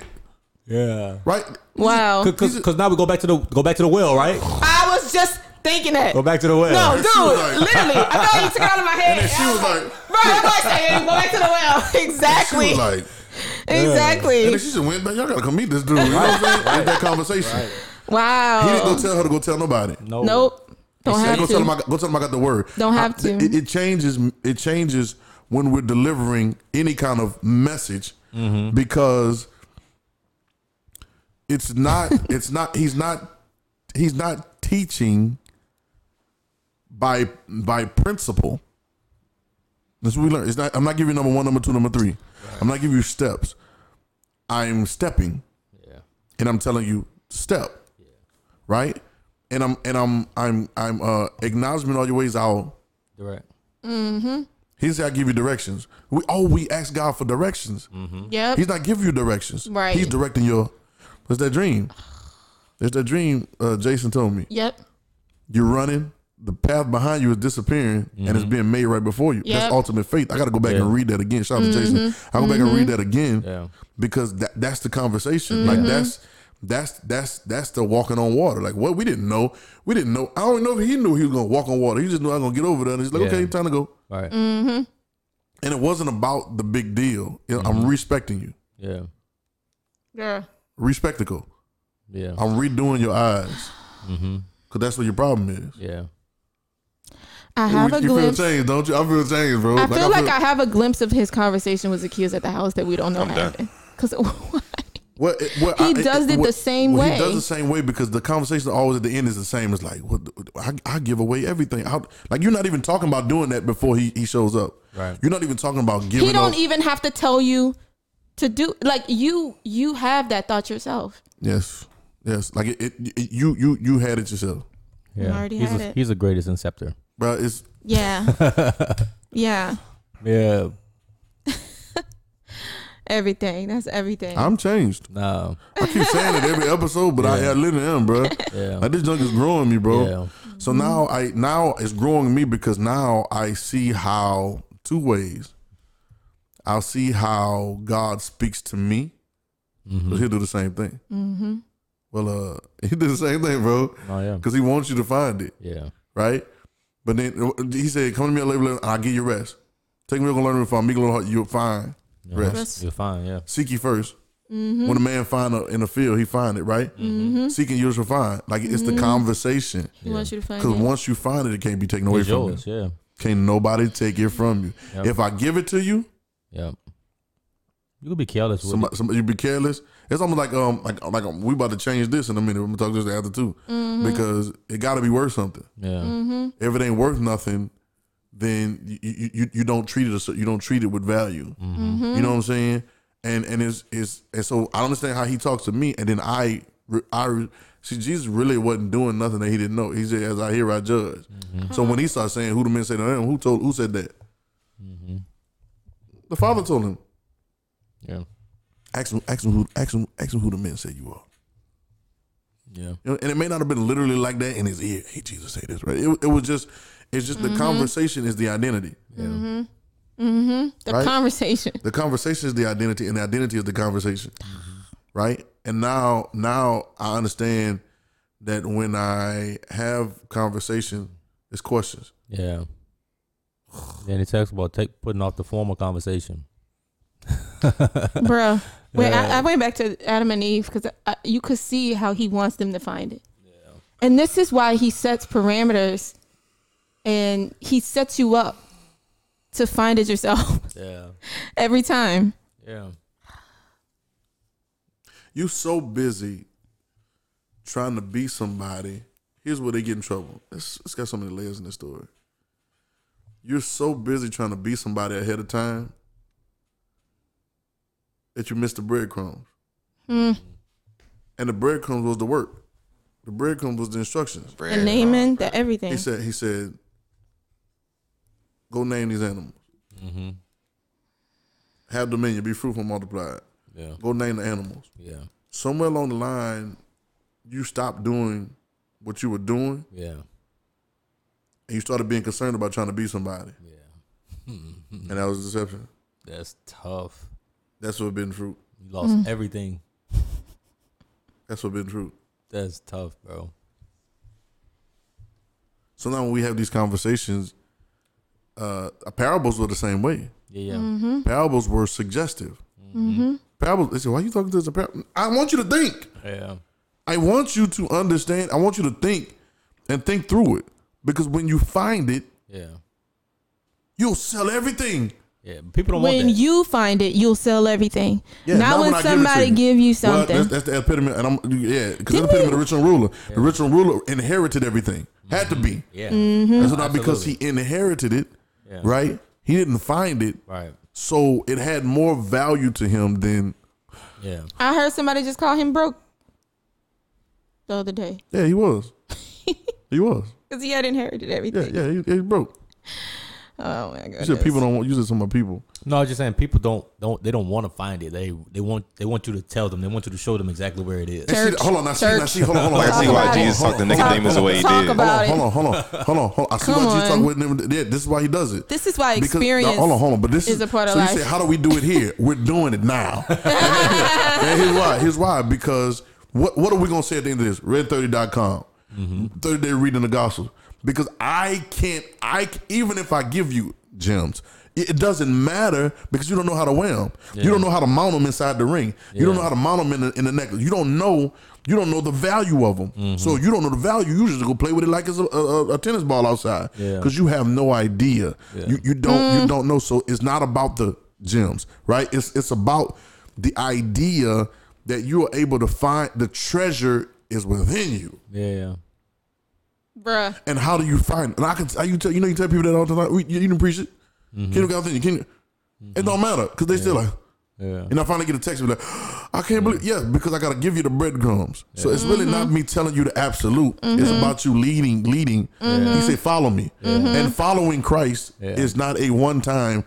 he, Yeah. right? wow. Cause, cause, 'cause now we go back to the go back to the well, right? I was just thinking that. Go back to the well. No, And dude, like- literally. I thought you took it out of my head. And then she was like, Bro, I'm like saying, go back to the well. she Exactly. was like, exactly. and then she just went back. Y'all gotta come meet this dude. You know what I'm saying? Right. that conversation. wow. He didn't go tell her to go tell nobody. No. Nope. Don't have go to. tell him I go tell him I got the word. Don't have I- to. It, it changes. It changes when we're delivering any kind of message Mm-hmm. because it's not. It's not. He's not. He's not teaching by by principle. That's what we learn. It's not. I'm not giving you number one, number two, number three. I'm not giving you steps. I'm stepping Yeah. and I'm telling you step, Yeah. right? And I'm and I'm I'm I'm uh acknowledgement all your ways out. Direct. He said I give you directions. We oh we ask God for directions. Mhm. Yeah. He's not giving you directions. Right. He's directing your. What's that dream? There's that dream. Uh, Jason told me Yep. you're running. The path behind you is disappearing, and it's being made right before you. Yep. That's ultimate faith. I got to go back Yeah. and read that again. Shout out to Jason. I go back and read that again Yeah. because that, that's the conversation. Like that's that's that's that's the walking on water. Like what we didn't know, we didn't know. I don't know if he knew he was gonna walk on water. He just knew I was gonna get over there. And he's like, Yeah. okay, time to go. Right. Mm. And it wasn't about the big deal. You know, I'm respecting you, Yeah. Yeah. respectical. Yeah. I'm redoing your eyes Mm-hmm. because that's what your problem is. Yeah. I have you, a you feel glimpse. changed, don't you? I feel changed, bro. I feel like I have a glimpse of his conversation with Zacchaeus at the house that we don't know I'm done. happened. Because What, it- what, He does it the same well, way. He does the same way because the conversation always at the end is the same. It's like, what, I, I give away everything. I, like you're not even talking about doing that before he, he shows up. Right. You're not even talking about giving. He don't up- even have to tell you to do like you you have that thought yourself. Yes, yes. Like it, it, it- you, you, you had it yourself, Yeah. already he's, had a, it. he's the greatest inceptor. bro. It's Yeah. yeah. Yeah. Everything. That's everything. I'm changed. No. I keep saying it every episode, but I, Yeah. I literally am, bro. Yeah. Like this junk is growing me, bro. Yeah. So now I now it's growing me because now I see how two ways. I'll see how God speaks to me. Mm-hmm. But he'll do the same thing. Mm-hmm. Well, uh, he did the same thing, bro. Oh yeah. Because he wants you to find it, Yeah. right? But then he said, "Come to me, a labor, and I'll give you rest. Take me, a learn from me, a little heart, you'll find Yeah. rest. You're fine. Yeah. Seek ye 1st When a man find a, in the field, he find it, right? Seeking yours shall find. Like it's the conversation. he wants you to find Because once you find it, it can't be taken away It's from yours. you. Yeah. Can't nobody take it from you. Yep. If I give it to you, Yeah. You could be careless with somebody, somebody you be careless. It's almost like um like like um, we about to change this in a minute. We're gonna talk this after too because it got to be worth something. Yeah. If it ain't worth nothing, then you you, you, don't treat it you don't treat it with value. Mm-hmm. You know what I'm saying? And and it's it's and so I understand how he talks to me, and then I I see Jesus really wasn't doing nothing that he didn't know. He said, "As I hear, I judge." Mm-hmm. So when he started saying, "Who the men say to them?" Who told who said that? Mm-hmm. The Father told him. Yeah. Ask him, ask him who, ask him, ask him who the men say you are. Yeah. You know, and it may not have been literally like that in his ear. Hey, Jesus, say this, right? It, it was just, it's just the mm-hmm. conversation is the identity. Yeah. Mm-hmm. Mm-hmm. the right? conversation. The conversation is the identity, and the identity is the conversation, ah. right? And now, now I understand that when I have conversation, it's questions. Yeah. and he talks about take putting off the formal conversation. Bro, Wait, Yeah. I, I went back to Adam and Eve because you could see how he wants them to find it. Yeah. And this is why he sets parameters and he sets you up to find it yourself Yeah. every time. Yeah. You so busy trying to be somebody. Here's where they get in trouble. Let's, let's got so many layers in this story. You're so busy trying to be somebody ahead of time that you miss the breadcrumbs. Hmm. And the breadcrumbs was the work. The breadcrumbs was the instructions. The naming, the everything. He said, he said, go name these animals. Mm-hmm. Have dominion, be fruitful, multiply. Yeah. Go name the animals. Yeah. Somewhere along the line, you stopped doing what you were doing Yeah. and you started being concerned about trying to be somebody. Yeah. And that was deception. That's tough. That's what been fruit. You lost everything. That's what been fruit. That's tough, bro. So now when we have these conversations, uh, parables were the same way. Yeah. Yeah. Mm-hmm. Parables were suggestive. Parables, they say, why are you talking to this parable? I want you to think. Yeah. I want you to understand. I want you to think and think through it. Because when you find it, Yeah. you'll sell everything. Yeah. People don't want when you find it, you'll sell everything. Yeah, not, not when, when I give it to somebody you. give you Well, something. that's, that's the epitome, and I'm yeah, because that's the epitome of the rich and ruler. The rich and ruler inherited everything, had to be. yeah. Mm-hmm. And so not because he inherited it, Yeah. right? He didn't find it, Right. so it had more value to him than Yeah. I heard somebody just call him broke the other day yeah, he was. he was. because he had inherited Yeah, everything. yeah, he, he broke. Oh my You goodness. said people don't want. You said some of people. No, I was just saying people don't don't they don't want to find it. They they want they want you to tell them. They want you to show them exactly where it is. And see, Church. hold on, now see, now Church. see, hold on, hold on. I see why Jesus talked to on, Nicodemus the way he Talk did. about Hold on, it. hold on, hold on, hold on, hold on. I see Come why Jesus on. talk with them. Yeah, this is why he does it. This is why Because- experience. no, hold on, hold on. But this is is, a part of so life. you say, how do we do it here? We're doing it now. and here's why. Here's why. Because what what are we gonna say at the end of this? Red30.com. Mm-hmm. 30 day reading the gospel. Because I can't I even if I give you gems, it it doesn't matter because you don't know how to wear them. You don't know how to mount them inside the ring. You don't know how to mount them in the, in the necklace. You don't know you don't know the value of them. So mm-hmm. you don't know the value. You just go play with it like it's a, a, a tennis ball outside Yeah. because you have no idea. Yeah. You you don't you mm. don't know. So it's not about the gems, right? It's it's about the idea that you are able to find the treasure is within you. Yeah. Yeah. Bruh. And how do you find? And I can, I, you tell, you know, you tell people that all the time. You, you didn't preach it. Kingdom got within you. Kingdom. It mm-hmm. don't matter because they still like. Yeah. And I finally get a text and be like, I can't believe, yeah, because I got to give you the breadcrumbs. Yeah. So it's really mm-hmm. not me telling you the absolute. It's mm-hmm. about you leading, leading. He said, follow me. And following Christ Yeah. is not a one time,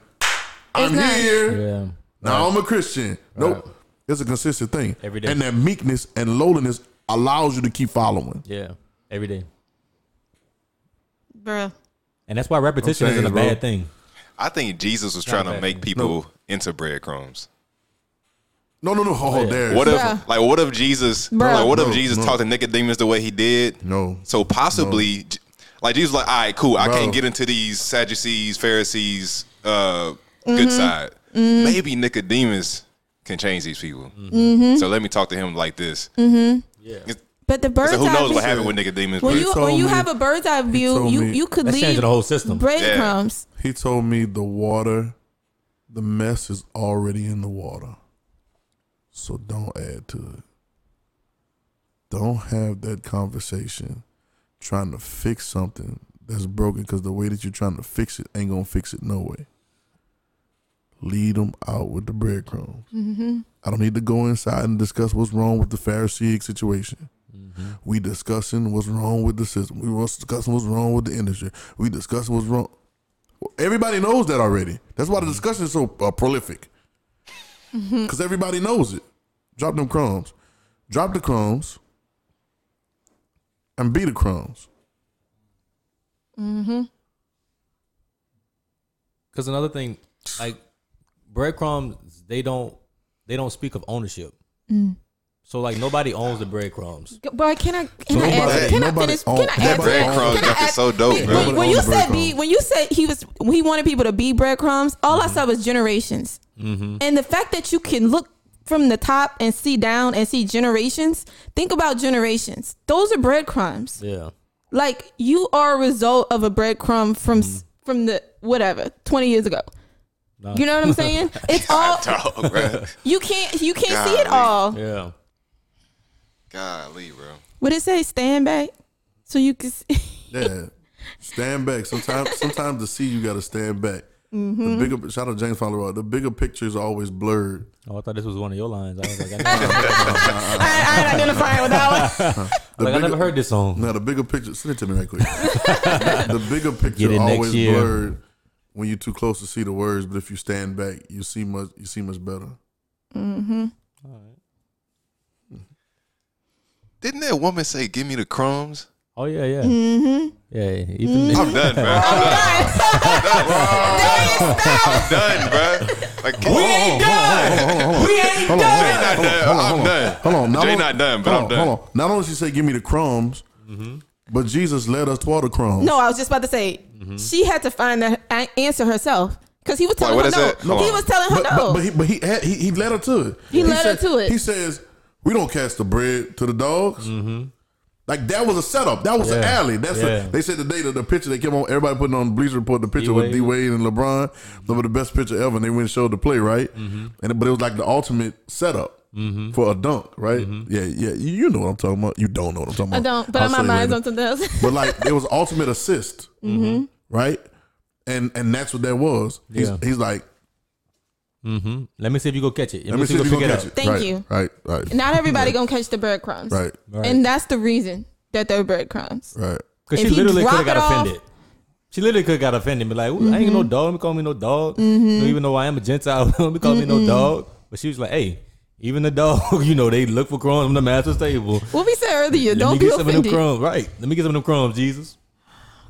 I'm not. here. Yeah. Now I'm a Christian. Nope. It's a consistent thing. Every day. And that meekness and lowliness allows you to keep following. Yeah. Every day. Bruh. And that's why repetition saying, isn't a bro. bad thing. I think Jesus was trying to make people into breadcrumbs. No, no, no. Oh, there. What if, Bruh. like, what if Jesus, Bruh. like, what if No, Jesus no. talked to Nicodemus the way he did? No. So possibly, j- like Jesus, was like, all right, cool. I can't get into these Sadducees, Pharisees, uh, Mm-hmm. good side. Maybe Nicodemus can change these people. Mm-hmm. So let me talk to him like this. Yeah. But the bird's So who eye knows view, what happened with Nicodemus? when you when you me- have a bird's eye view, told you me- you could That's leave changing the whole system. breadcrumbs. He told me the water, the mess is already in the water. So don't add to it. Don't have that conversation trying to fix something that's broken because the way that you're trying to fix it ain't going to fix it no way. Lead them out with the breadcrumbs. Mm-hmm. I don't need to go inside and discuss what's wrong with the Pharisaic situation. We discussing what's wrong with the system. We was discussing what's wrong with the industry. We discussing what's wrong. Everybody knows that already. That's why the discussion is so uh, prolific. Because everybody knows it. Drop them crumbs. Drop the crumbs and be the crumbs. Mhm. Because another thing, like breadcrumbs, they don't they don't speak of ownership. Mm. So like nobody owns the breadcrumbs. Boy, can I can I Nobody- ask, can I finish? own- Can I that ask? breadcrumbs can I stuff is ask- so dope, when- bro. When, when you said owns be, when you said he was, he wanted people to be breadcrumbs. All Mm-hmm. I saw was generations, and the fact that you can look from the top and see down and see generations. Think about generations. Those are breadcrumbs. Yeah. Like you are a result of a breadcrumb from Mm-hmm. from the whatever twenty years ago. Nah. You know what I'm saying? It's all Dog, bro. you can't you can't see it all. Yeah. Golly, bro. What it say? Stand back, so you can. See. Yeah. stand back. Sometimes sometimes to see you gotta stand back. Mm-hmm. The bigger shout out James Fowler. The bigger picture is always blurred. Oh, I thought this was one of your lines. I was like, I never, I, I ain't identifying with that one. The like, I never heard this song. Now the bigger picture, send it to me right quick. the bigger picture Get it next always year. blurred when you're too close to see the words, but if you stand back, you see much. You see much better. Didn't that woman say, "Give me the crumbs"? Oh yeah, yeah, Mm-hmm. yeah. Even I'm done, bro. I'm done, bro. Like, we ain't done. we ain't Hold on, Jay not done. I'm done. Hold on, Jay not done, but I'm done. Hold on. Not only she say, "Give me the crumbs," but Jesus led us toward the crumbs. No, I was just about to say she had to find the answer herself because he was telling what her is no. He was telling her but, no. but, but he but he, had, he he led her to it. He led her to it. He says, "We don't cast the bread to the dogs." Mm-hmm. Like that was a setup. That was an alley. That's Yeah. a, they said the day that the picture they came on. Everybody putting on Bleacher Report the picture with D D-Wade. And LeBron. They were the best picture ever. And they went and showed the play right. Mm-hmm. And but it was like the ultimate setup mm-hmm. for a dunk, right? Yeah, yeah. You, you know what I'm talking about. You don't know what I'm talking about. I don't, but I'll my say mind's on something else. But like it was ultimate assist, right? And and that's what that was. He's, Yeah. he's like, Mm-hmm. Let me see if you go catch it. let me see if you gonna catch it. Thank right, you. Right, right, Not everybody gonna catch the breadcrumbs, right, Right. and that's the reason that they're breadcrumbs. right. Because she literally could have got it off- offended. She literally could have got offended and be like, "Ooh, I ain't Mm-hmm. no dog. Don't call me no dog. You know, even though I am a Gentile, don't call me no dog. But she was like, hey, even the dog, you know, they look for crumbs on the master's table. What we said earlier, Let don't me be get some of them offended. crumbs. Right. Let me get some of them crumbs, Jesus.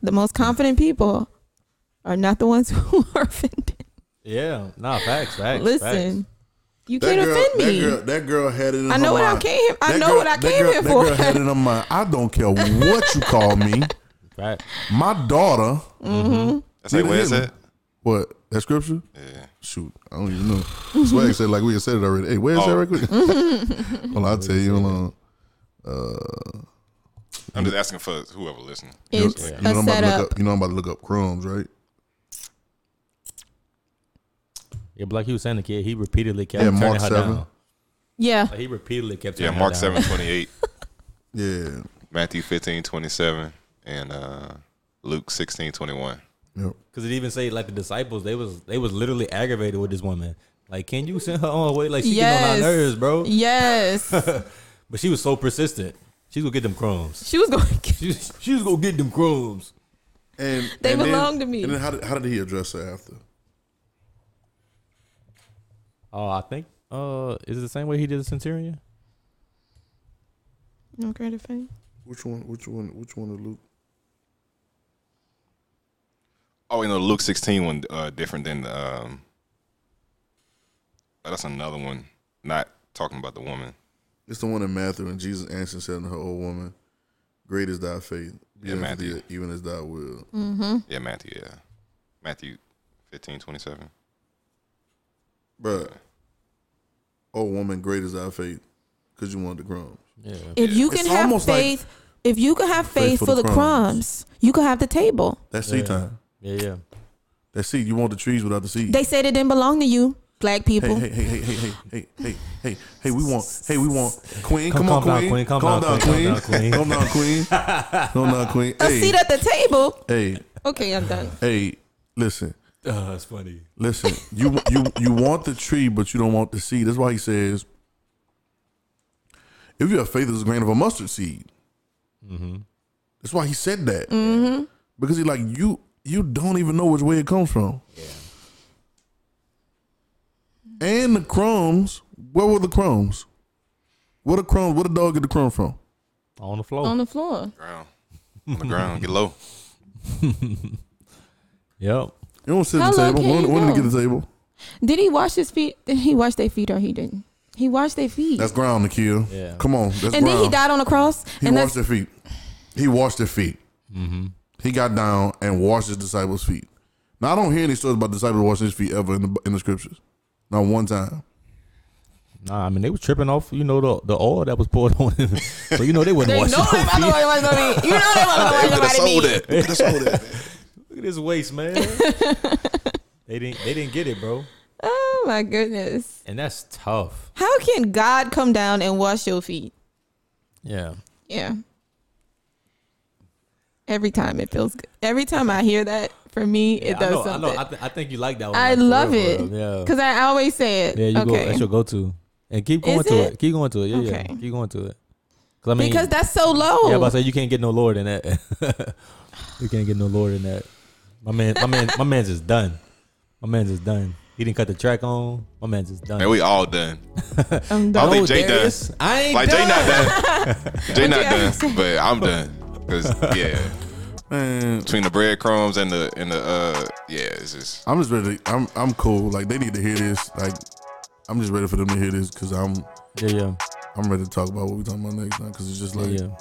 The most confident people are not the ones who are offended. Yeah. Nah, facts, facts. Listen, you That can't girl, offend that me. girl, that girl had it in I her know what I came. I That know girl- what I came girl- here that for. girl had it in her mind. I don't care what you call me. Facts. My daughter. Mm-hmm. That's like, where is it? What? That scripture? Yeah. Shoot, I don't even know. Swag said like we had said it already. Hey, where's Oh. that right quick? well, I'll tell you. Hold on. I'm just asking for whoever listening. It's You know, a I'm about to look setup. up, you know I'm about to look up crumbs, right? Yeah, but like he was saying, the kid, he repeatedly kept Yeah, turning Mark her 7. down. Yeah, Like, he repeatedly kept Yeah, turning Mark her down. 7 28, Yeah. Matthew 15 27, and uh, Luke 16 21. Yep. Because it even say like the disciples, they was they was literally aggravated with this woman. Like, can you send her on her way? Like she getting on our nerves, bro. Yes. But she was so persistent. She's gonna get them crumbs. she was going. She, she was gonna get them crumbs. And They and then- belong to me. And then how did, how did he address her after? Oh, I think uh is it the same way he did the centurion? No credit fame. Which one? Which one? Which one? Of Luke? Oh, you know, Luke 16 one uh, different than um. oh, that's another one. Not talking about the woman. It's the one in Matthew, and Jesus answered and said unto her, "O woman, great is thy faith, be Yeah, Matthew. thee even as thy will." Yeah, Matthew. Yeah, Matthew 15, 27. Bruh, oh woman, great is thy faith, because you want the crumbs. Yeah. If you can It's have almost like faith, if you can have faith, for, the, crumbs. crumbs. you can have the table. That's seed Yeah. time. Yeah, yeah. That's seed. You want the trees without the seed. They said it didn't belong to you, black people. Hey, hey, hey, hey, hey, hey, hey, hey, hey, hey, we want, hey, we want, Queen, Come- come, on, calm down, Queen, Queen, calm calm down, down, Queen, Queen, calm down, calm down, Queen, calm down, Queen. A seat at the table. hey, Okay, I'm done. hey, listen, Oh, that's funny. listen. You, you, you want the tree, but you don't want the seed. That's why he says, if you have faith as a grain of a mustard seed. Mm-hmm. That's why he said that. Mm-hmm. Because he like you, you don't even know which way it comes from. Yeah. And the crumbs, where were the crumbs? What a crumb? What the dog get the crumb from? On the floor. On the floor. Ground. On the ground. Get low. yep. You don't sit How at the low table. can When, you when did he go? get the table? Did he wash his feet? Did he wash their feet or he didn't? He washed their feet. That's ground to kill. Yeah. Come on, that's and ground. then he died on the cross. He and washed that's their feet. He washed their feet. Mm-hmm. He got down and washed his disciples' feet. Now I don't hear any stories about disciples washing his feet ever in the in the scriptures. Not one time. Nah, I mean they was tripping off, you know, the the oil that was poured on him. so you know they wasn't they washing know their about the feet. way it was gonna be. You know they wasn't Could have gonna sold be. It. Could have sold it. Look at this waste, man. they didn't they didn't get it, bro. Oh my goodness. And that's tough. How can God come down and wash your feet? Yeah. Yeah. Every time it feels good. Every time I hear that, for me, Yeah, it does I know, something. I know. I, th- I think you like that one. I like, love real, it. for. Yeah. Because I always say it. Yeah, you go. okay. That's your go-to, and keep going Is to it? it? Keep going to it. Yeah, Okay. yeah. Keep going to it. Cause I mean, because that's so low. yeah, but I say you can't get no lower than that. you can't get no lower than that. My man, my man, my man's just done. My man's just done. He didn't cut the track on. My man's just done. Man, we all done. I'm done. I don't think Jay Darius, done. I ain't Like Jay not done. Jay not done. But I'm done. Cause yeah, Man, between the breadcrumbs and the and the uh yeah, it's just I'm just ready. To, I'm I'm cool. Like they need to hear this. Like I'm just ready for them to hear this because I'm Yeah, yeah, I'm ready to talk about what we talking about next time because it's just like yeah.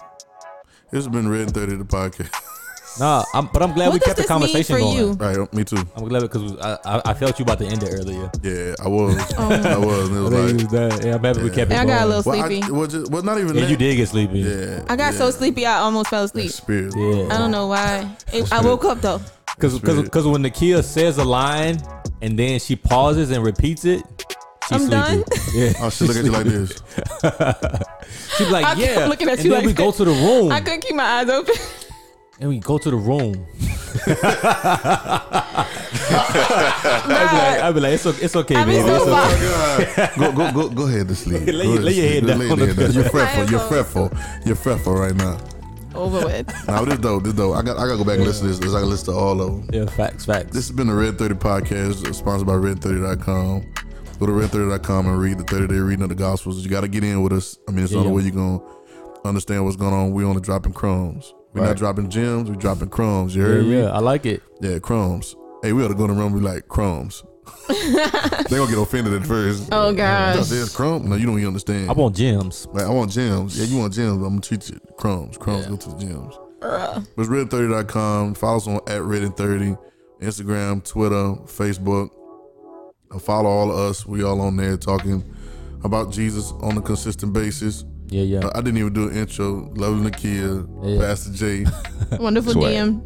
it's been red and thirty the podcast. Nah, I'm, but I'm glad What we kept the conversation going. you? right, me too. I'm glad because I, I I felt you about to end it earlier. Yeah, I was. Oh. I was. And it was I like, was that. Yeah, I'm happy we Yeah. kept it And I got a little well, I, sleepy. well, just, well, not even yeah, that. you did get sleepy. Yeah, I got yeah. so sleepy I almost fell asleep. Spirit. Yeah. I don't know why. It, I woke up though. Because Spirit. because when Nakia says a line and then she pauses and repeats it, she's I'm sleepy. done? Yeah. Oh, she look at you like this. She's like, I yeah. looking at and you then like we go to the room. I couldn't keep my eyes open. And we go to the room. I'd, be like, I'd be like, it's okay, it's okay I be baby. so It's okay. Oh, far. go, go, go, go ahead to sleep. Lay Go your- ahead lay your sleep. head down lay your head down. You're fretful. My You're headphones. fretful. You're fretful right now. Over with. Now this though, This though, I got. I got to go back and listen to this. 'cause I can listen to all of them. Yeah, facts, facts. This has been the Red 30 podcast, sponsored by Red30.com. Go to Red30.com and read the 30 day reading of the Gospels. You got to get in with us. I mean, it's the Yeah, only yeah. way you're going to understand what's going on. We're only dropping crumbs. We're not dropping gems. We're dropping crumbs. You yeah, heard me? yeah, I like it. Yeah, crumbs. Hey, we ought to go in the room and be like, crumbs. they going to get offended at first. Oh You gosh. There's crumbs? No, you don't even understand. I want gems. Like, I want gems. Yeah, you want gems. I'm going to treat you. Crumbs. Crumbs Yeah. go to the gems. Bruh. It's red30.com. Follow us on at red30, Instagram, Twitter, Facebook. Uh, Follow all of us. We all on there talking about Jesus on a consistent basis. Yeah, yeah. Uh, I didn't even do an intro. Lovely Nakia, Yeah. Pastor J. Wonderful Swag. DM.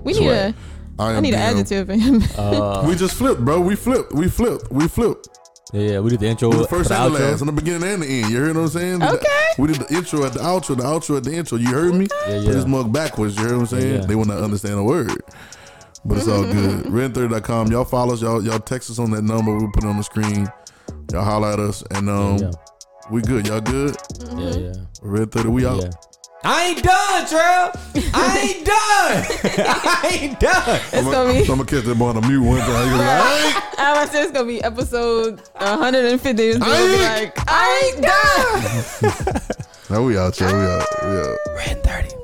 we need Swag. a I I am need an adjective for him. Uh, We just flipped, bro. We flipped. We flipped. We flipped. yeah, yeah. We did the intro We the for first the and the last, in the beginning and the end. You hear what I'm saying? We did- Okay. We did the intro at the outro, the outro at the intro. You heard me? Yeah, Put this mug backwards. You heard what I'm saying? Yeah, yeah. They will not understand a word. But it's all good. Red30.com. Y'all follow us. Y'all, y'all text us on that number We'll put it on the screen. Y'all holler at us. And um, yeah, we good. Y'all good? yeah, mm-hmm. yeah, Red 30, we out. yeah. I ain't done, Trail. I ain't done. I ain't done. It's gonna be. I'm gonna catch that boy on the mute one time. He gonna be like, I was it's gonna be episode 150. It's gonna be I like, I ain't done. Now we out, y'all. We out. We out. Red 30.